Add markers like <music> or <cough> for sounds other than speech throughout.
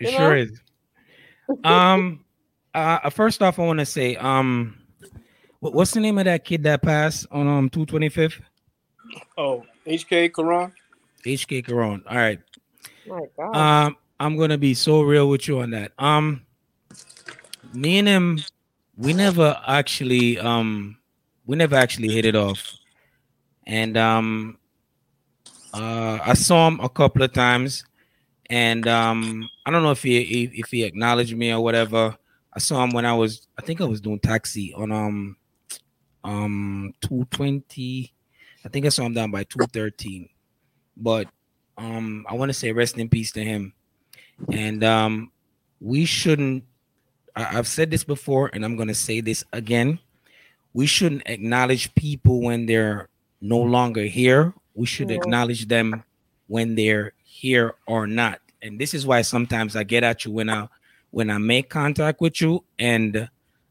It you sure know? is. Um, uh, first off, I want to say, um, what's the name of that kid that passed on um two twenty fifth? Oh, HK Karan. HK Karan. All right. My God. Um, I'm gonna be so real with you on that. Um, me and him, we never actually um, we never actually hit it off, and um, uh, I saw him a couple of times, and um, I don't know if he if he acknowledged me or whatever. I saw him when I was, I think I was doing taxi on um um 220. I think I saw him down by 213. But um I want to say rest in peace to him. And um we shouldn't I, I've said this before and I'm gonna say this again. We shouldn't acknowledge people when they're no longer here. We should acknowledge them when they're here or not. And this is why sometimes I get at you when I when I make contact with you and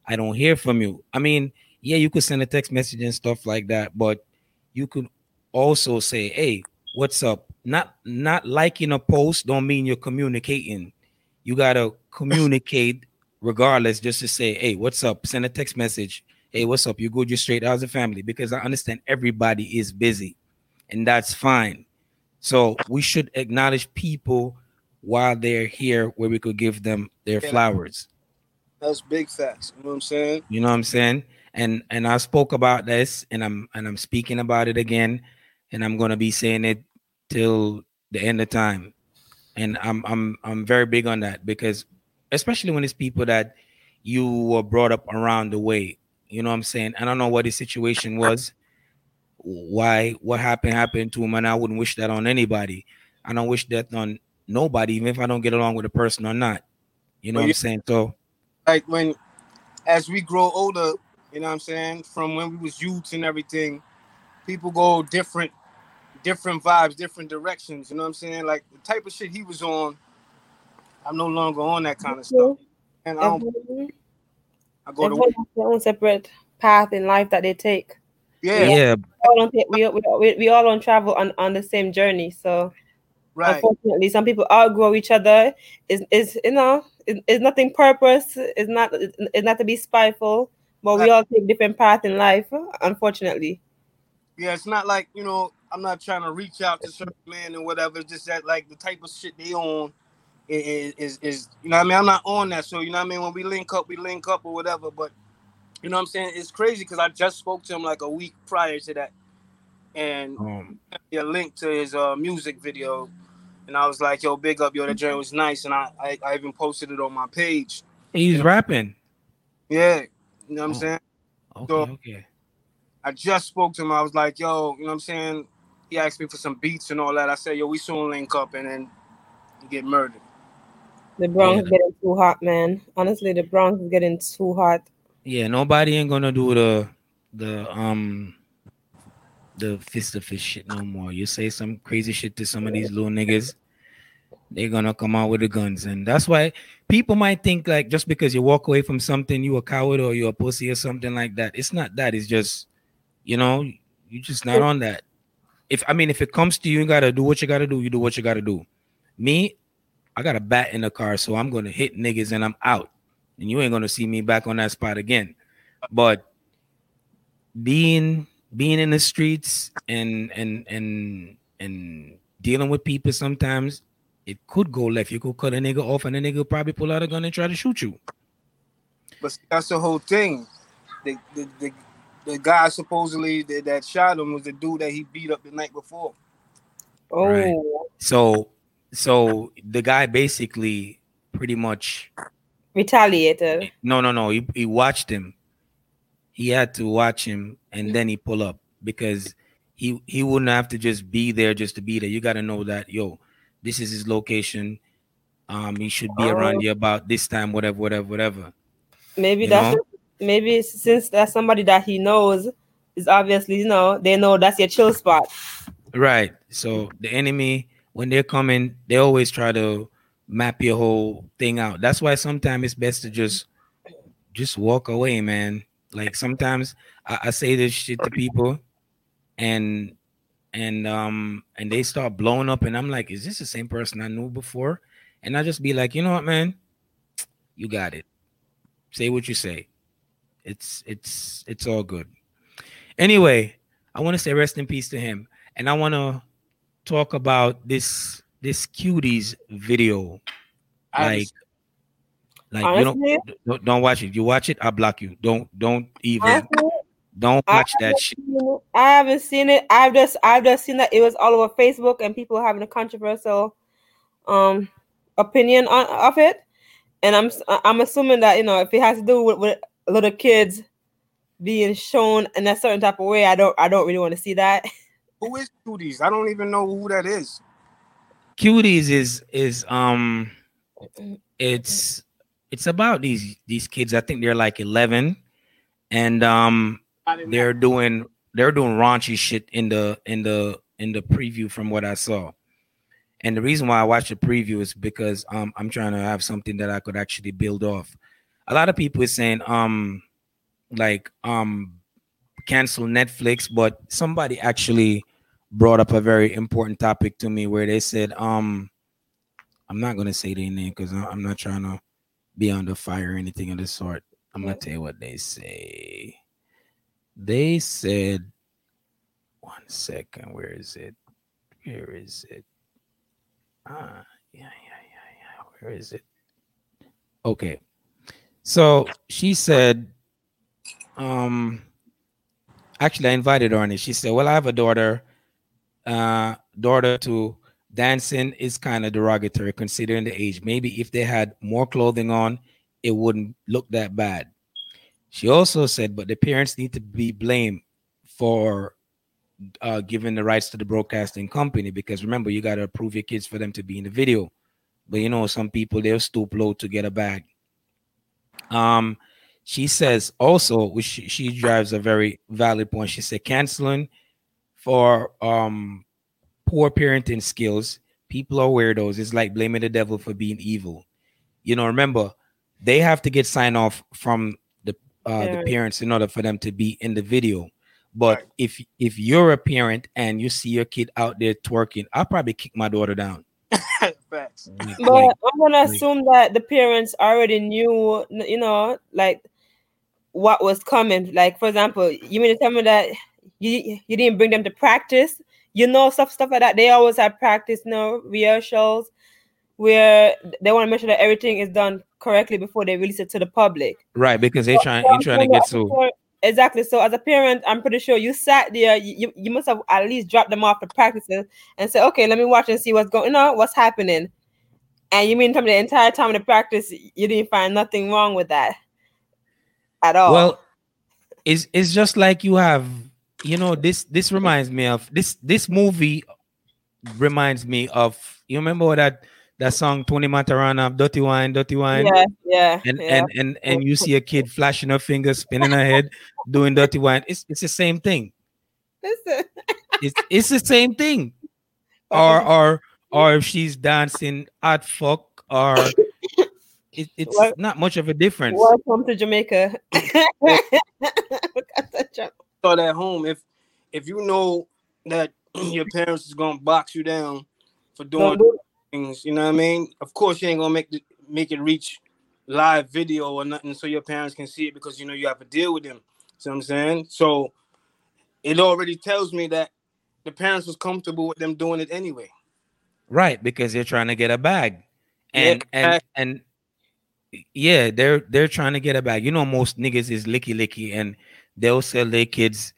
I don't hear from you. I mean, yeah, you could send a text message and stuff like that, but you could also say, "Hey, what's up?" Not not liking a post don't mean you're communicating. You gotta communicate regardless, just to say, "Hey, what's up?" Send a text message. Hey, what's up? You good? You straight? How's the family? Because I understand everybody is busy, and that's fine. So we should acknowledge people while they're here where we could give them their yeah. flowers. That's big facts. You know what I'm saying? You know what I'm saying? And and I spoke about this and I'm and I'm speaking about it again and I'm gonna be saying it till the end of time. And I'm I'm I'm very big on that because especially when it's people that you were brought up around the way. You know what I'm saying? I don't know what the situation was, why what happened happened to him, and I wouldn't wish that on anybody. I don't wish that on nobody, even if I don't get along with a person or not. You know well, what I'm saying? So like when as we grow older, you know what I'm saying, from when we was youths and everything, people go different different vibes, different directions. You know what I'm saying? Like the type of shit he was on, I'm no longer on that kind of stuff. And I don't I go to their own separate path in life that they take. Yeah. Yeah. We all don't, we, we, we all don't travel on, on the same journey. So Right. Unfortunately, some people outgrow each other. Is is you know, it's nothing purpose. It's not it's not to be spiteful, but we all take different paths in life. Unfortunately. Yeah, it's not like you know. I'm not trying to reach out to certain men and whatever. It's just that like the type of shit they on is, is is you know what I mean. I'm not on that, so you know what I mean. When we link up, we link up or whatever. But you know what I'm saying. It's crazy because I just spoke to him like a week prior to that, and um, a link to his uh, music video and I was like, "Yo, big up, yo, that joint was nice," and I, I, I even posted it on my page. He's you know? rapping. Yeah, you know what I'm oh. saying. Okay, so, okay. I just spoke to him. I was like, "Yo, you know what I'm saying." He asked me for some beats and all that. I said, "Yo, we soon link up," and then get murdered. The Bronx yeah. getting too hot, man. Honestly, the Bronx is getting too hot. Yeah, nobody ain't gonna do the the um the fist of fist shit no more. You say some crazy shit to some of these little niggas, they're gonna come out with the guns, and that's why people might think like just because you walk away from something, you a coward or you a pussy or something like that. It's not that. It's just you know you just not on that. If I mean, if it comes to you, you gotta do what you gotta do. You do what you gotta do. Me, I got a bat in the car, so I'm gonna hit niggas and I'm out, and you ain't gonna see me back on that spot again. But being being in the streets and and and and dealing with people sometimes it could go left. You could cut a nigga off and a nigga probably pull out a gun and try to shoot you. But that's the whole thing. The the the, the guy supposedly that, that shot him was the dude that he beat up the night before. Oh. Right. So so the guy basically pretty much retaliated. No, no, no. He, he watched him he had to watch him and then he pull up because he he wouldn't have to just be there just to be there. You got to know that yo, this is his location. Um, he should be around oh. you about this time, whatever, whatever, whatever. Maybe you that's maybe since that's somebody that he knows is obviously you know they know that's your chill spot. Right. So the enemy when they're coming, they always try to map your whole thing out. That's why sometimes it's best to just just walk away, man. Like sometimes I, I say this shit to people, and and um and they start blowing up, and I'm like, is this the same person I knew before? and I just be like, you know what, man, you got it. Say what you say. It's it's it's all good. Anyway, I want to say rest in peace to him, and I want to talk about this this cuties video. Like, like Honestly, you don't, don't don't watch it. You watch it, I block you. Don't don't even Honestly, don't watch that shit. I haven't seen it. I've just I've just seen that it was all over Facebook and people having a controversial um opinion on of it. And I'm I'm assuming that you know if it has to do with, with little kids being shown in a certain type of way, I don't I don't really want to see that. Who is cuties? I don't even know who that is. Cuties is is um it's it's about these these kids. I think they're like 11 and um they're doing they're doing raunchy shit in the in the in the preview from what I saw. And the reason why I watched the preview is because um I'm trying to have something that I could actually build off. A lot of people are saying um like um cancel Netflix, but somebody actually brought up a very important topic to me where they said um I'm not gonna say their name because I'm not trying to be under fire or anything of the sort. I'm gonna tell you what they say. They said, one second, where is it? Where is it? Ah, yeah, yeah, yeah, yeah. Where is it? Okay. So she said, um, actually, I invited her on it. She said, Well, I have a daughter, uh, daughter to dancing is kind of derogatory considering the age. Maybe if they had more clothing on, it wouldn't look that bad. She also said, but the parents need to be blamed for uh, giving the rights to the broadcasting company because remember, you got to approve your kids for them to be in the video. But you know, some people they'll stoop low to get a bag. Um, she says also, which she, she drives a very valid point. She said canceling for um poor parenting skills. People are weirdos. It's like blaming the devil for being evil. You know, remember, they have to get sign off from uh, the parents in order for them to be in the video. But right. if if you're a parent and you see your kid out there twerking, I'll probably kick my daughter down. <laughs> but I'm gonna assume that the parents already knew, you know, like what was coming. Like, for example, you mean to tell me that you you didn't bring them to practice? You know, stuff stuff like that. They always have practice, you know, rehearsals where they want to make sure that everything is done correctly before they release it to the public. Right, because they're trying they trying to get to exactly. So as a parent, I'm pretty sure you sat there, you, you must have at least dropped them off to practices and said, okay, let me watch and see what's going on, what's happening. And you mean me the entire time of the practice you didn't find nothing wrong with that at all? Well, it's it's just like you have, you know, this this reminds me of this this movie reminds me of you remember that that song Tony Matterhorn Dirty Wine, Dirty Wine. Yeah, yeah. And yeah. and and and you see a kid flashing her fingers, spinning her head, <laughs> doing dirty wine. It's it's the same thing. Listen. <laughs> it's it's the same thing. <laughs> Or or or if she's dancing at fuck or it, it's not much of a difference. Welcome to Jamaica. So at home, if if you know that <clears throat> your parents is gonna box you down for doing things. You know what I mean? Of course, you ain't gonna make the, make it reach live video or nothing, so your parents can see it because you know you have to deal with them. See what I'm saying? So it already tells me that the parents was comfortable with them doing it anyway. Right, because they're trying to get a bag, and yeah, and and yeah, they're they're trying to get a bag. You know, most niggas is licky licky, and they'll sell their kids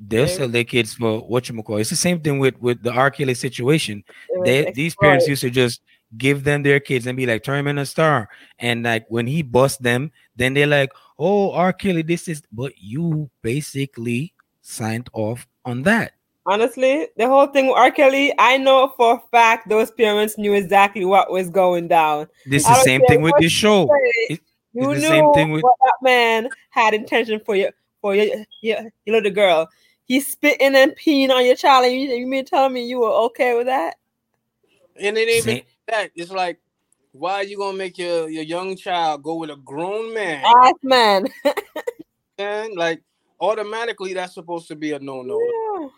they'll sell their kids for what you call. It's the same thing with with the R. Kelly situation. They these parents used to just give them their kids and be like, turn him in a star. And like when he bust them, then they're like, oh, R. Kelly, this is but you basically signed off on that. Honestly, the whole thing with R. Kelly, I know for a fact those parents knew exactly what was going down. This is the same thing with this show. It, you knew the same thing with what that man had intention for you for your, your, your little girl he's spitting and peeing on your child, and you, you mean tell me you were okay with that? And it ain't even that. It's like, why are you gonna make your, your young child go with a grown man? Ass man. and like automatically that's supposed to be a no-no. Yeah.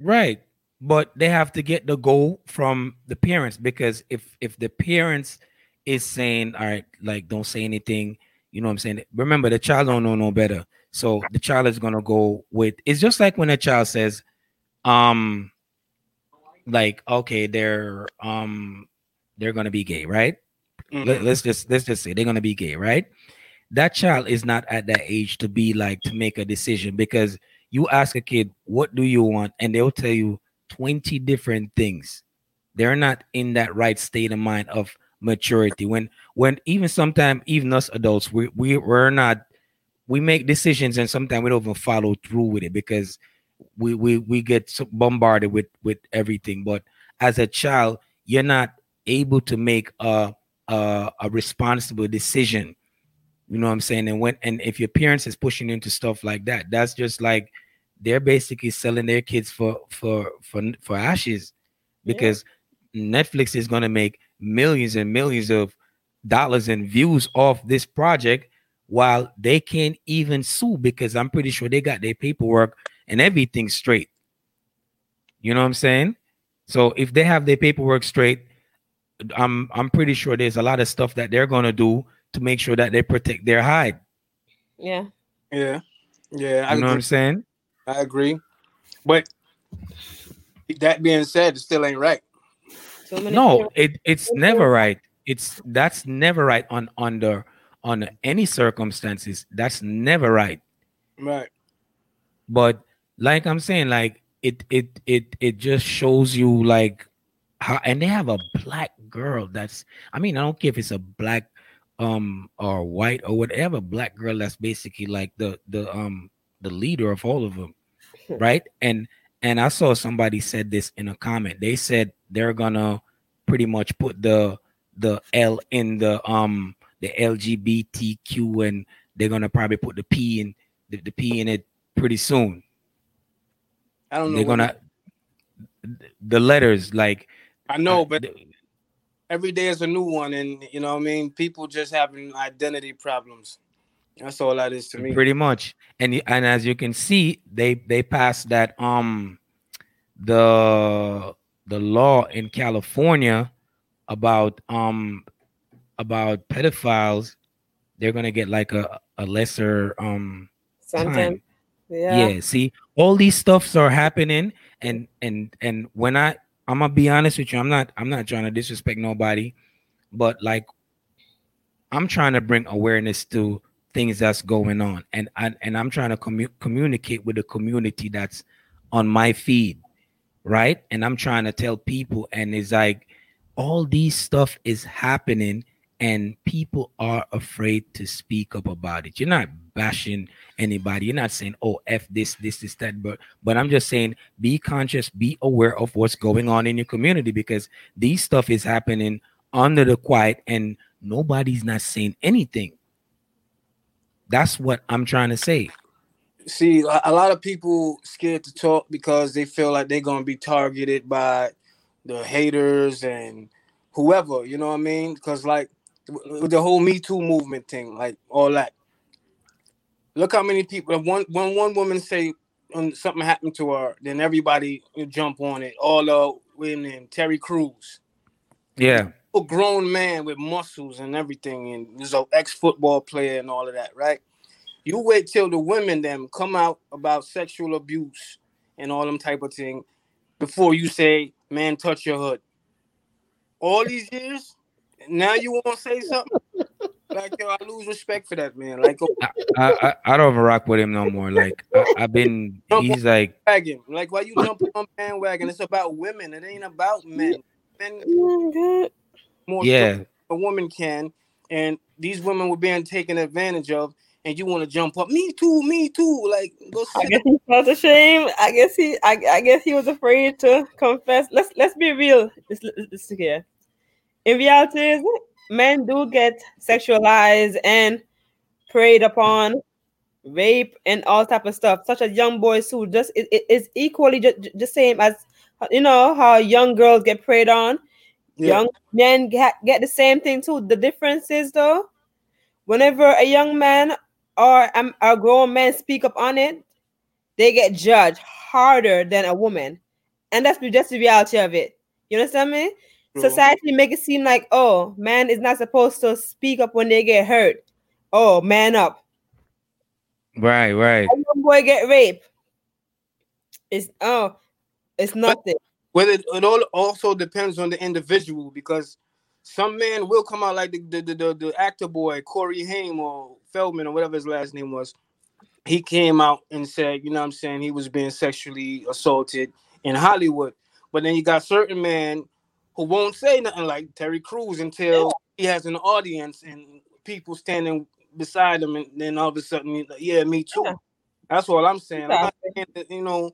Right. but they have to get the goal from the parents because if if the parents is saying, all right, like don't say anything, you know what I'm saying? Remember, the child don't know no better. So the child is gonna go with it's just like when a child says, um, like, okay, they're um they're gonna be gay, right? Mm-hmm. Let, let's just let's just say they're gonna be gay, right? That child is not at that age to be like to make a decision because you ask a kid, what do you want? And they'll tell you 20 different things. They're not in that right state of mind of maturity. When when even sometimes even us adults, we, we we're not we make decisions and sometimes we don't even follow through with it because we we we get bombarded with with everything. But as a child, you're not able to make a a, a responsible decision. You know what I'm saying? And when and if your parents is pushing you into stuff like that, that's just like they're basically selling their kids for for for for ashes because yeah. Netflix is going to make millions and millions of dollars and views off this project while they can't even sue because I'm pretty sure they got their paperwork and everything straight. You know what I'm saying? So if they have their paperwork straight, I'm I'm pretty sure there's a lot of stuff that they're gonna do to make sure that they protect their hide. Yeah. Yeah. Yeah. I you know agree. what I'm saying? I agree. But that being said, it still ain't right. So no, it, it's never right. It's that's never right on under on any circumstances. That's never right. Right. But like I'm saying, like it it it it just shows you like how and they have a black girl that's I mean, I don't care if it's a black um or white or whatever black girl that's basically like the the um the leader of all of them <laughs> right and and i saw somebody said this in a comment they said they're gonna pretty much put the the l in the um the lgbtq and they're gonna probably put the p in the, the p in it pretty soon i don't know they're gonna the letters like i know uh, but every day is a new one and you know i mean people just having identity problems that's all that is to me. Pretty much. And and as you can see, they they passed that um the the law in California about um about pedophiles, they're gonna get like a, a lesser um time. Yeah. yeah. See, all these stuffs are happening, and and and when I I'm gonna be honest with you, I'm not I'm not trying to disrespect nobody, but like I'm trying to bring awareness to things that's going on and and, and i'm trying to commu- communicate with the community that's on my feed right and i'm trying to tell people and it's like all these stuff is happening and people are afraid to speak up about it you're not bashing anybody you're not saying oh f this this this that but but i'm just saying be conscious be aware of what's going on in your community because these stuff is happening under the quiet and nobody's not saying anything that's what I'm trying to say. See, a lot of people scared to talk because they feel like they're gonna be targeted by the haters and whoever. You know what I mean? Because like with the whole Me Too movement thing, like all that. Look how many people. One when one woman say when something happened to her, then everybody jump on it. All the women, Terry Crews. Yeah a grown man with muscles and everything, and he's an ex football player and all of that, right? You wait till the women them come out about sexual abuse and all them type of thing before you say, "Man, touch your hood." All these years, now you want to say something? like yo, I lose respect for that man. Like, oh. I, I, I don't even rock with him no more. Like, I, have been. He's like, wagon. like, why you jumping on bandwagon? It's about women. It ain't about men. Men more yeah. a woman can, and these women were being taken advantage of, and you want to jump up, me too, me too. Like, go. I guess he felt ashamed. I guess he, I, I guess he was afraid to confess. Let's let's be real. This, this here. In reality, men do get sexualized and preyed upon, rape and all type of stuff. Such as young boys who just it, it is equally just the same as you know how young girls get preyed on yeah. Young men get, get the same thing too. The difference is though, whenever a young man or um, a grown man speak up on it, they get judged harder than a woman. and that's just the reality of it. You understand me? True. Society make it seem like oh, man is not supposed to speak up when they get hurt. Oh, man up. Right, right. A boy get raped. It's oh, it's nothing. But, well, it, it all also depends on the individual because some man will come out like the the, the, the actor boy Corey Haim or Feldman or whatever his last name was. He came out and said, you know what I'm saying, he was being sexually assaulted in Hollywood. But then you got certain men who won't say nothing like Terry Crews until he has an audience and people standing beside him, and then all of a sudden, yeah, me too. Yeah. That's all I'm saying. I'm saying that, you know,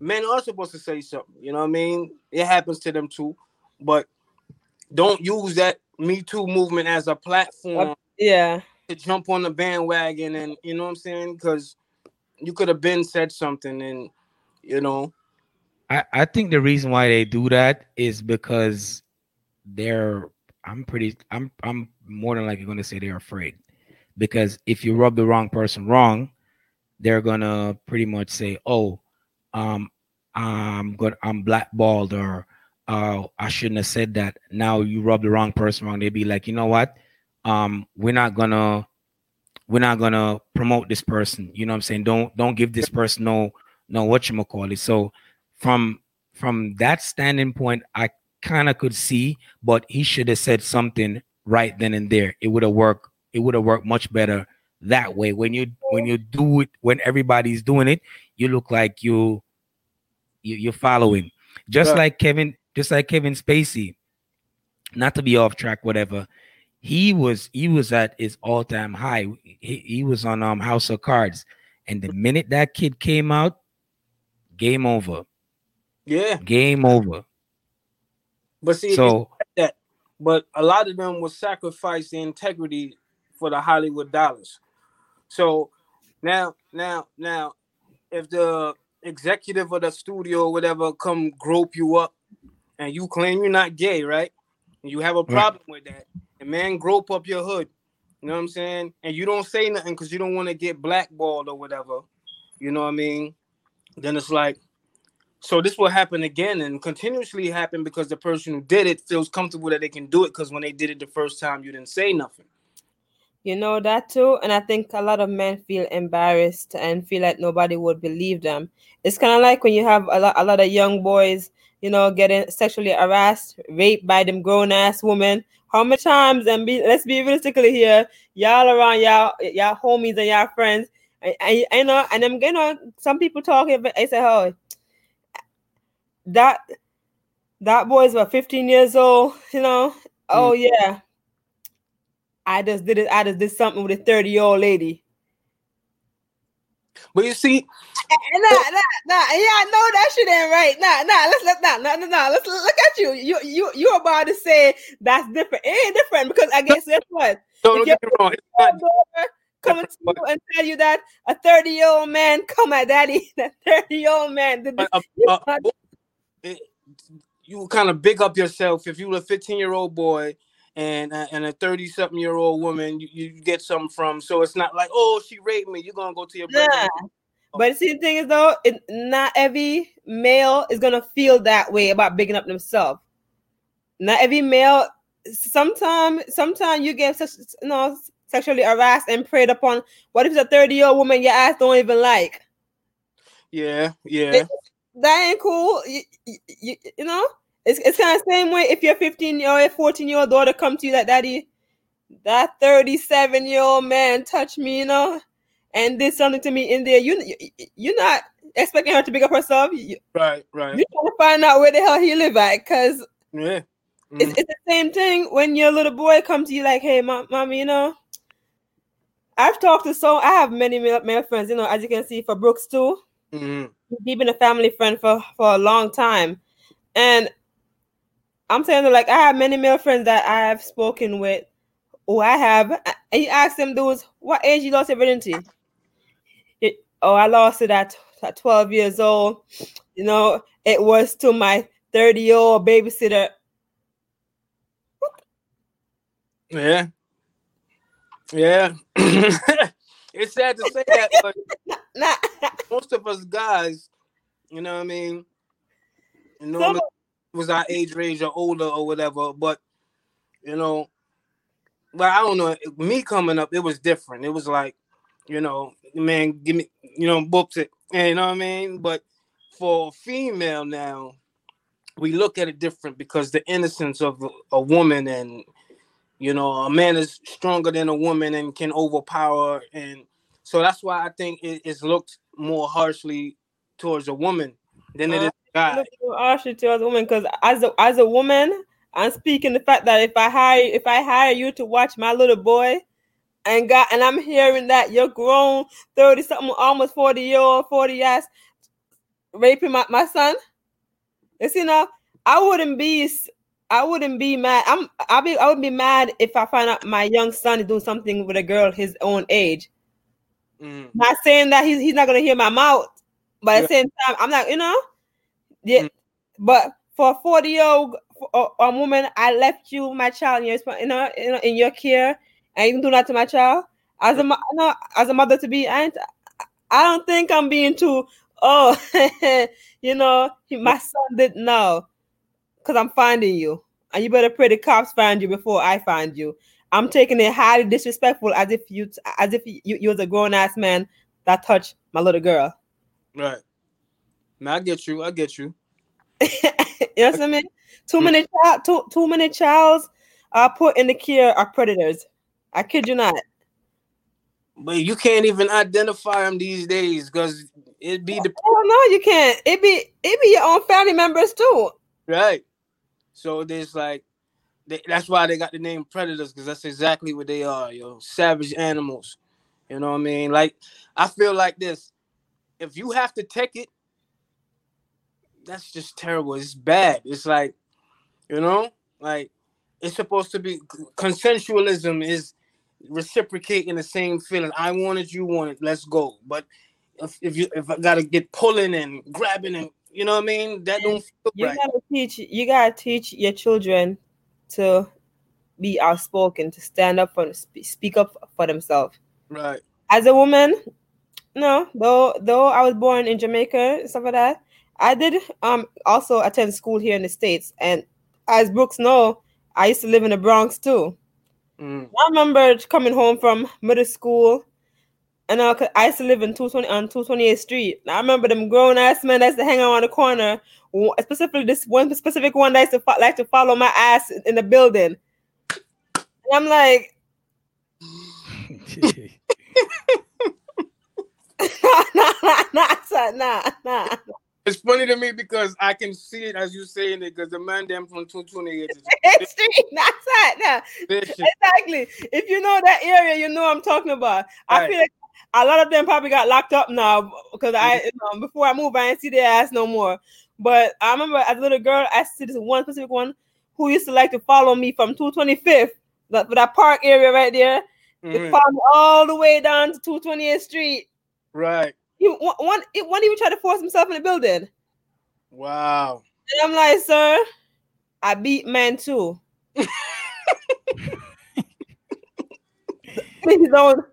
men are supposed to say something. You know what I mean? It happens to them too, but don't use that Me Too movement as a platform. Yeah. To jump on the bandwagon and you know what I'm saying? Because you could have been said something and you know. I, I think the reason why they do that is because they're I'm pretty I'm I'm more than likely gonna say they're afraid. Because if you rub the wrong person wrong, they're gonna pretty much say, Oh, um, I'm good, I'm blackballed or uh, I shouldn't have said that. Now you rub the wrong person wrong. They'd be like, you know what? Um, we're not gonna we're not gonna promote this person. You know what I'm saying? Don't don't give this person no no what you call it. So from from that standing point, I kind of could see, but he should have said something right then and there. It would have worked. It would have worked much better that way. When you when you do it, when everybody's doing it, you look like you, you you're following. Just like Kevin, just like Kevin Spacey, not to be off track, whatever. He was he was at his all time high. He, he was on um House of Cards, and the minute that kid came out, game over. Yeah, game over. But see, so that, but a lot of them will sacrifice the integrity for the Hollywood dollars. So now, now, now, if the executive of the studio or whatever come grope you up and you claim you're not gay, right? And you have a problem right. with that. And man, grope up your hood. You know what I'm saying? And you don't say nothing because you don't want to get blackballed or whatever. You know what I mean? Then it's like, so this will happen again and continuously happen because the person who did it feels comfortable that they can do it because when they did it the first time, you didn't say nothing. You know that too, and I think a lot of men feel embarrassed and feel like nobody would believe them. It's kind of like when you have a lot, a lot of young boys you know, getting sexually harassed, raped by them grown ass women. How many times? And be let's be realistically here, y'all around y'all y'all homies and y'all friends. I, I, I know, and I'm you know some people talking, but I say, oh, that that boy's about 15 years old, you know. Oh mm. yeah. I just did it, I just did something with a 30 year old lady. But you see, nah, nah, nah. Yeah, no, that shit ain't right. Nah, nah. Let's let nah, nah, nah, nah. Let's look at you. You, you, you about to say that's different. It ain't different because I guess guess what? Don't get me wrong. Coming to you and tell you that a 30 year old man come at daddy, <laughs> that 30 year old man did this. Uh, uh, uh, you kind of big up yourself if you were a 15 year old boy and uh, and a 30 something year old woman you, you get something from so it's not like oh she raped me you're gonna go to your brother but see, the thing is though, it, not every male is gonna feel that way about bigging up themselves. Not every male. Sometimes, sometimes you get such, you know, sexually harassed and preyed upon. What if it's a thirty-year-old woman your ass don't even like? Yeah, yeah. That ain't cool. You, you, you know, it's it's kind of same way if your 15 or 14 year old daughter come to you like daddy, that 37 year old man touch me, you know and did something to me in there, you you're not expecting her to pick up herself. right, right. You're trying to find out where the hell he live at, because yeah. Mm-hmm. It's, it's, the same thing when your little boy comes to you like, "Hey, mom, mommy, you know." I've talked to so I have many male, male friends, you know, as you can see for Brooks too. Mm-hmm. He's been a family friend for for a long time, and I'm saying like I have many male friends that I have spoken with. Who I have, and you ask them those, what age you lost your virginity? oh, I lost it at, at 12 years old. You know, it was to my 30 year old babysitter. Yeah. Yeah. <laughs> <laughs> it's sad to say that, but <laughs> most of us guys, you know what I mean? normally was our age range or older or whatever, but you know, but I don't know. Me coming up, it was different. It was like, you know, man, give me, you know, books it. You know what I mean? But for female now, we look at it different because the innocence of a woman and you know a man is stronger than a woman and can overpower and so that's why I think it, it's looked more harshly towards a woman than it is a uh, guy. Harshly towards a woman because as a as a woman, I'm speaking the fact that if I hire if I hire you to watch my little boy and got and I'm hearing that you're grown 30 something almost 40 year old 40 ass raping my, my son. It's you know, I wouldn't be I wouldn't be mad. I'm I'll be I would be mad if I find out my young son is doing something with a girl his own age. Mm. Not saying that he's he's not gonna hear my mouth, but at the same time, I'm not, you know, yeah. Mm. But for a 40 year old a, a, woman, I left you, my child, in your, you know, in, in your care, and you can do that to my child. As a, you know, as a mother to be, I, I don't think I'm being too. Oh, <laughs> you know, my son didn't know because I'm finding you, and you better pray the cops find you before I find you. I'm taking it highly disrespectful, as if you, as if you, you was a grown ass man that touched my little girl. Right. Now I get you. I get you. <laughs> you know what I mean? Too many child, too, too many childs are put in the care of predators. I kid you not. But you can't even identify them these days because it'd be the. Oh no, you can't. It'd be it be your own family members too. Right. So there's like, they, that's why they got the name predators because that's exactly what they are, yo, savage animals. You know what I mean? Like, I feel like this: if you have to take it, that's just terrible. It's bad. It's like, you know, like it's supposed to be consensualism is reciprocating the same feeling. I wanted, you wanted. Let's go. But if, if you if I gotta get pulling and grabbing and you know what I mean, that don't feel you right. gotta teach. You gotta teach your children to be outspoken, to stand up for speak up for themselves. Right. As a woman, no, though though I was born in Jamaica and stuff like that, I did um also attend school here in the States. And as Brooks know, I used to live in the Bronx too. Mm. I remember coming home from middle school and uh, I used to live in 220 on 228th Street. I remember them grown ass men that used to hang out on the corner. Specifically, this one specific one that used to fo- like to follow my ass in the building. And I'm like, nah, nah, nah, nah, nah. It's funny to me because I can see it as you saying it because the man them from 228 street, <laughs> <laughs> not that. Nah. Exactly. If you know that area, you know I'm talking about. Right. I feel like a lot of them probably got locked up now because I you know, before I moved, I didn't see their ass no more. But I remember as a little girl, I see this one specific one who used to like to follow me from 225th, that, that park area right there. Mm-hmm. They followed me all the way down to 228th Street. Right. He one, one, one even tried to force himself in the building. Wow. And I'm like, sir, I beat man too. <laughs> Please don't.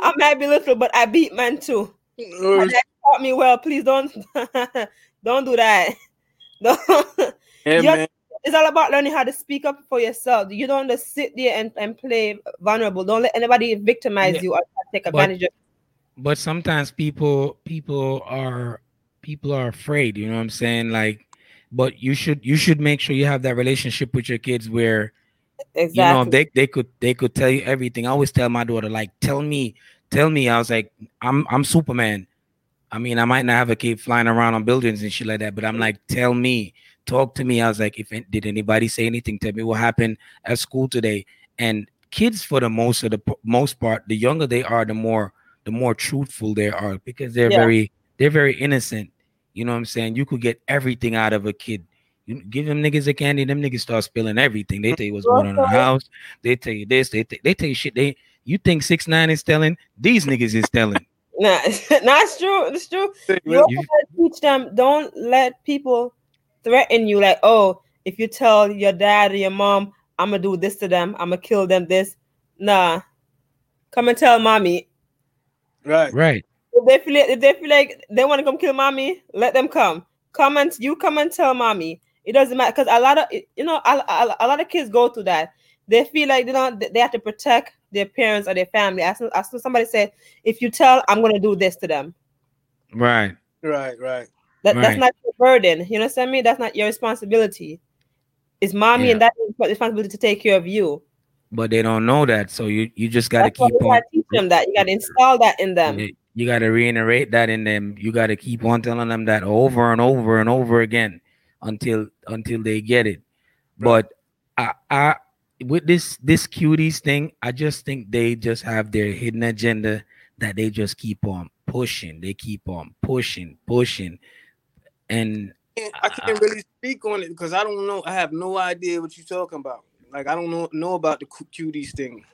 I might be little, but I beat man too. Mm. That taught me well. Please don't, <laughs> don't do that. <laughs> Don't. Yeah, it's all about learning how to speak up for yourself. You don't just sit there and, and play vulnerable. Don't let anybody victimize yeah. you or take advantage but, of but sometimes people people are people are afraid you know what i'm saying like but you should you should make sure you have that relationship with your kids where exactly. you know they, they could they could tell you everything i always tell my daughter like tell me tell me i was like i'm i'm superman i mean i might not have a kid flying around on buildings and shit like that but i'm like tell me talk to me i was like if did anybody say anything tell me what happened at school today and kids for the most of the most part the younger they are the more the more truthful they are because they're yeah. very they're very innocent. You know what I'm saying? You could get everything out of a kid. You give them niggas a candy, them niggas start spilling everything. They tell you what's going on in the mm-hmm. house. They tell you this. They they tell you shit. They you think six nine is telling? These niggas is telling. <laughs> Nah, <laughs> that's true. It's true. You, you teach them. Don't let people threaten you. Like, oh, if you tell your dad or your mom, I'm gonna do this to them. I'm gonna kill them. This. Nah. Come and tell mommy. Right. Right. If they feel if they feel like they want to come kill mommy, let them come. come and you come and tell mommy. It doesn't matter because a lot of you know a, a, a, lot of kids go through that. They feel like they don't they have to protect their parents or their family. As soon as somebody said, if you tell, I'm gonna do this to them. Right. Right. Right. That, right. That's not your burden. You understand me? That's not your responsibility. It's mommy yeah. and daddy's responsibility to take care of you. But they don't know that, so you you just got to keep on. Teach them that. You got to install that in them. You got to reiterate that in them. You got to keep on telling them that over and over and over again until until they get it. Right. But I I with this this cuties thing, I just think they just have their hidden agenda that they just keep on pushing. They keep on pushing, pushing, and I can't really speak on it because I don't know. I have no idea what you're talking about. Like I don't know know about the cuties thing.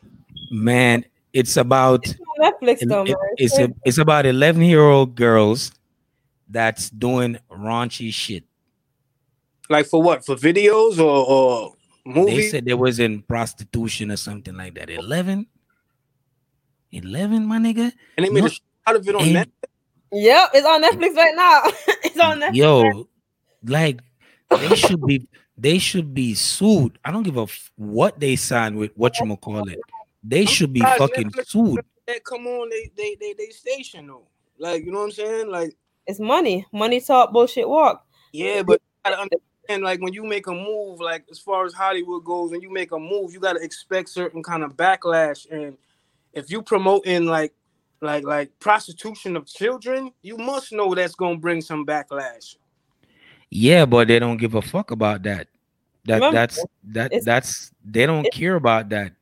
Man, it's about it's Netflix though, it, it's a, it's about 11 year old girls that's doing raunchy shit. Like for what? For videos or, or movies? They said there was in prostitution or something like that. 11? 11, my nigga. And they made no, a out of it on Netflix. Yep, it's on Netflix right now. <laughs> it's on Netflix. Yo, like they should be they should be sued. I don't give a f- what they signed with what you gonna call it. They should be fucking Netflix sued. That come on, they they they they station though. Like you know what I'm saying? Like it's money. Money talk, bullshit walk. Yeah, but I understand like when you make a move, like as far as Hollywood goes, when you make a move, you gotta expect certain kind of backlash. And if you promoting like like like prostitution of children, you must know that's gonna bring some backlash. Yeah, but they don't give a fuck about that. That Remember, that's that that's they don't care about that.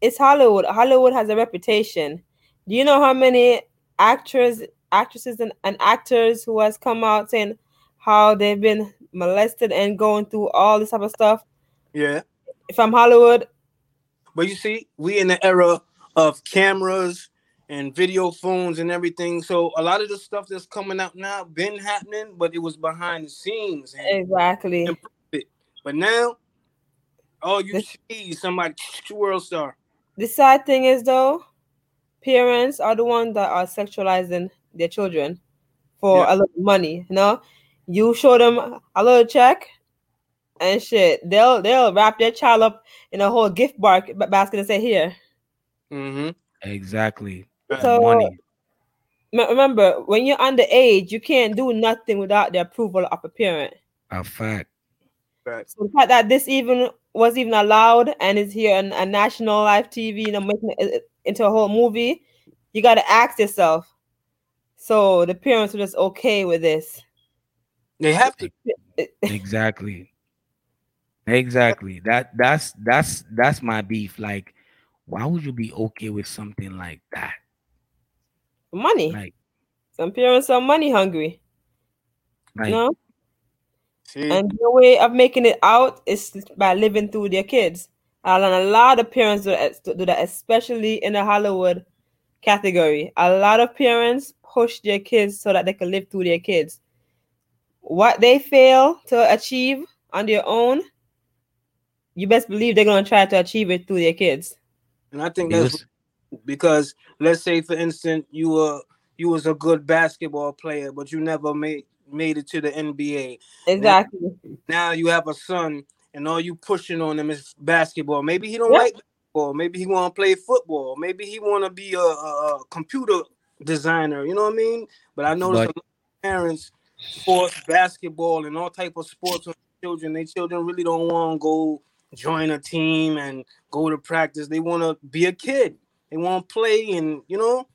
It's Hollywood. Hollywood has a reputation. Do you know how many actors, actresses, and, and actors who has come out saying how they've been molested and going through all this type of stuff? Yeah. From Hollywood. But you see, we in the era of cameras and video phones and everything. So a lot of the stuff that's coming out now been happening, but it was behind the scenes. exactly. But now, oh, you the, see somebody world star. The sad thing is though, parents are the ones that are sexualizing their children for yeah. a of money. You know, you show them a little check and shit. They'll they'll wrap their child up in a whole gift bar basket and say here. Mm-hmm. Exactly so, money. Remember, when you're underage, you can't do nothing without the approval of a parent. A fact. Right. So the fact that this even was even allowed and is here on a national live TV, you know, making it into a whole movie, you got to ask yourself. So the parents are just okay with this. They have to. <laughs> exactly. Exactly. That that's that's that's my beef. Like, why would you be okay with something like that? money. Like, Some parents are money hungry. Like, you know? See? And the way of making it out is by living through their kids. And a lot of parents do that, especially in the Hollywood category. A lot of parents push their kids so that they can live through their kids. What they fail to achieve on their own, you best believe they're going to try to achieve it through their kids. And I think that's because let's say for instance you were you was a good basketball player but you never made made it to the NBA. Exactly. Now, now you have a son and all you pushing on him is basketball. Maybe he don't yep. like basketball. Maybe he want to play football. Maybe he want to be a, a, computer designer. You know what I mean? But I notice but, parents force basketball and all type of sports on children. Their children really don't want to go join a team and go to practice. They want to be a kid. They want to play, and you know.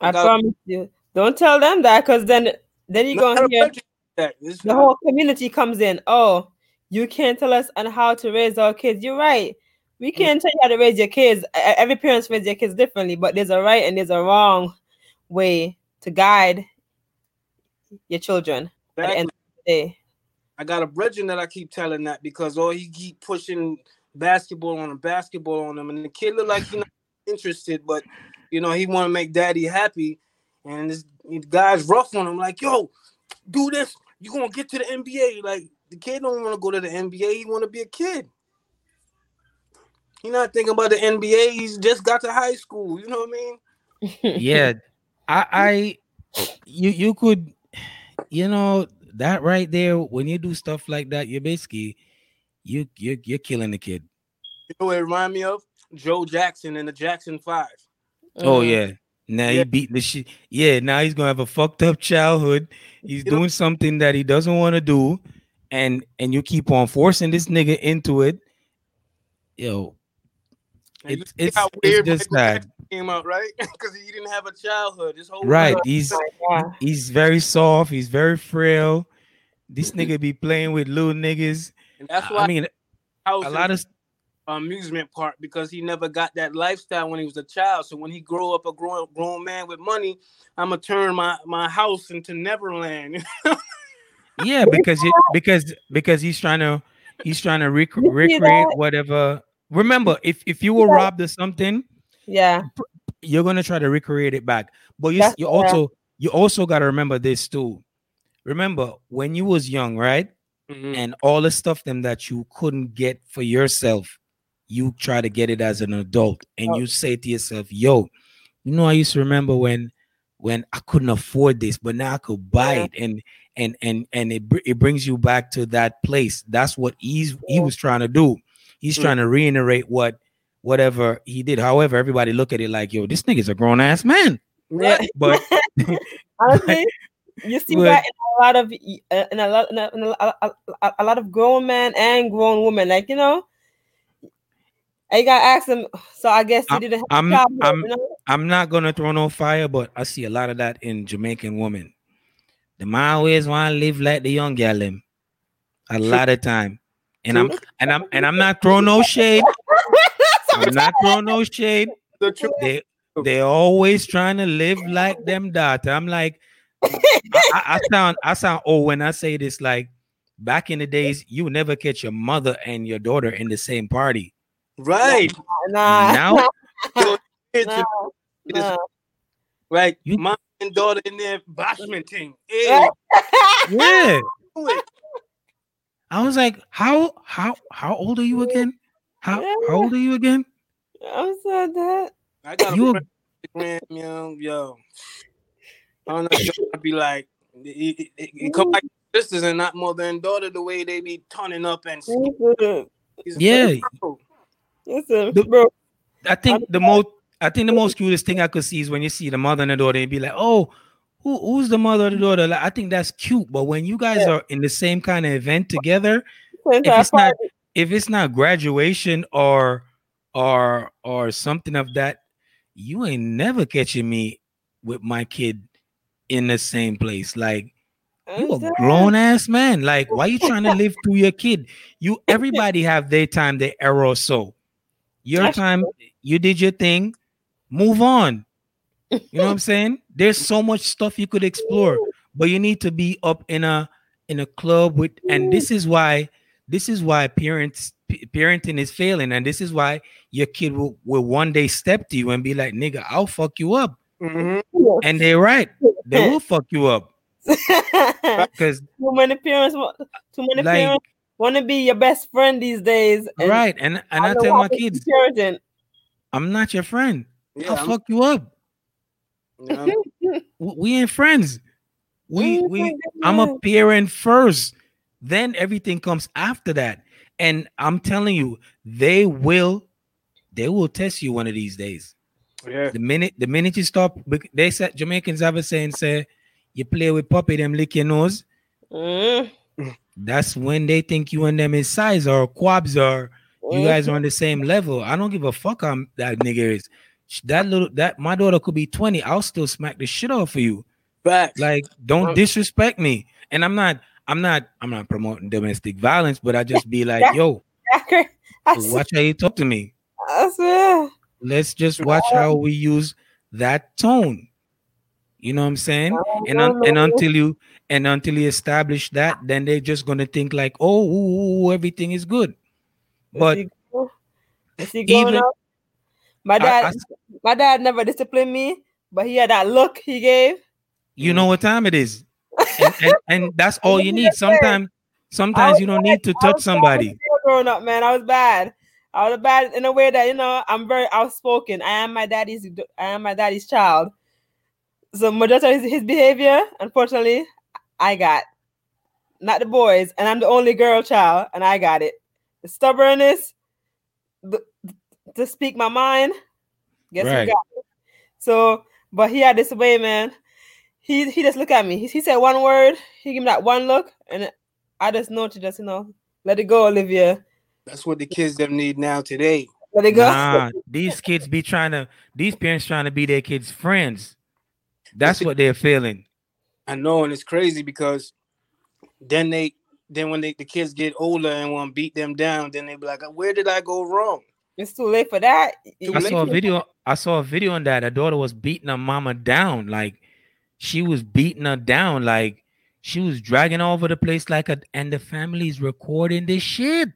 I, I promise you. Don't tell them that, because then then you're gonna hear the not... whole community comes in. Oh, you can't tell us on how to raise our kids. You're right. We mm. can't tell you how to raise your kids. Every parent's raise their kids differently, but there's a right and there's a wrong way to guide your children. Exactly. At the end of the day. I got a brethren that I keep telling that because all he keep pushing basketball on him, basketball on him, and the kid look like you know interested, but you know, he want to make daddy happy. And this guy's rough on him, like, yo, do this. you gonna get to the NBA. Like the kid don't want to go to the NBA, he wanna be a kid. He not thinking about the NBA, he's just got to high school, you know what I mean? yeah. <laughs> I I you you could you know that right there, when you do stuff like that, you're basically you you you're killing the kid. You know what it remind me of? Joe Jackson and the Jackson Five. Oh uh-huh. yeah. Now yeah. he beat the shit. Yeah, now he's gonna have a fucked up childhood. He's you doing know? something that he doesn't want to do, and and you keep on forcing this nigga into it. Yo, it's it's, it's just that came out right <laughs> because he didn't have a childhood. His whole right. Life. He's he's very soft. He's very frail. This mm-hmm. nigga be playing with little niggas. And that's why I mean a lot of amusement park because he never got that lifestyle when he was a child. So when he grow up a grown grown man with money, I'm gonna turn my my house into Neverland. <laughs> yeah, because it, because because he's trying to he's trying to rec- recreate whatever. Remember, if if you were robbed of something, yeah, you're gonna try to recreate it back. But you you also you also gotta remember this too. Remember when you was young, right? Mm-hmm. And all the stuff them that you couldn't get for yourself, you try to get it as an adult and oh. you say to yourself yo you know i used to remember when when i couldn't afford this but now i could buy yeah. it and and and and it, it brings you back to that place that's what he's he was trying to do he's mm-hmm. trying to reiterate what whatever he did however everybody look at it like yo this nigga's a grown-ass man yeah but <laughs> honestly you see but, that in a lot of uh, in a lot in a, in a, a, a lot of grown men and grown women like you know I gotta ask him. So I guess he didn't. I'm, I'm, I'm, you know? I'm not gonna throw no fire, but I see a lot of that in Jamaican women. The man always want to live like the young girl them. A lot of time, and I'm and I'm and I'm not throwing no shade. <laughs> I'm not throwing no shade. They they always trying to live like them daughter. I'm like, I, I <laughs> sound I sound old when I say this. Like back in the days, you never catch your mother and your daughter in the same party. Right. Nah. Now, <laughs> nah. nah. right. You, mom and daughter in there bashment thing. Hey. yeah. I was like, how how how old are you again? How how old are you again? I'm so that. I got you a friend, yo, yo. I don't know <laughs> I'd be like it, it, it, it come like sisters and not mother and daughter the way they be turning up and yeah. Listen, the, bro. I think the most I think the most cutest thing I could see is when you see the mother and the daughter and be like, oh, who, who's the mother or the daughter? Like, I think that's cute. But when you guys yeah. are in the same kind of event together, if it's not if it's not graduation or or or something of that, you ain't never catching me with my kid in the same place. Like you a grown ass man. Like, why you trying to <laughs> live through your kid? You everybody have their time, their error. So your time, you did your thing. Move on. You know what I'm <laughs> saying? There's so much stuff you could explore, but you need to be up in a in a club with. And this is why this is why parents parenting is failing, and this is why your kid will, will one day step to you and be like, "Nigga, I'll fuck you up," mm-hmm. and they're right. They will fuck you up <laughs> because too many parents, want too many like, parents want to be your best friend these days. And right. And and I, I tell my kids, I'm not your friend. Yeah, I'll I'm... fuck you up. Yeah. <laughs> we ain't friends. We we I'm a parent first. Then everything comes after that. And I'm telling you, they will they will test you one of these days. Yeah. The minute the minute you stop, they said Jamaicans have a saying, say, you play with puppy, them lick your nose. Mm <laughs> that's when they think you and them is size or quabs or you guys are on the same level. I don't give a fuck on that nigga is. That little that my daughter could be 20. I'll still smack the shit off of you. But like don't disrespect me. And I'm not I'm not I'm not promoting domestic violence, but I just be <laughs> like, yo, <laughs> watch how you talk to me. Let's just watch how we use that tone. You know what I'm saying? And un- and until you and until you establish that, then they're just gonna think like, oh, ooh, ooh, everything is good. But is going even, My dad, I, I, my dad never disciplined me, but he had that look he gave. You know what time it is, and, and, and that's <laughs> all you need. Sometimes, sometimes you don't need to touch somebody. Growing up, man, I was bad. I was bad in a way that you know I'm very outspoken. I am my daddy's. I am my daddy's child. So majority of his behavior, unfortunately, I got not the boys, and I'm the only girl child, and I got it. The stubbornness, the, to speak my mind. Guess right. got it? So, but he had this way, man. He he just look at me. He, he said one word. He gave me that one look, and I just know to just you know let it go, Olivia. That's what the kids them need now today. Let it go. Nah, these kids be trying to. These parents trying to be their kids' friends. That's what they're feeling. I know, and it's crazy because then they then when they, the kids get older and want to beat them down, then they be like, "Where did I go wrong?" It's too late for that. Too I saw a video. I saw a video on that. A daughter was beating her mama down, like she was beating her down, like she was dragging all over the place, like a, and the family's recording this shit.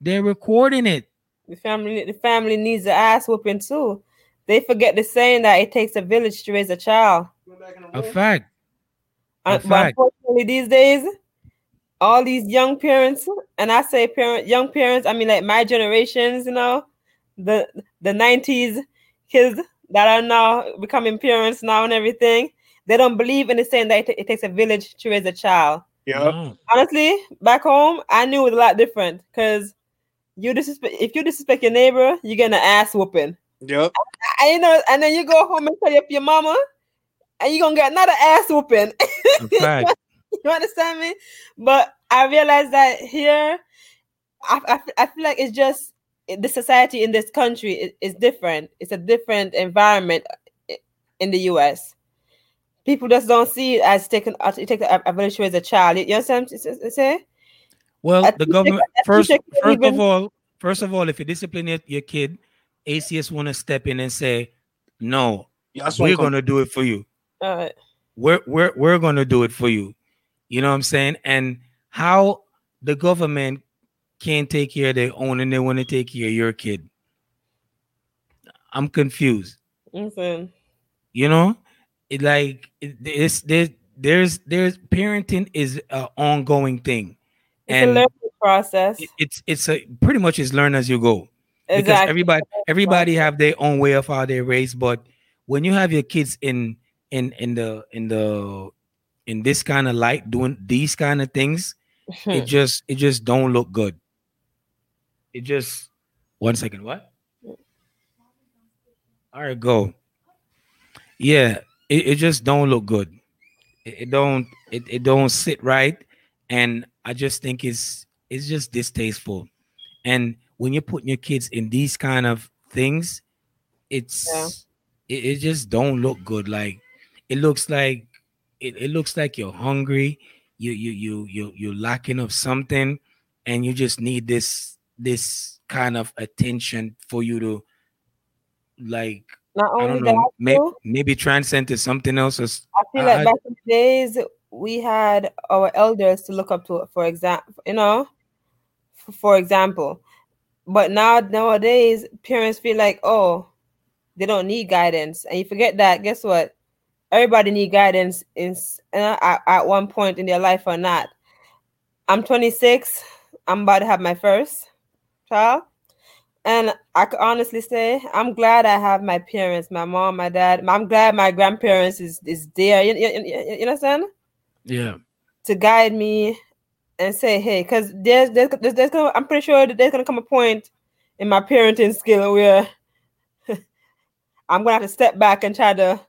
They're recording it. The family, the family needs an ass whooping too. They forget the saying that it takes a village to raise a child. A fact. A fact. unfortunately, these days, all these young parents, and I say parent, young parents, I mean like my generations, you know, the the nineties kids that are now becoming parents now and everything. They don't believe in the saying that it, it takes a village to raise a child. Yeah. Mm. Honestly, back home, I knew it was a lot different because you disrespect if you disrespect your neighbor, you get an ass whooping. Yep. And, you know, and then you go home and tell your, your mama, and you're gonna get another ass whooping. <laughs> you understand me? But I realized that here, I, I, I feel like it's just the society in this country is, is different. It's a different environment in the US. People just don't see it as taking it takes a, a village as a child. You understand what I'm saying? Well, the government first first even, of all, first of all, if you discipline your, your kid, ACS want to step in and say, "No, yeah, we're gonna do it for you. All right. We're we're we're gonna do it for you." You know what I'm saying? And how the government can't take care of their own and they want to take care of your kid. I'm confused. Mm-hmm. You know, it like it, it's there's there's there's parenting is an ongoing thing, it's and a learning process. It, it's it's a pretty much is learn as you go. Exactly. Because everybody everybody have their own way of how they raise, but when you have your kids in in in the in the in this kind of light doing these kind of things, it <laughs> just it just don't look good. It just one second. What? All right, go. Yeah, it, it just don't look good. It, it don't it, it don't sit right, and I just think it's it's just distasteful. And when you're putting your kids in these kind of things, it's yeah. it, it just don't look good. Like it looks like it, it looks like you're hungry. You you you you you're lacking of something, and you just need this this kind of attention for you to like not only I don't know, that, maybe, maybe transcend to something else. I feel like I, back in the days we had our elders to look up to, for example, you know, for example. But now nowadays, parents feel like, oh, they don't need guidance, and you forget that. Guess what? Everybody need guidance in at, at one point in their life or not. I'm 26. I'm about to have my first child. And I can honestly say I'm glad I have my parents, my mom, my dad. I'm glad my grandparents is is there. You, you, you, you understand? Yeah. To guide me and say, hey, because there's, there's, there's, there's gonna, I'm pretty sure that there's gonna come a point in my parenting skill where <laughs> I'm gonna have to step back and try to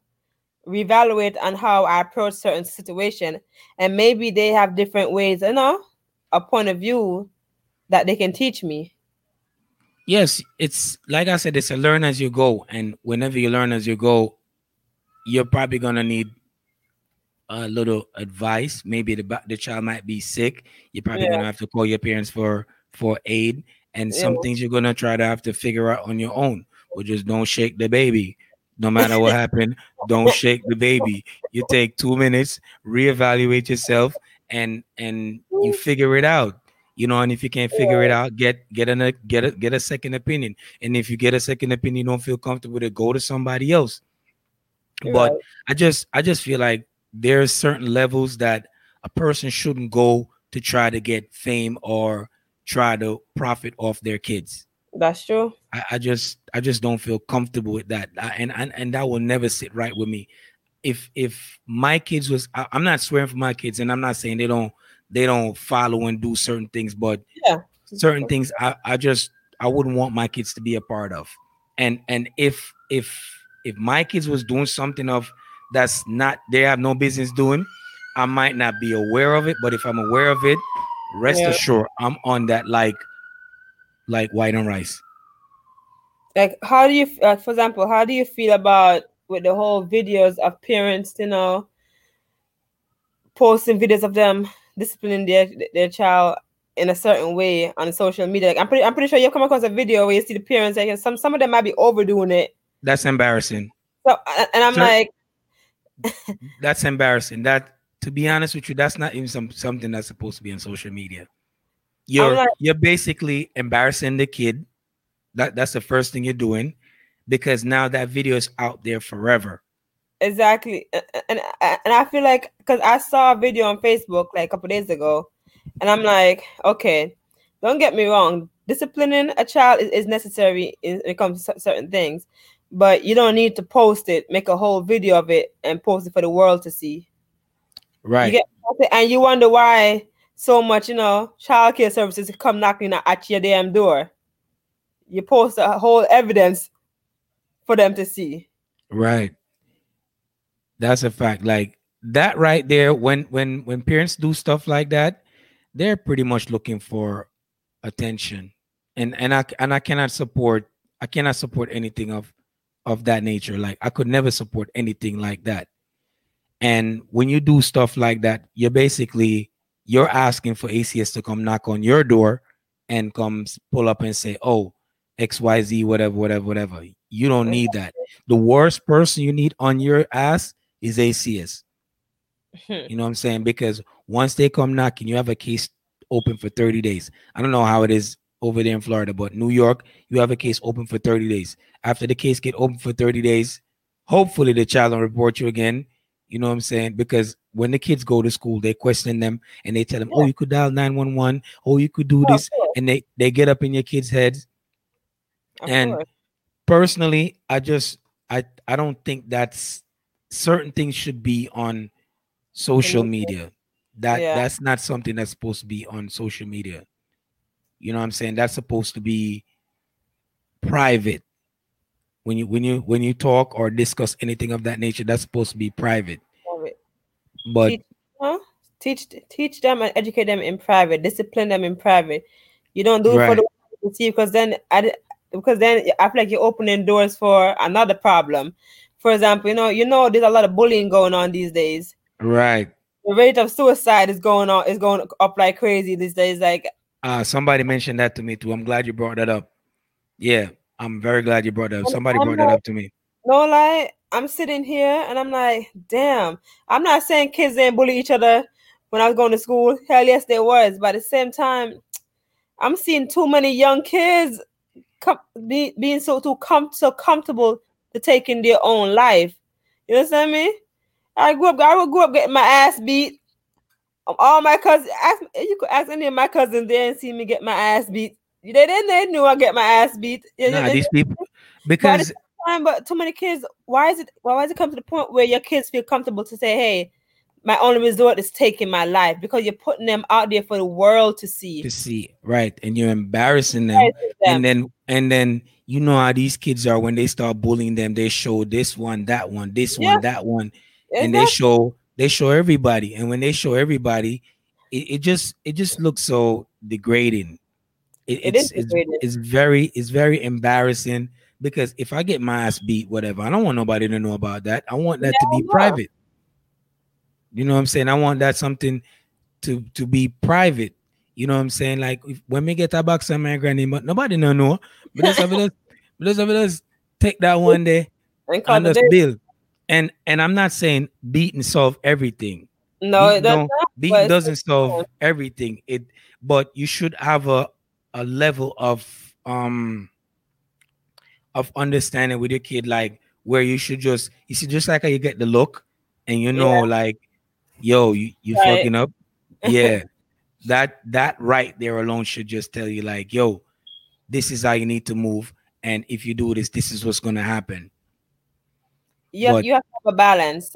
reevaluate on how I approach certain situation, and maybe they have different ways, you know, a point of view that they can teach me. Yes, it's like I said, it's a learn as you go, and whenever you learn as you go, you're probably gonna need a little advice. Maybe the the child might be sick. You're probably yeah. gonna have to call your parents for for aid, and yeah. some things you're gonna try to have to figure out on your own. Or just don't shake the baby. No matter what happened, don't shake the baby. You take two minutes, reevaluate yourself, and and you <laughs> figure it out. You know, and if you can't figure it out, get get a get a get a second opinion. And if you get a second opinion, you don't feel comfortable to go to somebody else. But I just I just feel like there's certain levels that a person shouldn't go to try to get fame or try to profit off their kids. That's true. I, I just I just don't feel comfortable with that, I, and, and and that will never sit right with me. if if my kids was I, am not swearing for my kids, and I'm not saying they don't they don't follow and do certain things, but yeah, certain things I, I just I wouldn't want my kids to be a part of. And and if if if my kids was doing something of that's not they have no business doing, I might not be aware of it. But if I'm aware of it, rest yeah. assured I'm on that like like white and rice. Like how do you uh, for example, how do you feel about with the whole videos of parents, you know, posting videos of them disciplining their their child in a certain way on social media. Like I'm pretty I'm pretty sure you've come across a video where you see the parents like some some of them might be overdoing it. That's embarrassing. So and I'm Sir, like <laughs> that's embarrassing. That to be honest with you, that's not even some something that's supposed to be on social media. You're like, you're basically embarrassing the kid. That that's the first thing you're doing because now that video is out there forever. Exactly, and and, I feel like because I saw a video on Facebook like a couple days ago, and I'm like, okay, don't get me wrong, disciplining a child is, is necessary in, when it comes to certain things, but you don't need to post it, make a whole video of it, and post it for the world to see. Right. You get, and you wonder why so much, you know, childcare services come knocking at your damn door. You post a whole evidence for them to see. Right. That's a fact. Like that right there, when when when parents do stuff like that, they're pretty much looking for attention. And and I and I cannot support I cannot support anything of of that nature. Like I could never support anything like that. And when you do stuff like that, you're basically you're asking for ACS to come knock on your door and comes pull up and say, "Oh, XYZ, whatever, whatever, whatever. You don't need that. The worst person you need on your ass is ACS. <laughs> you know what I'm saying? Because once they come knocking, you have a case open for 30 days. I don't know how it is over there in Florida, but New York, you have a case open for 30 days. After the case get open for 30 days, hopefully the child will report you again. You know what I'm saying? Because when the kids go to school, they question them and they tell them, oh, yeah. "Oh, you could dial 911. Oh, you could do this," and they they get up in your kids' heads of and course. personally, I just I I don't think that's certain things should be on social media. That yeah. that's not something that's supposed to be on social media. You know what I'm saying? That's supposed to be private. When you when you when you talk or discuss anything of that nature, that's supposed to be private. private. But teach, huh? teach teach them and educate them in private, discipline them in private. You don't do it right. for the to see because then I, because then I feel like you're opening doors for another problem. For example, you know, you know, there's a lot of bullying going on these days. Right. The rate of suicide is going on is going up like crazy these days. Like, uh, somebody mentioned that to me too. I'm glad you brought that up. Yeah, I'm very glad you brought that up. Somebody I'm brought like, that up to me. No lie, I'm sitting here and I'm like, damn. I'm not saying kids didn't bully each other when I was going to school. Hell yes, there was. But at the same time, I'm seeing too many young kids com- be, being so too com- so comfortable to taking their own life. You understand me? I grew up. I would grew up getting my ass beat. Um, all my cousins. Ask, you could ask any of my cousins. They didn't see me get my ass beat. They didn't. They knew I get my ass beat. Nah, these people because. Time, but too many kids. Why is it? Why does it come to the point where your kids feel comfortable to say, "Hey, my only resort is taking my life because you're putting them out there for the world to see. To see, right? And you're embarrassing them. Embarrassing them. And then and then you know how these kids are when they start bullying them, they show this one, that one, this yeah. one, that one, exactly. and they show they show everybody. And when they show everybody, it, it just it just looks so degrading. It, it it's, it's, it's very it's very embarrassing because if I get my ass beat, whatever, I don't want nobody to know about that. I want that to be private. You know what I'm saying? I want that something to to be private. You know what I'm saying? Like if, when we get a box on my granny, but nobody no know. But let's have us, let's have us take that one day <laughs> and just build. And and I'm not saying beat and solve everything. No, it doesn't. Beat doesn't solve everything. It but you should have a a level of um of understanding with your kid, like where you should just you see just like how you get the look and you know yeah. like yo, you, you right. fucking up. <laughs> Yeah. that that right there alone should just tell you, like, yo, this is how you need to move. And if you do this, this is what's gonna happen. Yeah, you have to have a balance.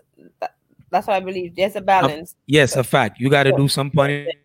that's what I believe. There's a balance. Uh, yes, a fact. You got to do some punishment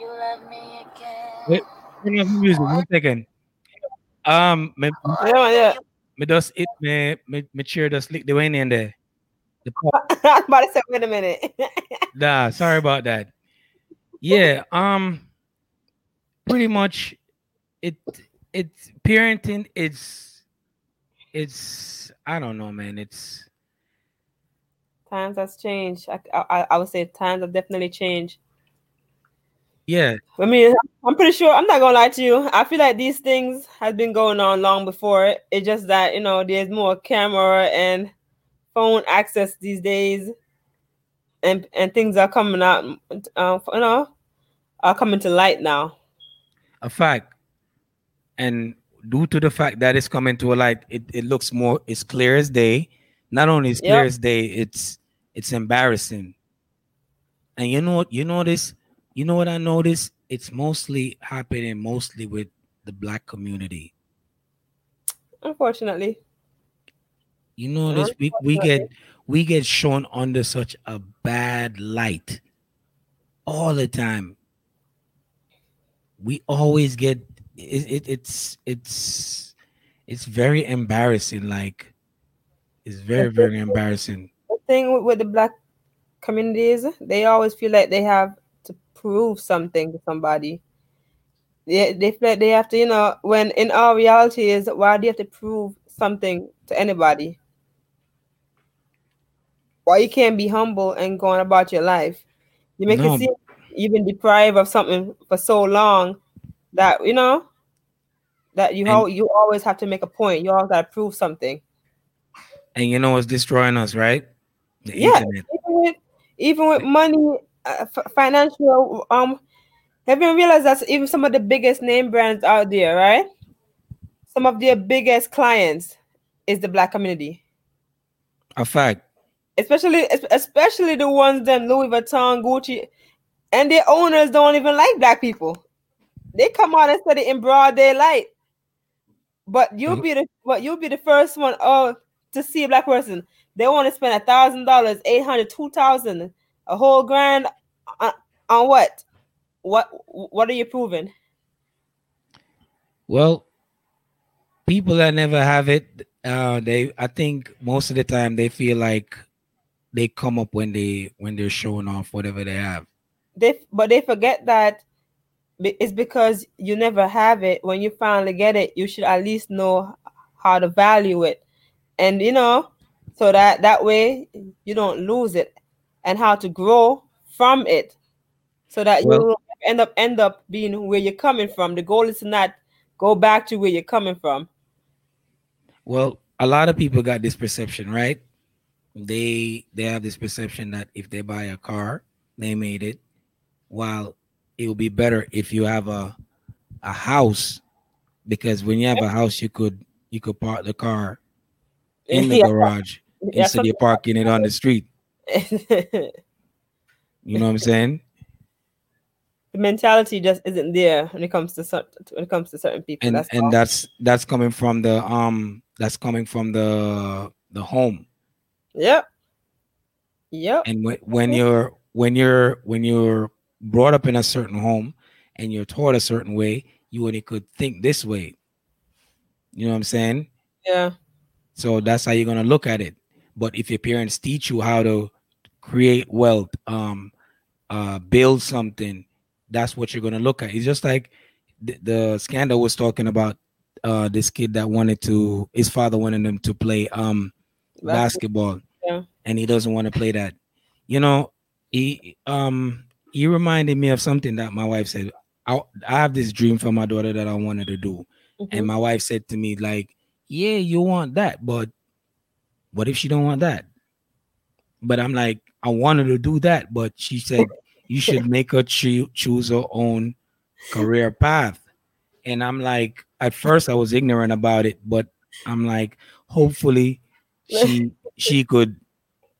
you love me again. Wait, music. One second. Um, me, yeah, yeah. Me just it me me me just lick the way in there. The <laughs> I'm about to say, wait a minute. <laughs> nah, sorry about that. Yeah, um, pretty much, it it's parenting. It's it's I don't know, man. It's times has changed. I, I I would say times have definitely changed. Yeah. I mean, I'm pretty sure I'm not gonna lie to you. I feel like these things have been going on long before. It's just that you know there's more camera and phone access these days, and and things are coming out. Uh, you know, are coming to light now. A fact, and due to the fact that it's coming to a light, it, it looks more. It's clear as day. Not only is clear yep. as day, it's it's embarrassing. And you know what? You know this you know what I noticed? It's mostly happening mostly with the black community. Unfortunately. You know this we, we get we get shown under such a bad light all the time. We always get it, it it's it's it's very embarrassing like it's very very <laughs> embarrassing the thing with the black communities they always feel like they have prove something to somebody. They they they have to, you know, when in our reality is why do you have to prove something to anybody? Why you can't be humble and going about your life? You make no. it seem you've been deprived of something for so long that you know that you and, you always have to make a point. You always gotta prove something. And you know what's destroying us, right? The yeah, internet. even with even with money uh, financial um have you realized that even some of the biggest name brands out there right? Some of their biggest clients is the black community. A fact. Especially especially the ones them louis vuitton gucci and their owners don't even like black people. They come out and say it in broad daylight. But you'll mm-hmm. be the but you'll be the first one oh to see a black person. They want to spend a thousand dollars eight hundred two thousand a whole grand on, on what? What what are you proving? Well, people that never have it, uh, they I think most of the time they feel like they come up when they when they're showing off whatever they have. They but they forget that it's because you never have it. When you finally get it, you should at least know how to value it, and you know, so that that way you don't lose it and how to grow from it so that well, you end up end up being where you're coming from. The goal is to not go back to where you're coming from. Well, a lot of people got this perception, right? They they have this perception that if they buy a car, they made it. While it will be better if you have a a house, because when you have a house, you could you could park the car <laughs> in the yeah. garage instead of parking it on the street. <laughs> You know what I'm saying? The mentality just isn't there when it comes to certain when it comes to certain people. And that's and that's that's coming from the um that's coming from the the home. Yep. Yep. And when when you're when you're when you're brought up in a certain home and you're taught a certain way, you only could think this way. You know what I'm saying? Yeah. So that's how you're gonna look at it. But if your parents teach you how to create wealth, um, uh, build something, that's what you're gonna look at. It's just like the, the scandal was talking about uh this kid that wanted to his father wanted him to play um basketball yeah. and he doesn't want to play that. You know, he um he reminded me of something that my wife said. I, I have this dream for my daughter that I wanted to do. Mm-hmm. And my wife said to me, like, yeah, you want that, but what if she don't want that? But I'm like, I wanted to do that, but she said you should make her cho- choose her own career path. And I'm like, at first I was ignorant about it, but I'm like, hopefully she <laughs> she could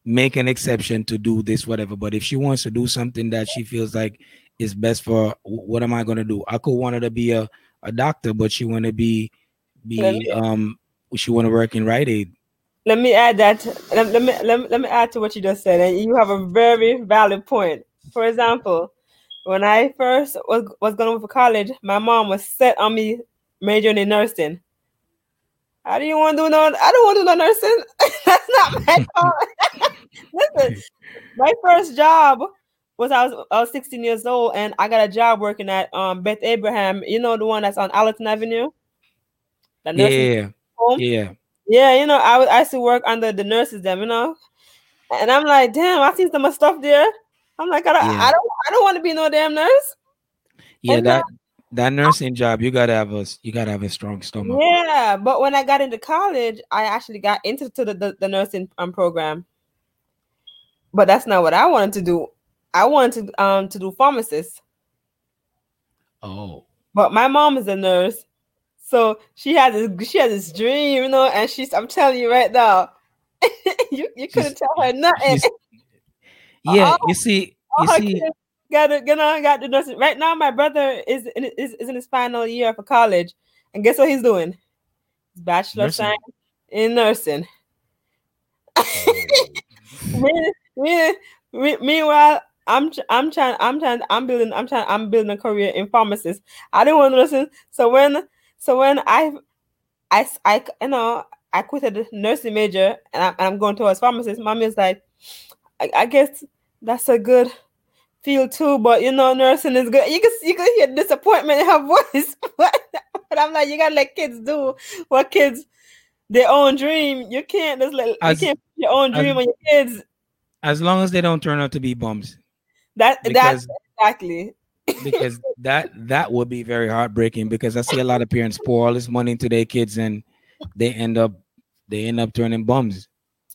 make an exception to do this, whatever. But if she wants to do something that she feels like is best for what am I gonna do? I could want her to be a, a doctor, but she wanna be be um she wanna work in Rite Aid. Let me add that let, let me let let me add to what you just said, and you have a very valid point. For example, when I first was was going for college, my mom was set on me majoring in nursing. I didn't want to do no. I don't want to do no nursing. <laughs> That's not my <laughs> fault. <laughs> Listen, my first job was I was I was 16 years old and I got a job working at um Beth Abraham. You know the one that's on Allerton Avenue. yeah, home? yeah, yeah. You know I I used to work under the nurses them. You know, and I'm like, damn, I seen some stuff there. I'm like, I don't, yeah. I don't, I don't want to be no damn nurse. Yeah, and that that nursing job, you gotta have a you gotta have a strong stomach. Yeah, but when I got into college, I actually got into the, the, the nursing um, program. But that's not what I wanted to do. I wanted to um to do pharmacist. Oh. But my mom is a nurse. So she has this she has this dream, you know, and she's I'm telling you right now, <laughs> you, you couldn't tell her nothing. <laughs> Yeah, oh, you see, you oh, see got to get on, got to nursing. Right now, my brother is in, is, is in his final year for college, and guess what he's doing? Bachelor nursing. science in nursing. Oh. <laughs> me, me, me, meanwhile, I'm I'm trying I'm trying I'm building I'm trying I'm building a career in pharmacist. I didn't want to listen. So when so when I I I you know I quit nursing major and I'm, and I'm going towards pharmacist, mommy is like, I, I guess that's a good feel too, but you know, nursing is good. You can you can hear disappointment in her <laughs> voice. but I'm like, you gotta let kids do what kids their own dream. You can't just let as, you can't put your own dream as, on your kids. As long as they don't turn out to be bums. That that's exactly because that that would be very heartbreaking because I see a lot of parents pour all this money into their kids and they end up they end up turning bums.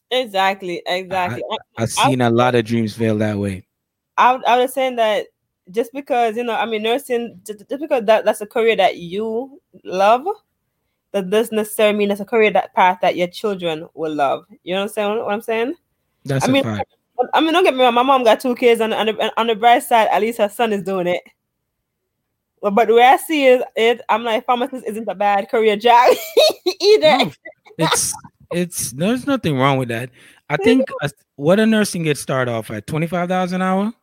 Exactly, exactly. I, have seen I, a lot of dreams fail that way. I, I was saying that just because you know, I mean, nursing just, just because that, that's a career that you love, that doesn't necessarily mean that's a career that path that your children will love. You understand what I'm saying? That's I mean, fact. I mean, don't get me wrong. My mom got two kids, and on, the, on the bright side, at least her son is doing it. But, but the way I see it, it I'm like, pharmacist isn't a bad career job <laughs> either. No, it's it's there's nothing wrong with that. I think what a nursing gets start off at twenty five dollars an hour.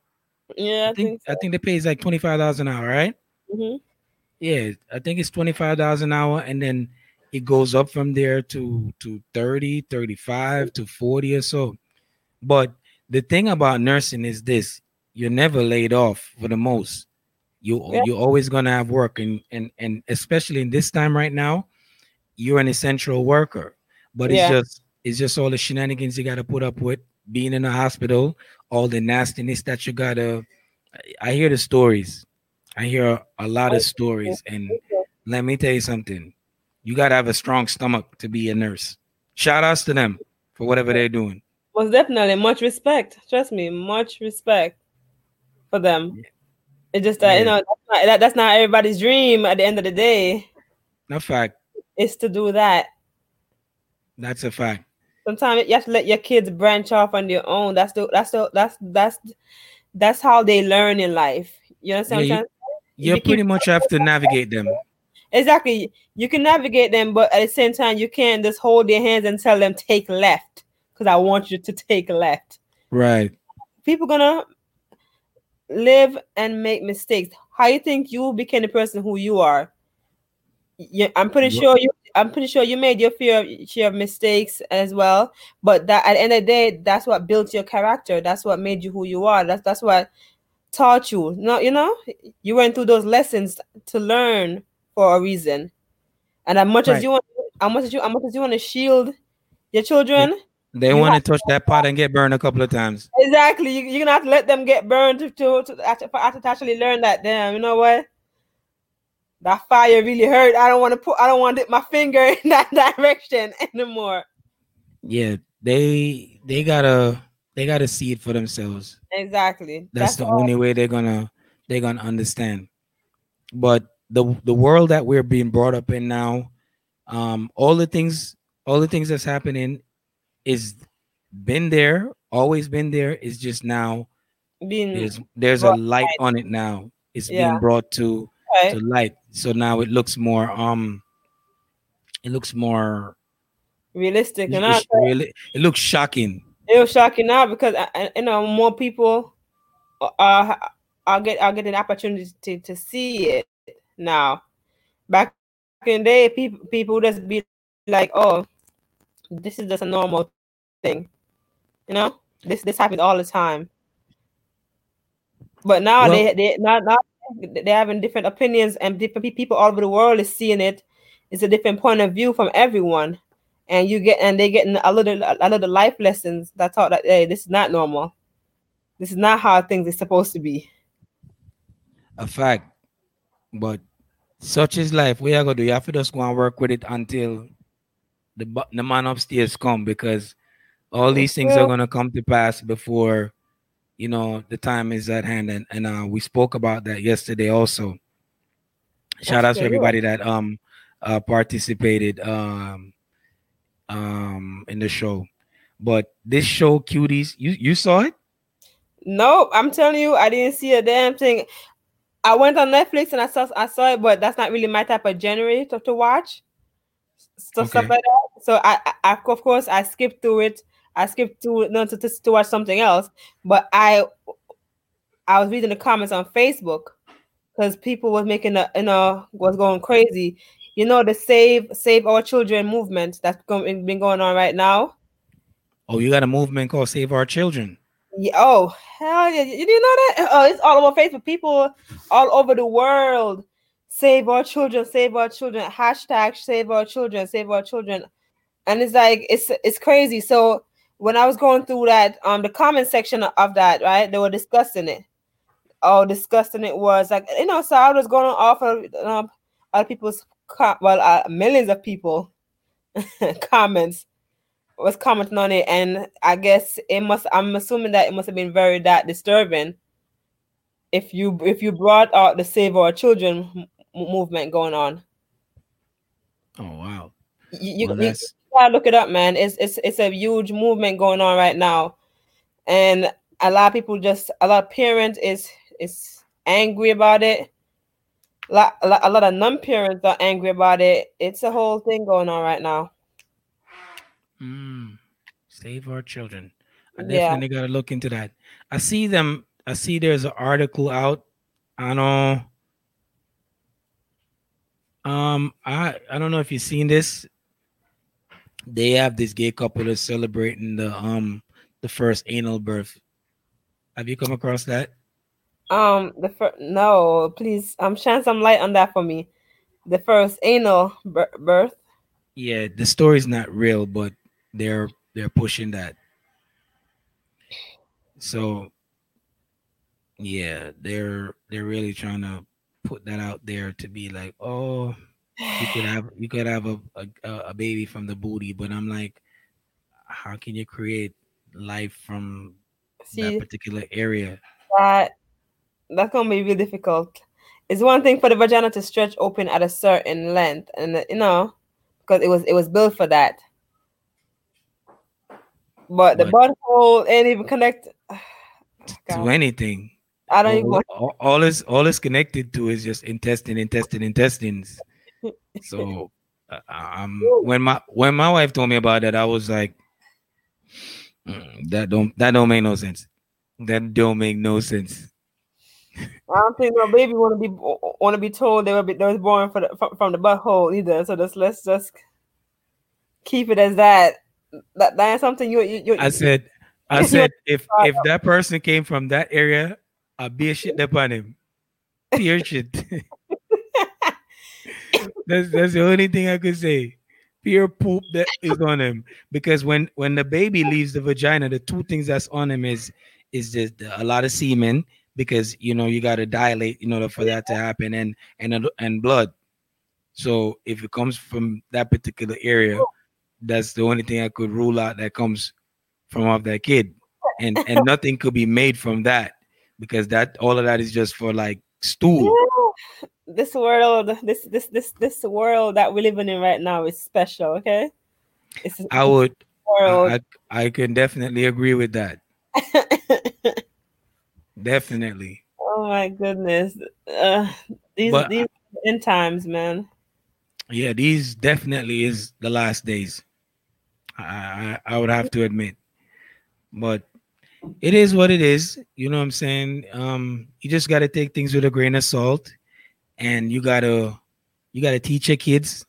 Yeah, I, I think, so. I think they pay is like twenty five dollars an hour, right? Mm-hmm. Yeah, I think it's twenty five dollars an hour, and then it goes up from there to to 30, 35 to 40 or so. But the thing about nursing is this you're never laid off for the most. You yeah. you're always gonna have work and and and especially in this time right now, you're an essential worker. But yeah. it's just it's just all the shenanigans you gotta put up with being in a hospital, all the nastiness that you gotta. I hear the stories. I hear a lot of stories, and let me tell you something. You gotta have a strong stomach to be a nurse. Shout outs to them for whatever they're doing. Most definitely, much respect. Trust me, much respect for them. Yeah. It's just that yeah. you know that's not, that, that's not everybody's dream. At the end of the day, no fact. Is to do that. That's a fact sometimes you have to let your kids branch off on their own. That's the that's the that's that's that's how they learn in life. You understand? Yeah, you, you pretty much have to navigate them. Exactly. You can navigate them, but at the same time, you can't just hold their hands and tell them take left because I want you to <laughs> take left. Right. People gonna live and make mistakes. How you think you became the person who you are? yeah, I'm pretty sure you. I'm pretty sure you made your fear share of mistakes as well. But that at the end of the day, that's what built your character. That's what made you who you are. That's that's what taught you. No, you know, you went through those lessons to learn for a reason. And as much right. as you want, as much as you, as much as you want to shield your children, they, they want to touch that pot and get burned a couple of times. Exactly. You, you're gonna have to let them get burned to to, to, to, to actually learn that. Damn, you know what? that fire really hurt. I don't want to put I don't want to dip my finger <laughs> in that direction anymore. Yeah, they they gotta they gotta see it for themselves. Exactly. That's, That's the all. only way they're gonna they're gonna understand. But the the world that we're being brought up in now, um, all the things all the things that's happening is been there, always been there. It's just now being there's there's a light on it now. It's yeah. being brought to to light. So now it looks more um it looks more realistic and it, really, it looks shocking. It was shocking now because uh, uh, you know more people are I'll get I'll get an opportunity to, to see it now. Back in the day, people people just be like, "Oh, this is just a normal thing," you know. This this happens all the time. But now well, they they now, now they're having different opinions and different people all over the world is seeing it. It's a different point of view from everyone, and you get and they getting a little a little life lessons that taught that hey, this is not normal. This is not how things are supposed to be. A fact, but such is life. We are gonna do. You have to just go and work with it until the the man upstairs come because all these things are gonna come to pass before you know the time is at hand. And, and uh, we spoke about that yesterday also. Shout out to everybody that um uh participated um um in the show. But this show cuties you you saw it? No i'm telling you i didn't see a damn thing. I went on netflix and i saw i saw it but that's not really my type of genre to, to watch. Stuff, okay. stuff like that. So I, I of course i skipped through it I skipped to no to, to, to watch something else, but I I was reading the comments on Facebook because people was making a you know was going crazy. You know the save save our children movement that's going been going on right now. Oh, you got a movement called Save Our Children. Yeah. Oh hell yeah! You didn't know that? Oh, it's all over Facebook. People all over the world save our children, save our children. Hashtag save our children, save our children. And it's like it's it's crazy. So when I was going through that, um, the comment section of that, right, they were discussing it. Oh, discussing it was like you know, so I was going off of um, other people's well, uh, millions of people <laughs> comments was commenting on it, and I guess it must. I'm assuming that it must have been very that disturbing. If you if you brought out the Save Our Children m- movement going on. Oh wow! You, well, you, gotta look it up, man. It's it's it's a huge movement going on right now, and a lot of people just a lot of parents is is angry about it. A lot, a lot, a lot of non-parents are angry about it. It's a whole thing going on right now. Mm, save our children. I definitely yeah. gotta look into that. I see them. I see there's an article out. I know. Um, I I don't know if you've seen this they have this gay couple that's celebrating the um the first anal birth. Have you come across that? Um, the first no, please, um, shine some light on that for me. The first anal birth. Yeah, the story's not real, but they're they're pushing that. So, yeah, they're they're really trying to put that out there to be like, oh, you could have you could have a, a a baby from the booty, but I'm like, how can you create life from See, that particular area? That that's gonna be really difficult. It's one thing for the vagina to stretch open at a certain length, and you know, because it was it was built for that. But, the butthole ain't even connected <sighs> to anything. I don't all, even. All, all is all is connected to is just intestine, intestine, intestines. So um, <laughs> when my when my wife told me about that, I was like, mm, that don't that don't make no sense. That don't make no sense. I don't think no baby want to be want to be told they were be, they was born for the, from, from the butthole either. So just let's just keep it as that. That that's something you you. you I said, I <laughs> said if if that person came from that area, I'd be a shit upon him. Pure <laughs> shit. That's that's the only thing I could say. Pure poop that is on him. Because when when the baby leaves the vagina, the two things that's on him is is just a lot of semen because you know you got to dilate in order for that to happen and and and blood. So if it comes from that particular area, that's the only thing I could rule out that comes from off that kid, and and nothing could be made from that because that all of that is just for like stool. This world, this this this this world that we're living in right now is special. Okay, it's, I would. World. I, I can definitely agree with that. <laughs> definitely. Oh my goodness, uh, these but, these end times, man. Yeah, these definitely is the last days. I, I, I would have to admit, but it is what it is. You know what I'm saying? Um, you just got to take things with a grain of salt, and you gotta you gotta teach your kids.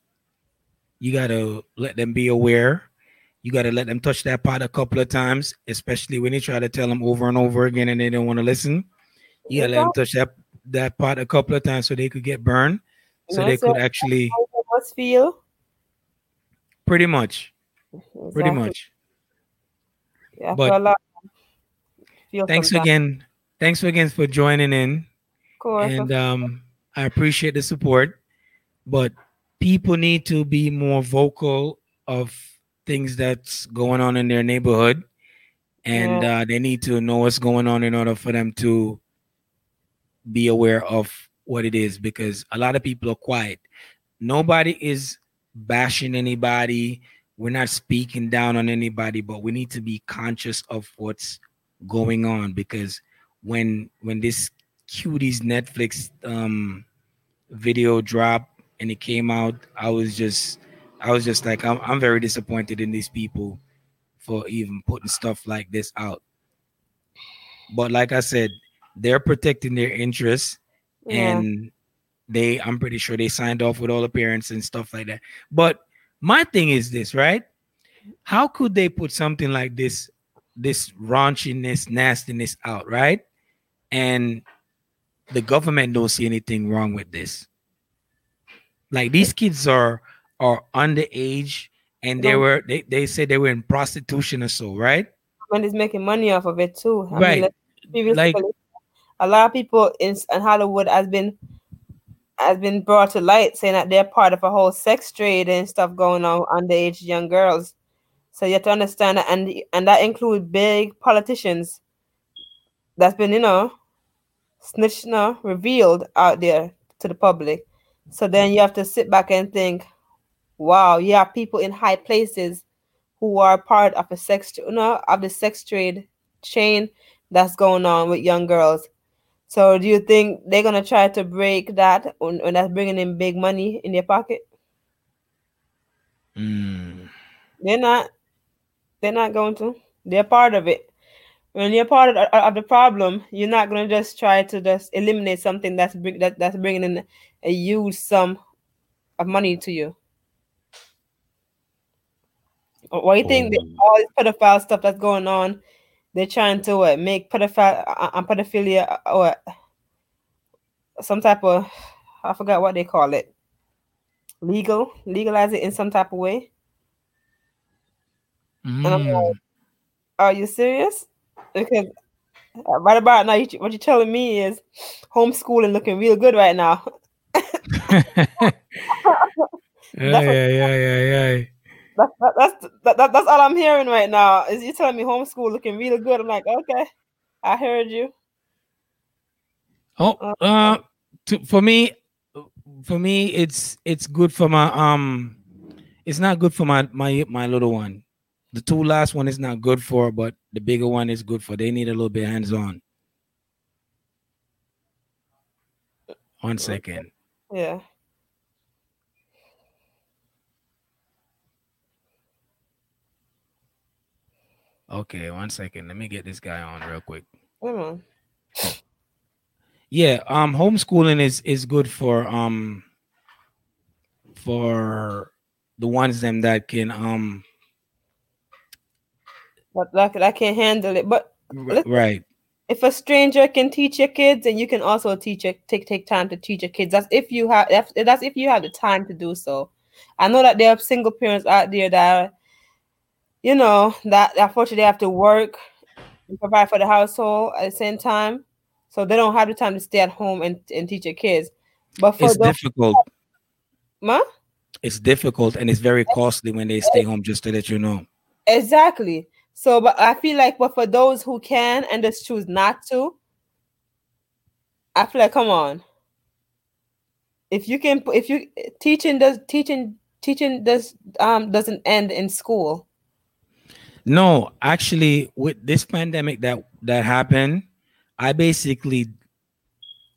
You gotta let them be aware. You gotta let them touch that pot a couple of times, especially when you try to tell them over and over again and they don't want to listen. You gotta let them touch that that pot a couple of times so they could get burned, so they could actually feel. Pretty much. Exactly. Pretty much. Yeah, but thanks again. Thanks again for joining in. Of course. And um, I appreciate the support. But people need to be more vocal of things that's going on in their neighborhood. And yeah. uh, they need to know what's going on in order for them to be aware of what it is because a lot of people are quiet. Nobody is bashing anybody we're not speaking down on anybody, but we need to be conscious of what's going on because when when this cuties Netflix um video dropped and it came out, I was just I was just like I'm, I'm very disappointed in these people for even putting stuff like this out. But like I said, they're protecting their interests yeah. and they I'm pretty sure they signed off with all the parents and stuff like that. But my thing is this, right? How could they put something like this, this raunchiness, nastiness out, right? And the government don't see anything wrong with this. Like these kids are are underage and they were they, they said they were in prostitution or so, right? And is making money off of it too. I right. Mean, like a lot of people in, in Hollywood has been has been brought to light saying that they're part of a whole sex trade and stuff going on underage young girls. So you have to understand that, and and that includes big politicians that's been, you know, snitched, you revealed out there to the public. So then you have to sit back and think, wow, you have people in high places who are part of a sex, you know, of the sex trade chain that's going on with young girls. So do you think they're gonna try to break that when, when that's bringing in big money in their pocket? Mm. They're not. They're not going to. They're part of it. When you're part of, of the problem, you're not gonna just try to just eliminate something that's bring, that, that's bringing in a huge sum of money to you. What do you think? Oh. All this pedophile stuff that's going on they're trying to what, make pedophile uh, uh pedophilia uh, or some type of I forgot what they call it. Legal, legalize it in some type of way. Mm. And I'm like, are you serious? Because right about now, you, what you're telling me is homeschooling looking real good right now. yeah, yeah, yeah, yeah, yeah that's that's that, that, that's all I'm hearing right now. Is you telling me homeschool looking really good? I'm like, okay, I heard you. Oh, uh, uh to, for me, for me, it's it's good for my um, it's not good for my my my little one. The two last one is not good for, but the bigger one is good for. They need a little bit hands on. One second. Yeah. Okay, one second. Let me get this guy on real quick. Mm. Yeah, um, homeschooling is is good for um for the ones them that can um but like, I can't handle it. But right. If a stranger can teach your kids, and you can also teach it, take take time to teach your kids. That's if you have that's, that's if you have the time to do so. I know that there are single parents out there that you know that unfortunately have to work and provide for the household at the same time. So they don't have the time to stay at home and, and teach your kids. But for it's those, difficult. Ma? It's difficult and it's very costly when they stay home, just to let you know. Exactly. So, but I feel like, but for those who can and just choose not to, I feel like, come on. If you can, if you teaching does teaching teaching does um doesn't end in school. No, actually, with this pandemic that that happened, I basically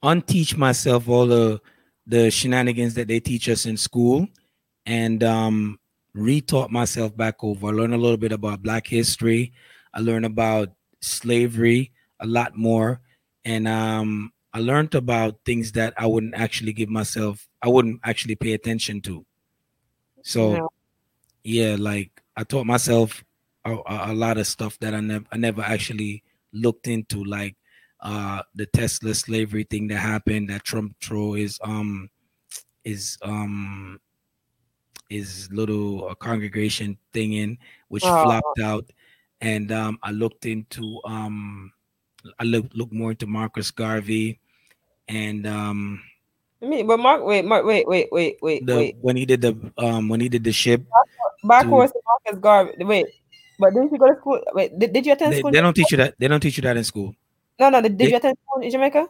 unteach myself all the the shenanigans that they teach us in school, and um retaught myself back over. I learned a little bit about Black history. I learned about slavery a lot more, and um, I learned about things that I wouldn't actually give myself. I wouldn't actually pay attention to. So, yeah, yeah like I taught myself a, a, lot of stuff that I never I never actually looked into, like uh the Tulsa slavery thing that happened that Trump throw is um is um his little uh, congregation thing in, which oh. flopped out. And um, I looked into um, I looked looked more into Marcus Garvey, and um, I mean, but Mark, wait, Mark, wait, wait, wait, wait, the, wait. When he did the um, when he did the ship. Backwards to, Marcus Garvey. Wait, but didn't you go to school? Wait, did, did you attend they, school? They don't teach you that. They don't teach you that in school. No, no. Did, did they, you attend school in Jamaica?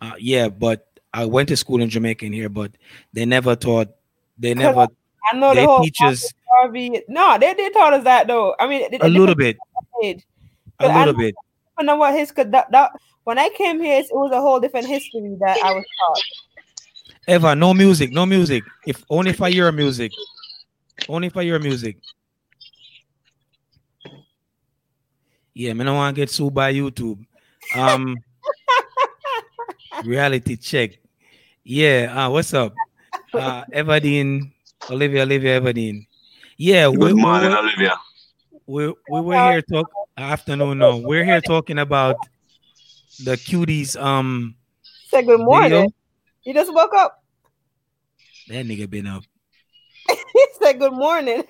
Uh, yeah, but I went to school in Jamaica in here, but they never taught they never. I know the whole teachers. Harvey. No, they did taught us that though. I mean, a little bit. A little bit. I know what his that, that when I came here, it was a whole different history that I was taught. Ever, no music, no music. If only if I hear music, only if I hear music. Yeah, me don't want to get sued by YouTube. Um, <laughs> reality check. Yeah, uh, what's up? Uh, Everdeen, Olivia, Olivia Everdeen. Yeah, good we, morning, we, Olivia. We we were here talk afternoon. No, we're here talking about the cuties. Um, say good morning. Video. You just woke up. That nigga been up. <laughs> he said good morning.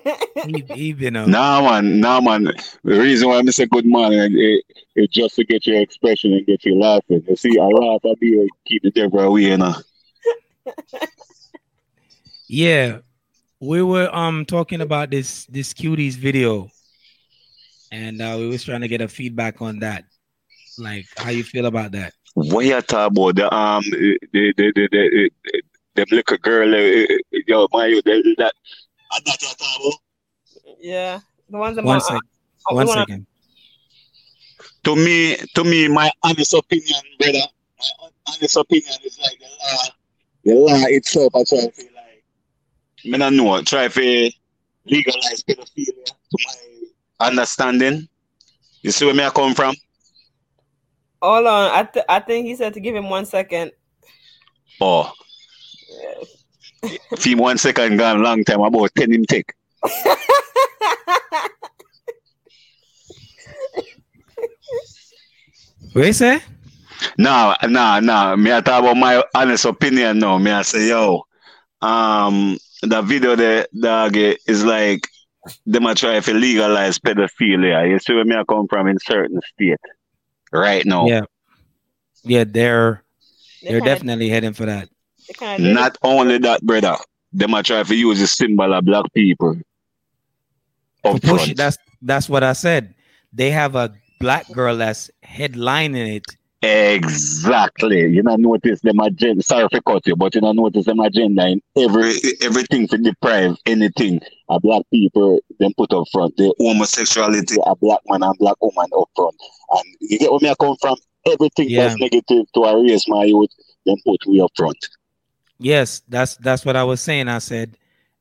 he, he been up. Nah, man, nah, man. The reason why I say good morning is it, just to get your expression and get you laughing. You see, I laugh, I be keep the devil away, you know. Yeah, we were um talking about this this cuties video, and uh, we was trying to get a feedback on that. Like, how you feel about that? What you talk about the um the the the the, the, the, the little girl? Uh, yo, my that that. Yeah, the ones that one second. Uh, one second. To me, to me, my honest opinion, brother, my honest opinion is like the law, the law itself. I try to feel like I don't know, try to legalize pedophilia to my understanding. You see where me I come from? Hold on. I th- I think he said to give him one second. Oh. If him one second gone long time, about 10 him take. <laughs> what you say? No, no, no. Me I talk about my honest opinion No, Me I say, yo, um, the video the dog is like them are trying to legalize pedophilia. You see where me I come from in certain state right now. Yeah. Yeah, they're they're, they're definitely heading for that. Not only that, brother. Them are trying to use the symbol of black people. Push, that's that's what I said. They have a black girl that's headlining it Exactly. You know, notice them agenda. Sorry for cut you, but you know, notice them agenda in every everything to deprive anything a black people then put up front. The homosexuality, a black man and black woman up front. And you get where me I come from? Everything yeah. that's negative to our race, my youth, then put we up front. Yes, that's that's what I was saying. I said